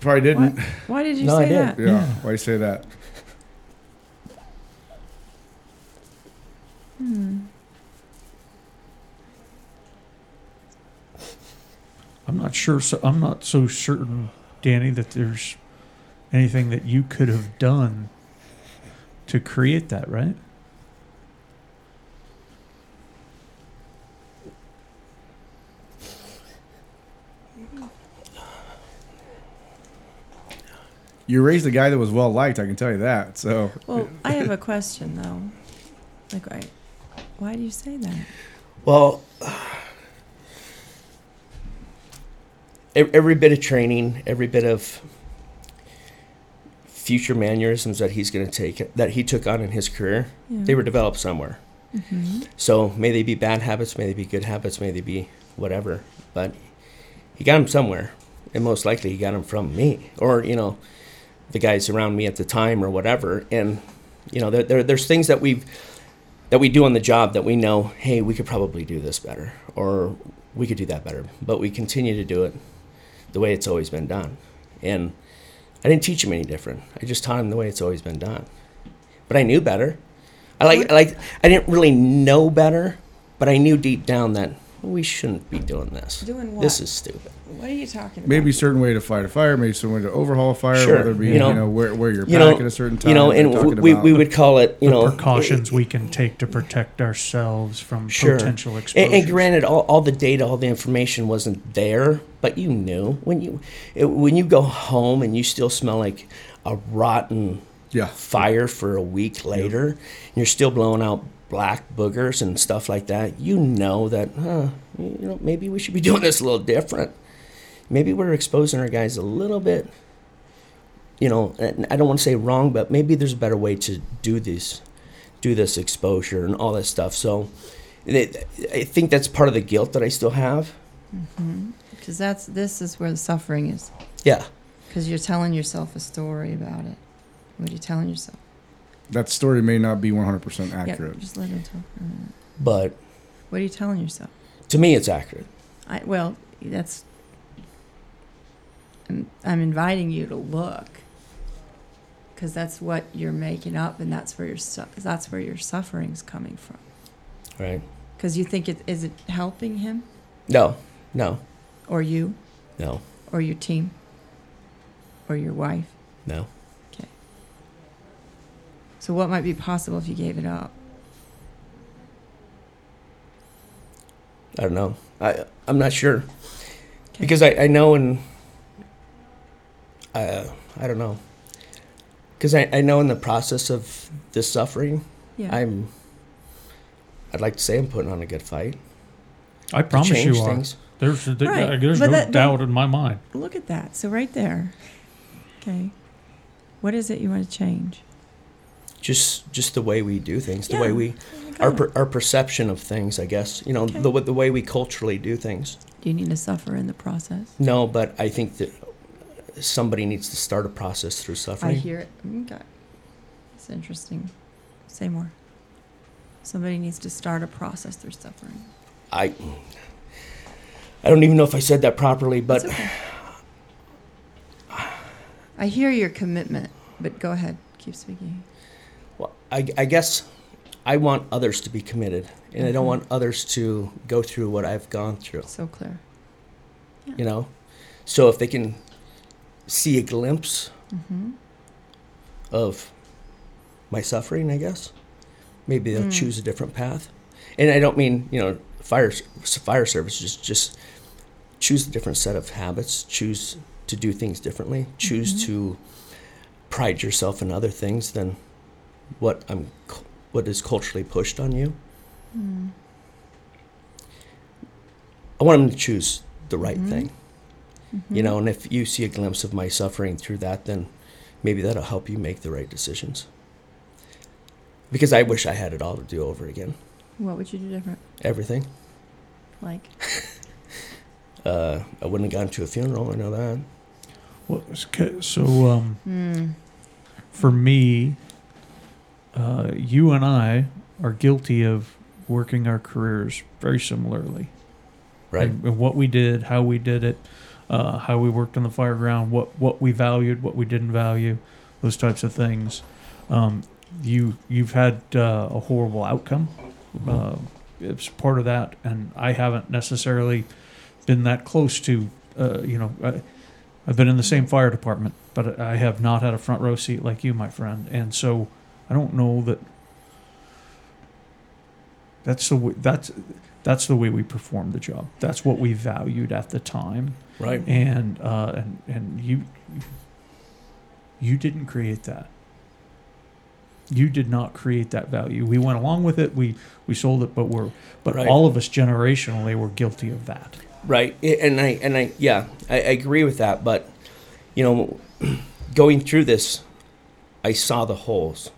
probably didn't. Why did you No, I say did. that? Yeah. Why you say that? I'm not sure. So I'm not so certain, Danny, that there's anything that you could have done to create that, right? You raised a guy that was well liked. I can tell you that. So Well, I have a question though. Like, I, why do you say that? Well, every bit of training, every bit of future mannerisms that he's going to take, that he took on in his career, Yeah. they were developed somewhere. hmm So may they be bad habits, may they be good habits, may they be whatever. But he got them somewhere, and most likely he got them from me, or you know, the guys around me at the time, or whatever. And you know, there, there there's things that we've that we do on the job that we know, hey, we could probably do this better, or we could do that better. But we continue to do it the way it's always been done. And I didn't teach him any different. I just taught him the way it's always been done. But I knew better. I like, I like I didn't really know better, but I knew deep down that we shouldn't be doing this. Doing what? This is stupid. What are you talking about? maybe a certain way to fight a fire, maybe a certain way to overhaul a fire, Sure, whether it be you you know- know, where, where you're you back know- at a certain time. You know, and we, we would call it, you the know, precautions we can take to protect ourselves from Sure. potential exposure. And, and granted, all, all the data, all the information wasn't there, but you knew when you it, when you go home and you still smell like a rotten yeah. fire for a week later, and you're still blowing out black boogers and stuff like that. You know that, huh? You know, maybe we should be [laughs] doing this a little different. Maybe we're exposing our guys a little bit. You know, and I don't want to say wrong, but maybe there's a better way to do this, do this exposure and all that stuff. So, it, I think that's part of the guilt that I still have. Mm-hmm. Because that's this is where the suffering is. Yeah, Because you're telling yourself a story about it. What are you telling yourself? That story may not be 100% accurate. Yeah, just let him talk. for a minute. but What are you telling yourself? to me, it's accurate. I well, that's. I'm, I'm inviting you to look. Because that's what you're making up, and that's where your that's where your suffering's coming from. Right? Because you think it is it helping him No, no, or you no, or your team or your wife. no. Okay so what might be possible if you gave it up? I don't know. I I'm not sure. Okay. Because I, I know and uh, I don't know. Because I, I know in the process of this suffering, Yeah. I'm I'd like to say I'm putting on a good fight. I promise you are. things. There's there- Right, there's but no that- doubt in my mind. Look at that. So right there. Okay. What is it you want to change? Just just the way we do things, the Yeah. way we our per, our perception of things, I guess. You know, Okay. the the way we culturally do things. Do you need to suffer in the process? No, but I think that somebody needs to start a process through suffering. I hear it. Okay. It's interesting. Say more. Somebody needs to start a process through suffering. I I don't even know if I said that properly, but okay. I hear your commitment, but go ahead. Keep speaking. Well, I, I guess I want others to be committed, and I don't want others to go through what I've gone through. So clear. You know, so if they can see a glimpse of my suffering, I guess maybe they'll hmm. choose a different path. And I don't mean you know fire fire service just just choose a different set of habits, choose to do things differently, choose mm-hmm. to pride yourself in other things than what I'm what is culturally pushed on you. Hmm. I want them to choose the right mm-hmm. thing. You know, and if you see a glimpse of my suffering through that, then maybe that'll help you make the right decisions. Because I wish I had it all to do over again. What would you do different? Everything. Like, [laughs] Uh, I wouldn't have gone to a funeral. I know that. Well, so um, for me, uh, you and I are guilty of working our careers very similarly. Right. And, and what we did, how we did it, uh, how we worked on the fire ground, what what we valued, what we didn't value, those types of things. Um, you you've had uh, a horrible outcome. Uh, it's part of that, and I haven't necessarily been that close to. Uh, you know, I, I've been in the same fire department, but I have not had a front row seat like you, my friend, and so I don't know that. That's the way, that's that's the way we performed the job. That's what we valued at the time, Right. and uh, and and you you didn't create that. You did not create that value. We went along with it. We we sold it, but we're but Right. all of us generationally were guilty of that. Right. And I and I yeah, I, I agree with that. But you know, [clears throat] going through this, I saw the holes.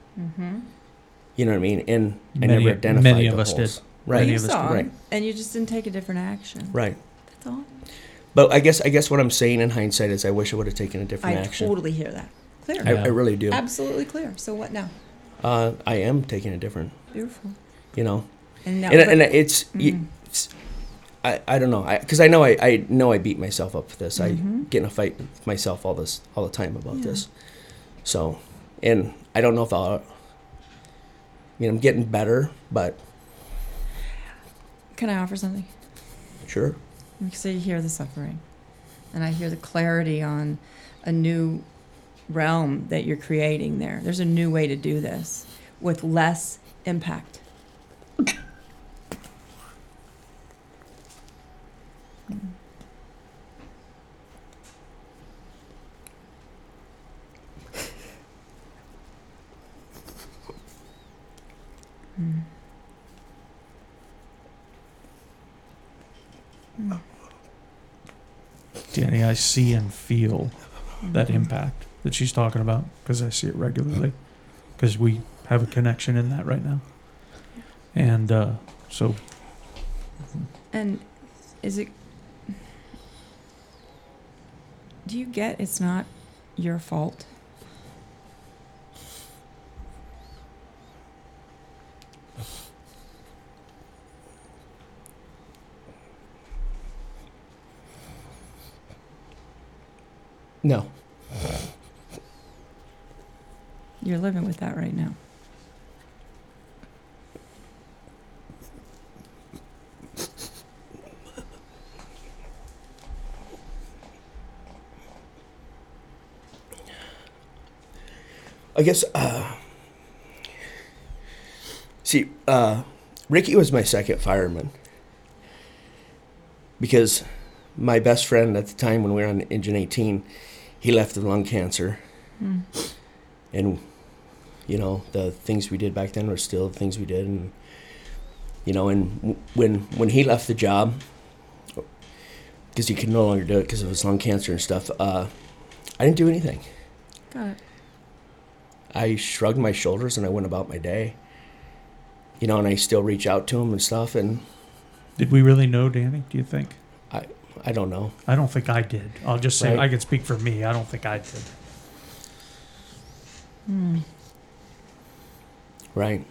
You know what I mean? And I never identified many the of us did. Holes. Right. Many you of saw did. 'em, Right. and you just didn't take a different action. Right. That's all. But I guess I guess what I'm saying in hindsight is I wish I would have taken a different action. I totally hear that. Clear. I, Yeah. I really do. Absolutely clear. So what now? Uh, I am taking a different. Beautiful. You know, And now, and, but- and it's, y- Mhm. it's I, I don't know because I, know I, I know I beat myself up for this. Mhm. I get in a fight with myself all this all the time about Yeah. this. So, and I don't know if I'll. I mean, I'm getting better, but can I offer something? sure. Because I hear the suffering, and I hear the clarity on a new realm that you're creating there. There's a new way to do this with less impact. Danny, I see and feel that impact that she's talking about because I see it regularly because we have a connection in that right now. And uh, so, And is it? Do you get it's not your fault? No. You're living with that right now. I guess. Uh, see, uh, Ricky was my second fireman because my best friend at the time when we were on Engine 18, he left with lung cancer, Mm. and you know the things we did back then were still the things we did, and you know, and when when he left the job because he could no longer do it because of his lung cancer and stuff, uh, I didn't do anything. Got it. I shrugged my shoulders and I went about my day. You know, and I still reach out to him and stuff, and did we really know, Danny? Do you think? I I don't know. I don't think I did. I'll just say Right. I can speak for me. I don't think I did. Hmm. Right.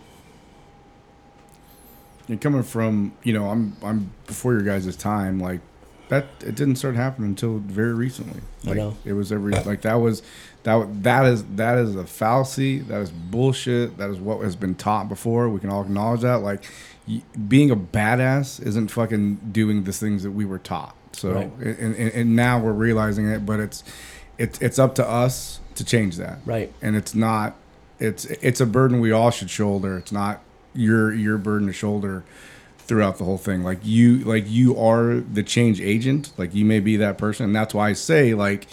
And coming from, you know, I'm I'm before your guys' time, like that it didn't start happening until very recently. I Like, know. It was every like that was that that is that is a fallacy. That is bullshit. That is what has been taught before. We can all acknowledge that. Like y- being a badass isn't fucking doing the things that we were taught. So Right. and, and and now we're realizing it, but it's it's it's up to us to change that. Right. And it's not it's it's a burden we all should shoulder. It's not your your burden to shoulder throughout the whole thing. Like you like you are the change agent. Like you may be that person. And that's why I say like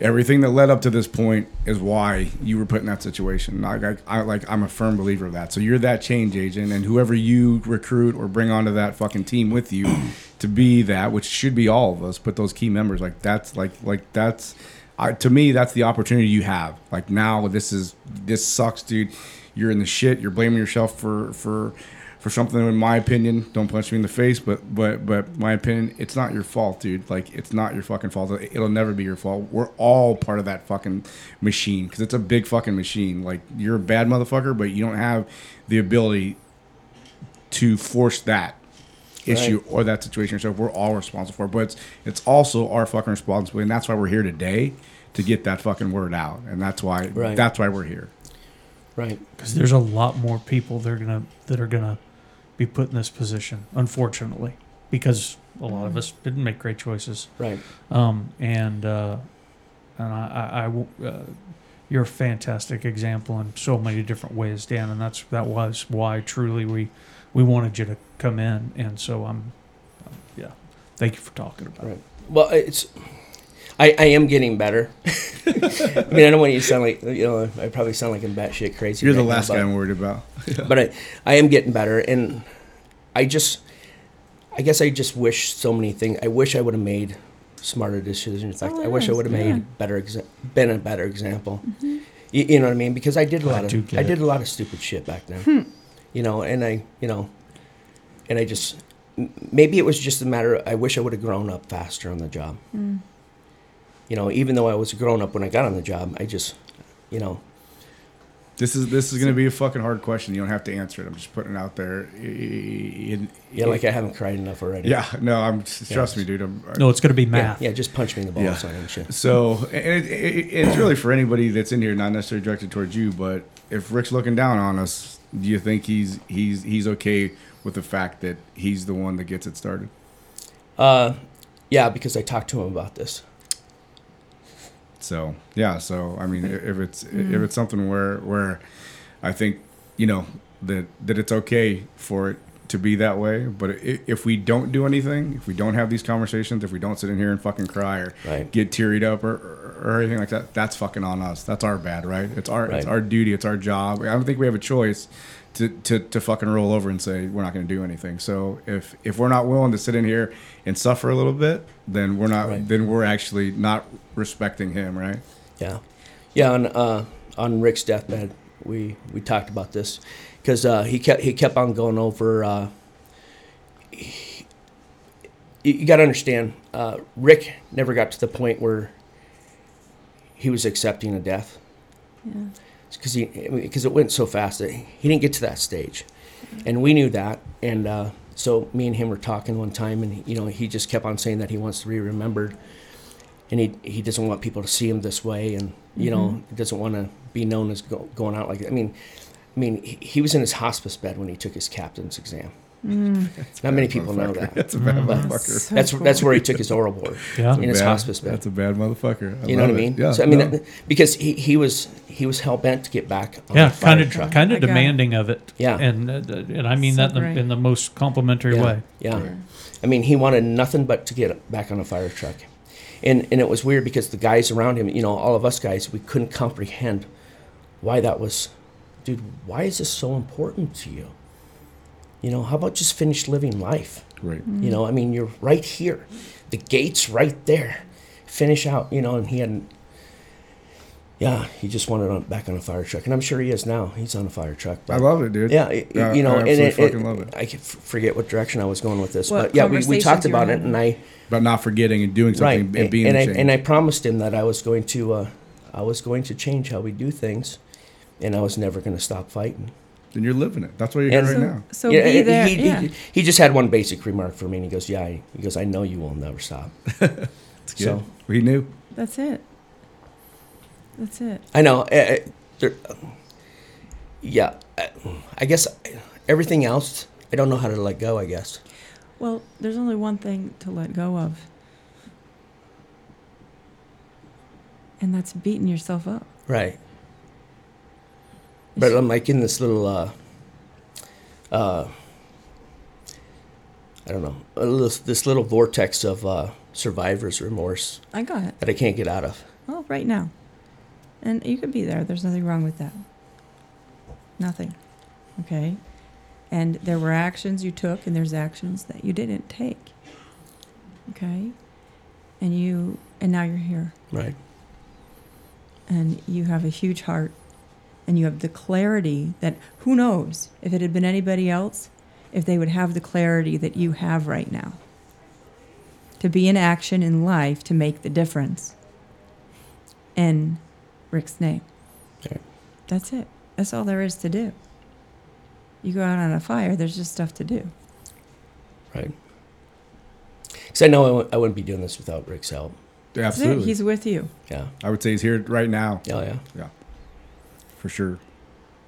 everything that led up to this point is why you were put in that situation. Like I, I like I'm a firm believer of that. So you're that change agent and whoever you recruit or bring onto that fucking team with you [clears throat] to be that, which should be all of us, but those key members, like that's like like that's I, to me that's the opportunity you have. Like now this is this sucks, dude. You're in the shit. You're blaming yourself for for for something in my opinion don't punch me in the face but but but my opinion it's not your fault dude like it's not your fucking fault it'll never be your fault we're all part of that fucking machine because it's a big fucking machine like you're a bad motherfucker but you don't have the ability to force that issue Right. or that situation yourself we're all responsible for it. but it's it's also our fucking responsibility and that's why we're here today to get that fucking word out and that's why Right. that's why we're here Right. because there's a lot more people that are gonna that are gonna be put in this position, unfortunately, because a lot of us didn't make great choices. Right. Um, and uh, and I, I, I uh, you're a fantastic example in so many different ways, Dan, and that's that was why truly we we wanted you to come in, and so I'm, um, yeah, thank you for talking about Right. it. Well, it's. I, I am getting better. [laughs] I mean, I don't want you to sound like you know. I probably sound like I'm batshit crazy. you're the right now, last but- guy i'm worried about. [laughs] But I, I am getting better and i just i guess i just wish so many things. I wish i would have made smarter decisions. Like Oh, i wish i would have yeah. made better exa- been a better example. Mm-hmm. You, you know what i mean? Because i did a I lot do of i did a lot of stupid shit back then. Hmm. You know and i you know and i just maybe it was just a matter Of, i wish i would have grown up faster on the job mm. You know even though i was a grown up when i got on the job i just you know This is this is going to be a fucking hard question. You don't have to answer it. I'm just putting it out there. In, yeah like i haven't cried enough already yeah, no, I'm trust me, dude. I'm, No, it's going to be math. yeah just punch me in the balls Yeah. on it shit So and it, it, it's really for anybody that's in here, not necessarily directed towards you, but if Rick's looking down on us, do you think he's he's he's okay with the fact that he's the one that gets it started? Uh, yeah, because I talked to him about this. So yeah, so I mean, if it's if mm. it's something where where I think you know that that it's okay for it to be that way, but if we don't do anything, if we don't have these conversations, if we don't sit in here and fucking cry or Right. get tearied up or, or, or anything like that, that's fucking on us. That's our bad, right? It's our it's our duty. It's our job. I don't think we have a choice. To, to, to fucking roll over and say we're not going to do anything. So if if we're not willing to sit in here and suffer a little bit, then we're not. Right. Then we're actually not respecting him, right? Yeah, yeah. On uh, on Rick's deathbed, we we talked about this because uh, he kept he kept on going over. Uh, he, you, you got to understand, uh, Rick never got to the point where he was accepting a death Yeah. Because he because it went so fast that he didn't get to that stage, and we knew that. And uh, so me and him were talking one time, and you know he just kept on saying that he wants to be remembered, and he he doesn't want people to see him this way, and you know he doesn't want to be known as go, going out like that. I mean, I mean he, he was in his hospice bed when he took his captain's exam. Not many people know that. That's a bad But motherfucker. So That's cool. that's where he took his oral board [laughs] Yeah. in his Bad- hospice bed. That's a bad motherfucker. I You know what I it. mean? Yeah. so I mean, no. that, because he, he was he was hell bent to get back. On Yeah, the fire kind of, truck. kind I of got it. demanding of it. Yeah. and uh, and I mean So that in the, in the most complimentary yeah, way. Yeah. Yeah. I mean, he wanted nothing but to get back on a fire truck. And, and it was weird because the guys around him, you know, all of us guys, we couldn't comprehend why that was. Dude, why is this so important to you? You know, how about just finish living life? Great. You know, I mean, you're right here. The gate's right there. Finish out, you know, and he hadn't. Yeah, he just wanted on, back on a fire truck. And I'm sure he is now. He's on a fire truck. I love it, dude. Yeah, it- I- you know, I and it, fucking it- love it. I can f- forget what direction I was going with this, What but yeah, we, we talked about it, and I About not forgetting and doing right, something and and, being and I and I promised him that I was going to, uh, I was going to change how we do things, and I was never going to stop fighting. Then you're living it. That's what you're And doing so- right now. So Yeah, be he- there. He, yeah. he, he just had one basic remark for me, and he goes, "Yeah." He goes, "I know you will never stop." [laughs] It's good. So he knew. That's it. That's it. I know. uh, uh, there, yeah, uh, I guess everything else, I don't know how to let go. I guess. Well, there's only one thing to let go of. And that's beating yourself up. Right. But I'm like in this little, uh, uh, I don't know, little, this little vortex of uh, survivor's remorse I got it. that I can't get out of. Well, right now. And you could be there. There's nothing wrong with that. Nothing. Okay? And there were actions you took, and there's actions that you didn't take. Okay? And you, and now you're here. Right. and you have a huge heart and you have the clarity that who knows if it had been anybody else if they would have the clarity that you have right now to be in action in life to make the difference in rick's name Okay. that's it that's all there is to do you go out on a fire there's just stuff to do Right. Because I know I w- I wouldn't be doing this without Rick's help. Absolutely. he's with you Yeah. I would say he's here right now Oh, yeah. yeah. For sure.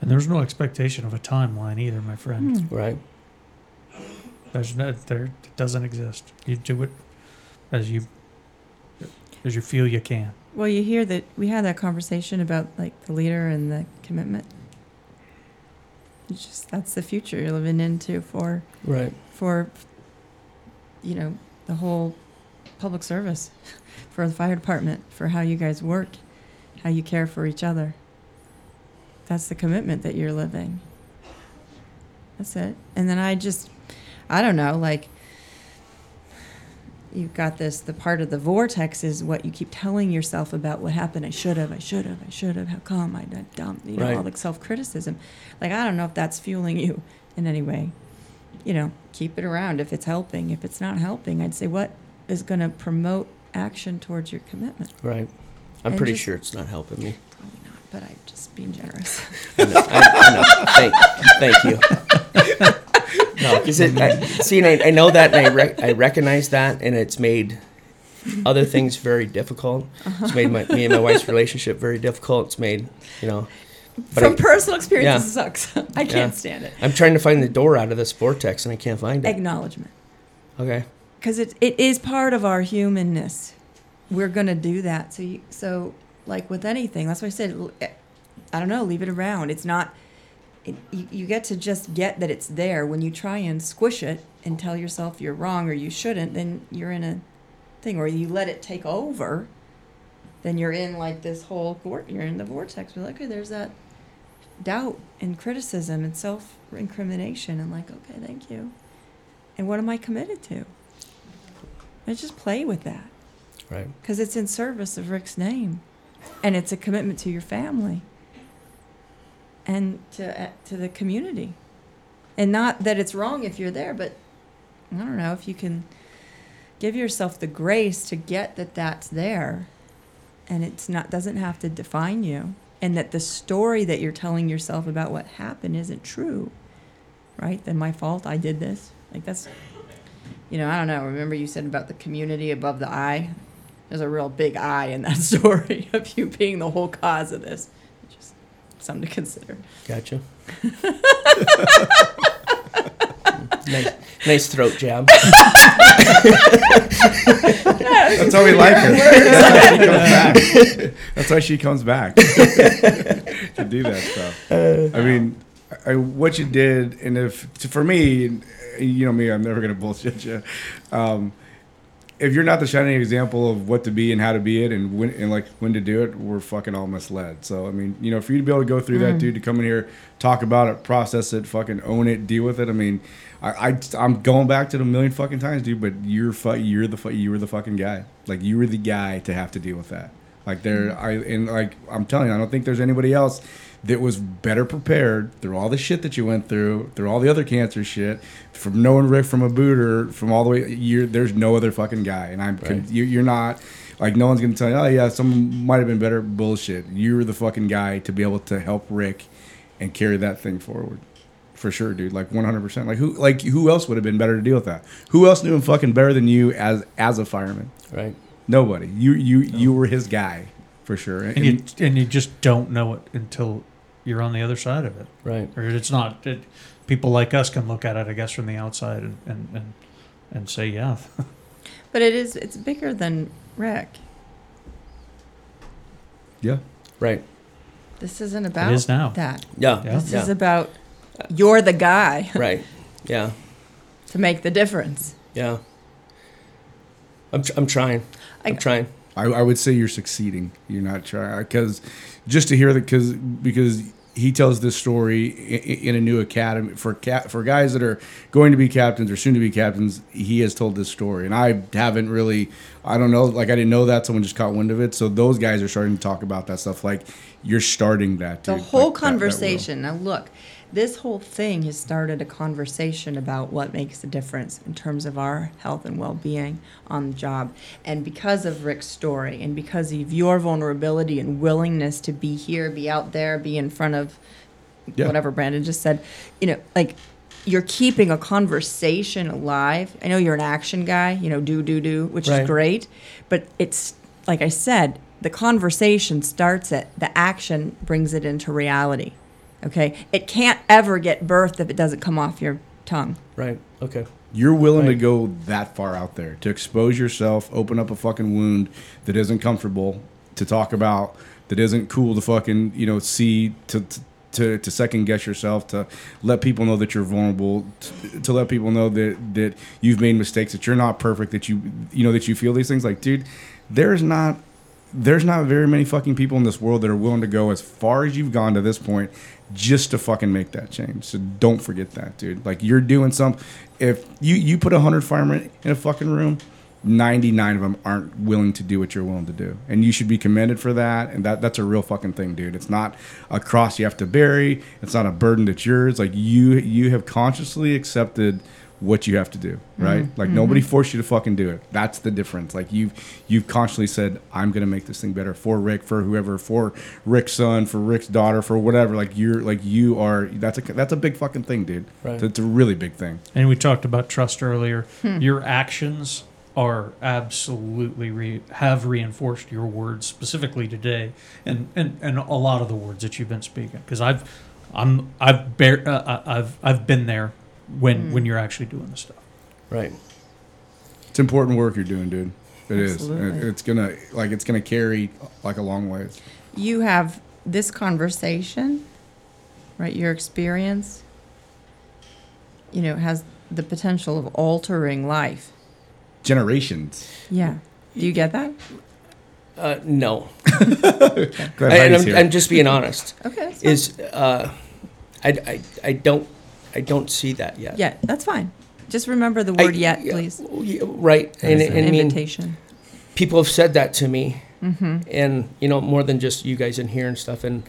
And there's no expectation of a timeline either, my friend. Hmm. Right. There's no, there it doesn't exist. You do it as you as you feel you can. well you hear that we had that conversation about like the leader and the commitment it's just that's the future you're living into for Right. for you know the whole public service [laughs] for the fire department for how you guys work how you care for each other that's the commitment that you're living. That's it. And then i just i don't know like you've got this the part of the vortex is what you keep telling yourself about what happened. I should have i should have i should have how come i dumb you know Right. all the self-criticism. Like i don't know if that's fueling you in any way. You know keep it around. If it's helping if it's not helping i'd say what is going to promote action towards your commitment. Right. I'm And pretty just- sure it's not helping me. Probably not but i'm just being generous [laughs] I know. I, I know. Thank, thank you. [laughs] No, because it. I, see, and I, I know that, and I rec- I recognize that, and it's made other things very difficult. It's made my, me and my wife's relationship very difficult. It's made, you know. But from I, personal experience Yeah. it sucks [laughs] i can't Yeah. stand it I'm trying to find the door out of this vortex, and I can't find it. acknowledgement Okay. because it, it is part of our humanness we're going to do that so you, so like with anything. That's why i said eh, i don't know leave it around. It's not it, you, you get to just get that it's there. When you try and squish it and tell yourself you're wrong or you shouldn't then you're in a thing. Or you let it take over then you're in like this whole you're in the vortex. You're like okay there's that doubt and criticism and self-incrimination. And like okay thank you. And what am i committed to? I just play with that. Right. because it's in service of Rick's name, and it's a commitment to your family and to uh, to the community, and not that it's wrong if you're there, but I don't know if you can give yourself the grace to get that that's there, and it's not doesn't have to define you, and that the story that you're telling yourself about what happened isn't true, right? Then my fault. I did this. Like that's you know, I don't know. Remember you said about the community above the I? There's a real big I in that [laughs] story of you being the whole cause of this. Just something to consider. Gotcha. [laughs] nice, nice throat jab. [laughs] That's how we like her. That's why she comes back. That's why she comes back to do that stuff. I mean, I, what you did, and if for me, you know me, I'm never gonna bullshit you. Um, if you're not the shining example of what to be and how to be it, and when and like when to do it, we're fucking all misled. So I mean, you know, for you to be able to go through that, mm. dude, to come in here, talk about it, process it, fucking own it, deal with it. I mean, I, I I'm going back to it a million fucking times, dude. But you're fu- you're the fu- you were the fucking guy. Like you were the guy to have to deal with that. Like there, mm. I and like I'm telling you, I don't think there's anybody else that was better prepared through all the shit that you went through, through all the other cancer shit, from knowing Rick from a booter, from all the way. You're there's no other fucking guy, and I'm Right. you, you're not. Like no one's gonna tell you, oh yeah, someone might have been better. Bullshit. You're the fucking guy to be able to help Rick and carry that thing forward. for sure, dude. Like one hundred percent. Like who like who else would have been better to deal with that? Who else knew him fucking better than you as as a fireman? Right. Nobody. You you you were his guy for sure. and you and you just don't know it until you're on the other side of it, Right. or it's not. It, people like us can look at it, I guess, from the outside and and and, and say, yeah, [laughs] But it is it's bigger than Rick. yeah. Right. This isn't about is now. that. Yeah. Yeah. This Yeah. is about you're the guy [laughs] right. Yeah. to make the difference. Yeah. I'm, tr- I'm trying. I- I'm trying. I, I would say you're succeeding. You're not trying because uh, just to hear that because because he tells this story in, in a new academy for cap, for guys that are going to be captains or soon to be captains. He has told this story, and I haven't really. I don't know. Like I didn't know that. Someone just caught wind of it. So those guys are starting to talk about that stuff. Like you're starting that. The whole Like, that- that conversation. now, look, this whole thing has started a conversation about what makes a difference in terms of our health and well being on the job. And because of Rick's story and because of your vulnerability and willingness to be here, be out there, be in front of Yeah. whatever Brandon just said, you know, like you're keeping a conversation alive. I know you're an action guy, you know, do, do, do, which Right. is great. But it's, like I said, the conversation starts it, the action brings it into reality. Okay? It can't ever get birthed if it doesn't come off your tongue. Right. Okay. You're willing to go that far out there to expose yourself, open up a fucking wound that isn't comfortable to talk about, that isn't cool to fucking you know see to. to to, to second guess yourself, to let people know that you're vulnerable, to, to let people know that that you've made mistakes, that you're not perfect, that you you know that you feel these things. Like, dude, there's not there's not very many fucking people in this world that are willing to go as far as you've gone to this point just to fucking make that change. So don't forget that, dude. Like you're doing some. If you you put hundred firemen in a fucking room, ninety nine of them aren't willing to do what you're willing to do, and you should be commended for that. And that that's a real fucking thing, dude. It's not a cross you have to bury. It's not a burden that's yours. Like you you have consciously accepted what you have to do, right? Mm-hmm. Like nobody mm-hmm. forced you to fucking do it. That's the difference. Like you've you've consciously said, I'm gonna make this thing better for Rick, for whoever, for Rick's son, for Rick's daughter, for whatever. Like you're like you are. That's a that's a big fucking thing, dude. Right. It's a really big thing. And we talked about trust earlier. Hmm. Your actions are absolutely re- have reinforced your words specifically today, and, and, and a lot of the words that you've been speaking. Because I've I'm I've bear, uh, uh, I've I've been there when when you're actually doing the stuff. Right. It's important work you're doing, dude. It is. Absolutely. It- It's gonna like it's gonna carry like a long ways. You have this conversation, right? Your experience, you know, has the potential of altering life. Generations. Yeah. Do you get that? Uh, no. [laughs] Glad I, and I'm. I'm just being honest. Okay. That's fine. Is uh, I, I, I don't I don't see that yet. yeah, that's fine. Just remember the I- word yet, yeah, please. yeah, Right. And, It's an and I mean, invitation. people have said that to me, Mm-hmm. and you know more than just you guys in here and stuff. And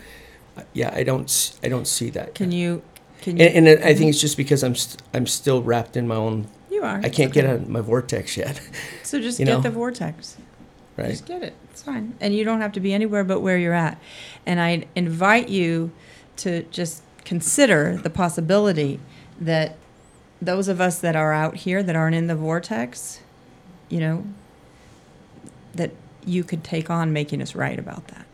uh, yeah, I don't s- I don't see that. Can yet. you? Can you? And, and I think it's just because I'm st- I'm still wrapped in my own. you are. I can't get out of my vortex yet. So [laughs] just you get know. the vortex. Right. Just get it. It's fine. And you don't have to be anywhere but where you're at. And I invite you to just consider the possibility that those of us that are out here that aren't in the vortex, you know, that you could take on making us right about that.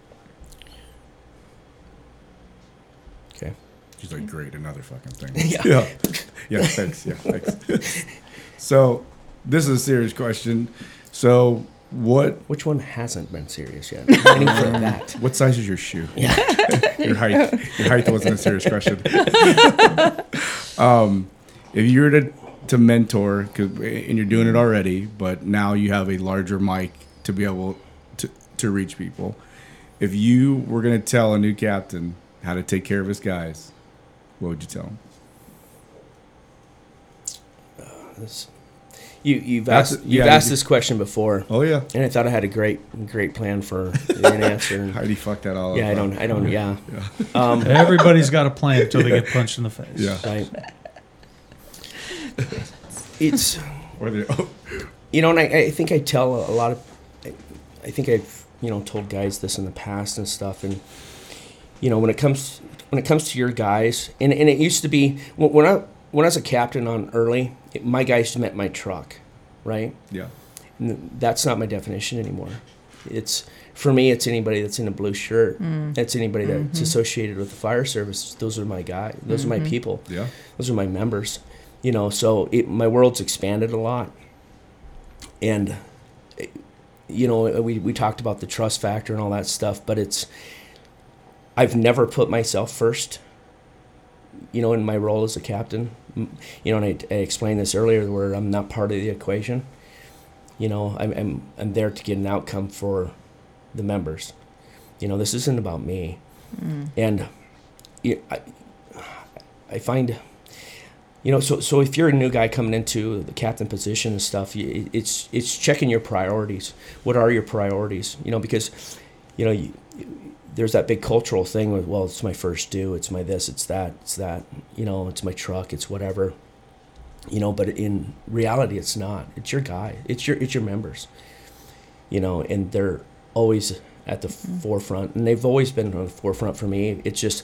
Okay. She's like, great, another fucking thing. [laughs] Yeah. yeah. Yeah, thanks. Yeah, thanks. [laughs] so, this is a serious question. So, what Which one hasn't been serious yet? I'm [laughs] waiting for that. what size is your shoe? Yeah. [laughs] your height. Your height wasn't a serious question. [laughs] um, if you were to to mentor, 'cause- and you're doing it already, but now you have a larger mic to be able to to reach people. If you were going to tell a new captain how to take care of his guys, what would you tell him? This- You you've That's- asked you've yeah, asked you- this question before, Oh yeah, and I thought I had a great great plan for an answer. and- [laughs] Heidi fucked that all yeah, up. I don't I don't yeah. Yeah. [laughs] Um, [laughs] Everybody's got a plan until they get punched in the face. Yeah. right. It's Or the, oh, you know, and I, I think I tell a lot of, I, I think I've you know told guys this in the past and stuff, and you know when it comes when it comes to your guys, and, and it used to be when, when I when I was a captain on early, it, my guys met my truck, right? Yeah. And that's not my definition anymore. It's for me, it's anybody that's in a blue shirt. Mm. That's anybody that's mm-hmm. associated with the fire service. Those are my guys. Those are my mm-hmm. people. Yeah. Those are my members. You know, so it, my world's expanded a lot. And, eh, you know, eh, we, we talked about the trust factor and all that stuff, but it's, I've never put myself first, you know, in my role as a captain. You know, and I, I explained this earlier where I'm not part of the equation. You know, I'm, I'm, I'm there to get an outcome for the members. You know, this isn't about me. Mm. And you, I, I find, you know, so so if you're a new guy coming into the captain position and stuff, it's it's checking your priorities. What are your priorities? You know, because, you know, you, there's that big cultural thing with well, it's my first due, it's my this, it's that, it's that. You know, it's my truck, it's whatever. You know, but in reality, it's not. It's your guy. It's your it's your members. You know, and they're always at the mm-hmm. forefront, and they've always been on the forefront for me. It's just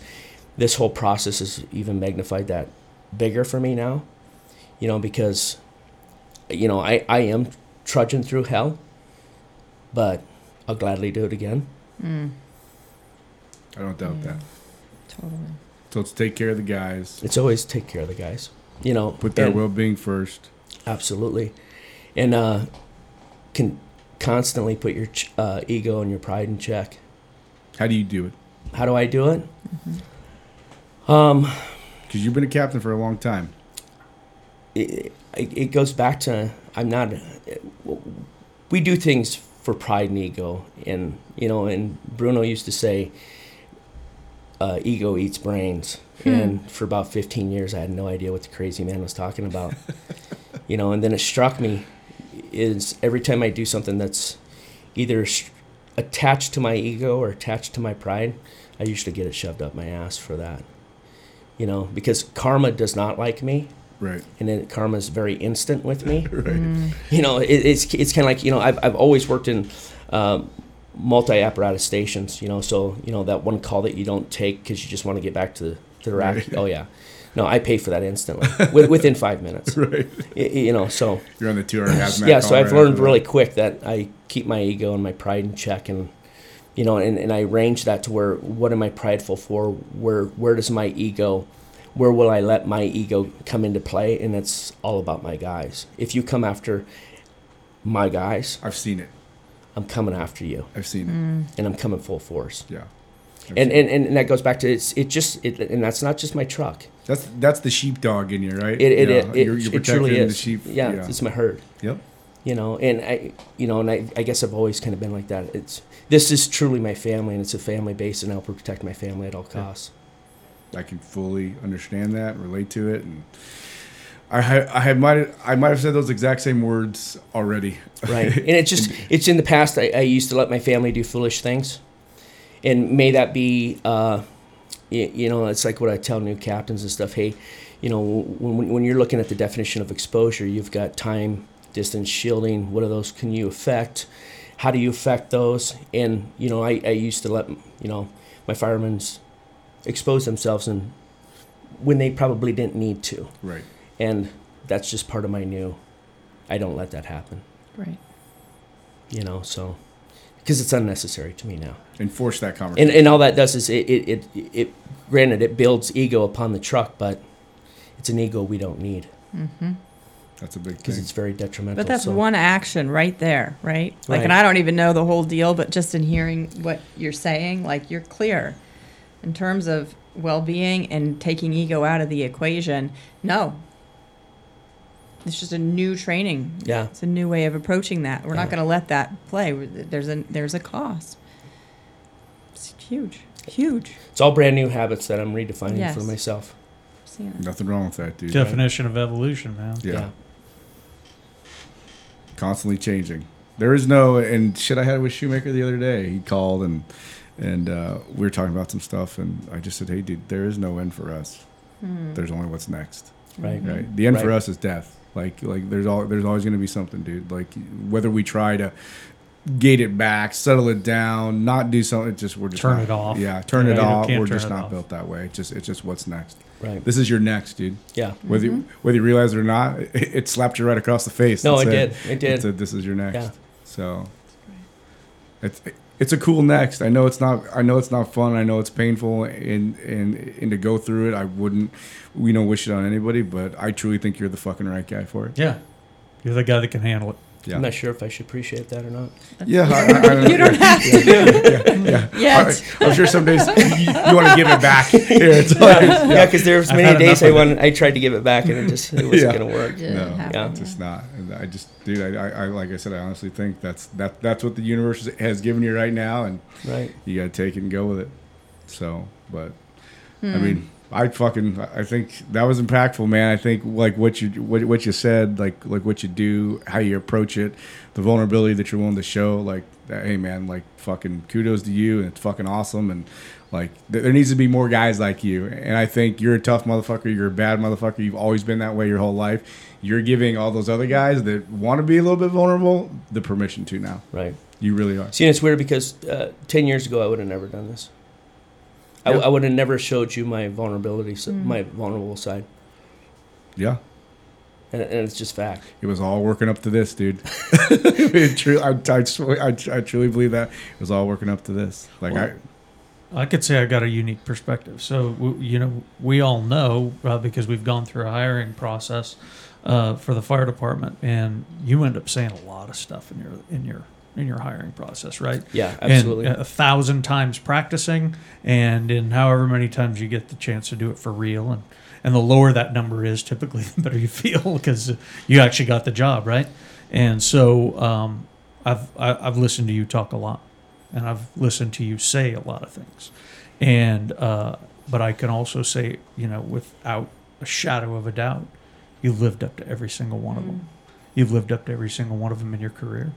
this whole process has even magnified that bigger for me now. You know, because you know I I am trudging through hell, but I'll gladly do it again. Mm. I don't doubt that. Totally. So let's take care of the guys. It's always take care of the guys. You know, Put their well-being first. Absolutely, and uh, can constantly put your ch- uh, ego and your pride in check. How do you do it? How do I do it? Um, Because you've been a captain for a long time. it, it it goes back to I'm not. We do things for pride and ego, and you know, and Bruno used to say, uh, "Ego eats brains." And for about 15 years, I had no idea what the crazy man was talking about. [laughs] you know, and then it struck me is every time I do something that's either sh- attached to my ego or attached to my pride, I usually get it shoved up my ass for that. You know, because karma does not like me Right. and then karma is very instant with me. [laughs] Right. You know, it, it's it's kind of like you know I've I've always worked in um, multi apparatus stations. You know, so you know that one call that you don't take because you just want to get back to the, to the rack. Right. Oh yeah, no, I pay for that instantly [laughs] with, within five minutes. Right. You know, so You're on the hazmat. yeah, so I've right learned really quick that I keep my ego and my pride in check, and you know, and, and I range that to where what am I prideful for? Where where does my ego? Where will I let my ego come into play? And it's all about my guys. If you come after my guys, I've seen it. I'm coming after you, I've seen mm. and I'm coming full force. Yeah. I've And, and, and that goes back to it's it just it, and that's not just my truck. That's that's the sheepdog in you, right? It it, Yeah, it, it, you're, you're it truly is. The sheep. yeah, it's my herd. Yep. you know and i you know and I, I guess i've always kind of been like that it's this is truly my family and it's a family base and i'll protect my family at all costs I can fully understand that, and relate to it, and I ha- I have might I might have said those exact same words already. right. And it's just [laughs] it's in the past I, I used to let my family do foolish things. And may that be uh you, you know it's like what i tell new captains and stuff hey you know when, when you're looking at the definition of exposure you've got time distance shielding what are those can you affect? How do you affect those? And you know i, I used to let you know my firemen's expose themselves and when they probably didn't need to. Right. And that's just part of my new i don't let that happen Right. you know so because it's unnecessary to me now Enforce that conversation. and, and all that does is it, it, it, it granted it builds ego upon the truck but it's an ego we don't need Mm-hmm. That's a big because it's very detrimental But that's so- one action right there, right? Like, and I don't even know the whole deal, but just in hearing what you're saying, like, you're clear in terms of well being and taking ego out of the equation. No. It's just a new training. yeah It's a new way of approaching that. We're not going to let that play. There's a there's a cost. It's huge, huge. it's all brand new habits that i'm redefining Yes. for myself Seeing. Nothing wrong with that, dude. Definition of evolution, man. Yeah. Constantly changing. There is no and shit. I had it with Shoemaker the other day. He called and and uh, we were talking about some stuff, and I just said, "Hey, dude, there is no end for us. There's only what's next." right right the end for us is death like like there's all there's always going to be something dude like whether we try to gate it back, settle it down, not do something. It just we're just Turn not- it off. Yeah, turn Yeah, it off. We're just not off. built that way. It's just it's just what's next. Right. This is your next, dude. Yeah. Whether you, mm-hmm. whether you realize it or not, it, [laughs] it slapped you right across the face. No, and it did. It did. said, this is your next. Yeah. So it's it's a cool next. I know it's not. I know it's not fun. I know it's painful, and and and to go through it, I wouldn't, you know, wish it on anybody. But I truly think you're the fucking right guy for it. Yeah. You're the guy that can handle it. Yeah. I'm not sure if I should appreciate that or not. Yeah, I, I, I [laughs] don't You don't have to yeah. [laughs] yet. I, am sure some days you, you want to give it back. [laughs] Here, it's like, Yeah, because there's I've many days I of wanted, I tried to give it back and it just it wasn't Yeah. gonna work. Yeah, no, Yeah. it's just not. And I just, dude, I, I, I, like I said, I honestly think that's that that's what the universe has given you right now, and Right. you got to take it and go with it. So, but I Hmm. mean, I fucking, I think that was impactful, man. I think like what you what, what you said, like like what you do, how you approach it, the vulnerability that you're willing to show, like hey man, like fucking kudos to you, and it's fucking awesome, and like th- there needs to be more guys like you. And I think you're a tough motherfucker. You're a bad motherfucker. You've always been that way your whole life. You're giving all those other guys that want to be a little bit vulnerable the permission to now. Right. You really are. See, it's weird because uh, ten years ago I would have never done this. I, Yeah. I would have never showed you my vulnerability, s Mm. my vulnerable side, Yeah. and, and it's just fact. It was all working up to this, dude. [laughs] [laughs] it true, I, I, swear- I, I truly believe that it was all working up to this. Like Well, I could say I got a unique perspective. So w- you know, we all know uh, because we've gone through a hiring process uh, for the fire department, and you end up saying a lot of stuff in your in your in your hiring process, right? Yeah, absolutely. And a thousand times practicing, and in however many times you get the chance to do it for real, and and the lower that number is, typically [laughs] the better you feel because you actually got the job, right? And so um, I've I, I've listened to you talk a lot, and I've listened to you say a lot of things, and uh, but I can also say, you know, without a shadow of a doubt, you've lived up to every single one of them. You've lived up to every single one of them in your career.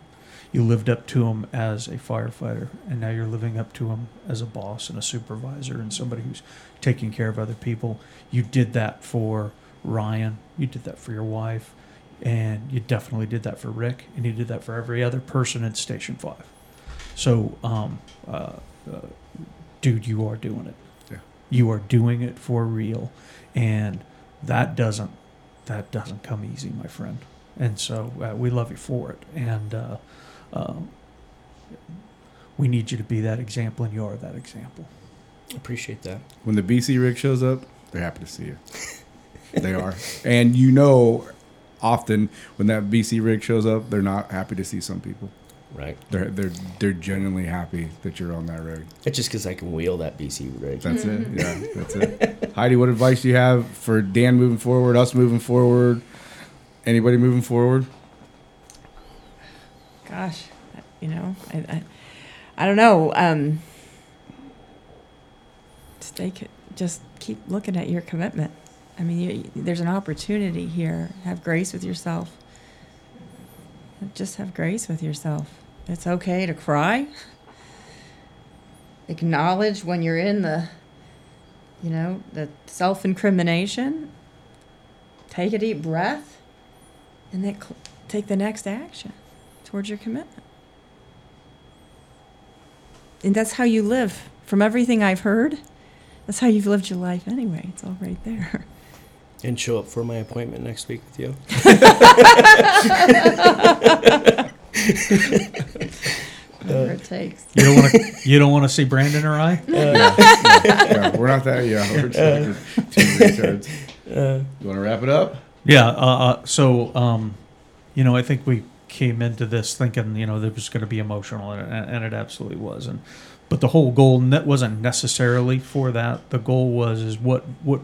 You lived up to him as a firefighter, and now you're living up to him as a boss and a supervisor and somebody who's taking care of other people. You did that for Ryan. You did that for your wife, and you definitely did that for Rick, and you did that for every other person in Station Five. So, um, uh, uh, dude, you are doing it. Yeah. You are doing it for real, and that doesn't that doesn't come easy, my friend. And so uh, we love you for it, and uh, um, we need you to be that example, and you are that example. Appreciate that. when the BC rig shows up, they're happy to see you. they are, and you know, often when that BC rig shows up, they're not happy to see some people. Right. They're they're they're genuinely happy that you're on that rig. It's just because I can wheel that BC rig. That's it. Yeah, that's it. Heidi, what advice do you have for Dan moving forward, us moving forward, anybody moving forward? Gosh, you know, I, I, I don't know. Um, stay, just keep looking at your commitment. I mean, you, there's an opportunity here. Have grace with yourself. Just have grace with yourself. It's okay to cry. Acknowledge when you're in the, you know, the self incrimination. Take a deep breath, and then cl- take the next action towards your commitment. And that's how you live. From everything I've heard, that's how you've lived your life anyway. It's all right there. And show up for my appointment next week with you. Whatever it takes. You don't want to. you don't want to see Brandon or I. yeah, [laughs] we're not that. Yeah, we're just like two retards. Uh, You want to wrap it up? Yeah. Uh, uh, so, um, you know, I think we came into this thinking, you know, that it was going to be emotional, and, and it absolutely was. And but the whole goal ne- wasn't necessarily for that. The goal was is what what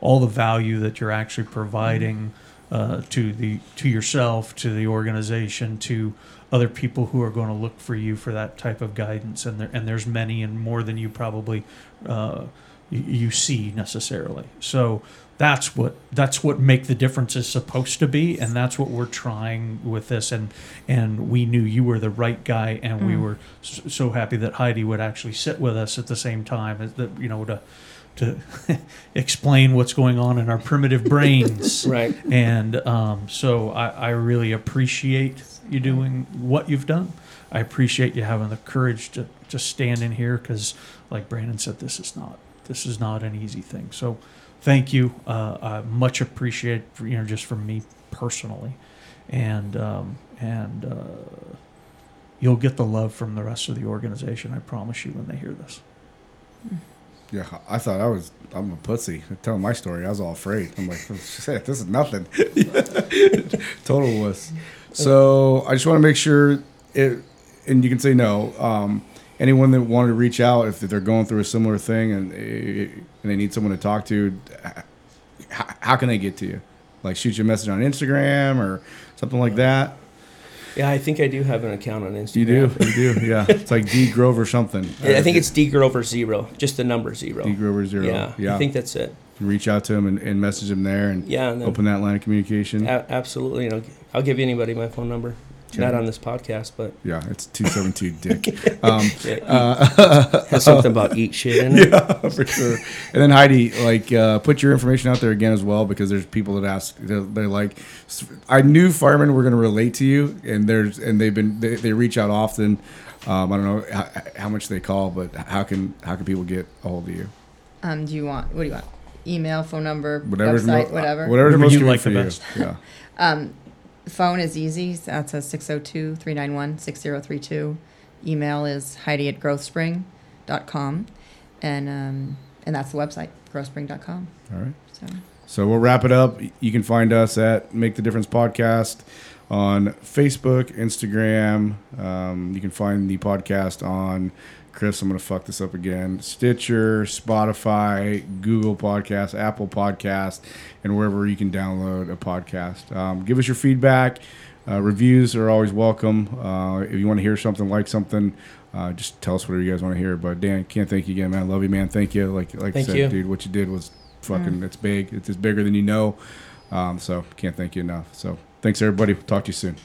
all the value that you're actually providing uh, to the to yourself, to the organization, to other people who are going to look for you for that type of guidance. And there and there's many and more than you probably uh, you, you see necessarily. So that's what that's what make the difference is supposed to be and that's what we're trying with this and and we knew you were the right guy and we Mm. were so happy that Heidi would actually sit with us at the same time as that you know to to [laughs] explain what's going on in our primitive [laughs] brains. Right. And um, so I, I really appreciate you doing what you've done. I appreciate you having the courage to, to stand in here because, like Brandon said, this is not this is not an easy thing. So, thank you. Uh, much appreciate for, you know just from me personally, and um, and uh, you'll get the love from the rest of the organization. I promise you when they hear this. Yeah, I thought I was. I'm a pussy. Telling my story, I was all afraid. I'm like, this is nothing. [laughs] Total wuss. So I just want to make sure it, and you can say no. Um, anyone that wanted to reach out if they're going through a similar thing and eh, and they need someone to talk to, how, how can they get to you? Like shoot you a message on Instagram or something like that. Yeah, I think I do have an account on Instagram. You do, you do, yeah. [laughs] It's like D Grover something. I think it's D Grover zero, just the number zero. D Grover zero. Yeah, yeah. I think that's it. reach out to him and, and message him there and Yeah, and open that line of communication. A- absolutely. You know, I'll give anybody my phone number. Not on this podcast, but Yeah, it's two seven two [laughs] Dick. Um, has something [laughs] about eat shit in it. yeah, [laughs] for sure. And then Heidi, like, uh, put your information out there again as well because there's people that ask. They're, they're like, I knew firemen were going to relate to you, and there's and they've been they, they reach out often. Um, I don't know how, how much they call, but how can how can people get a hold of you? Um, do you want? What do you want? Email, phone number, Whatever's website, mo- whatever. Whatever's Whatever most you like for the you. best. Yeah. Um, phone is easy. That's a 602 391 6032. Email is Heidi at growthspring.com. And, um, and that's the website, growthspring.com. All right. So, So we'll wrap it up. You can find us at Make the Difference Podcast on Facebook, Instagram. Um, you can find the podcast on Chris. I'm going to fuck this up again. Stitcher, Spotify, Google Podcast, Apple Podcast, and wherever you can download a podcast. Um, give us your feedback. Uh, reviews are always welcome. Uh, if you want to hear something, like something, uh, just tell us whatever you guys want to hear. But Dan, can't thank you again, man. Love you, man. Thank you. Like like Thank I said, you. dude, what you did was fucking. It's big. It's just bigger than you know. Um, so can't thank you enough. So thanks everybody. Talk to you soon.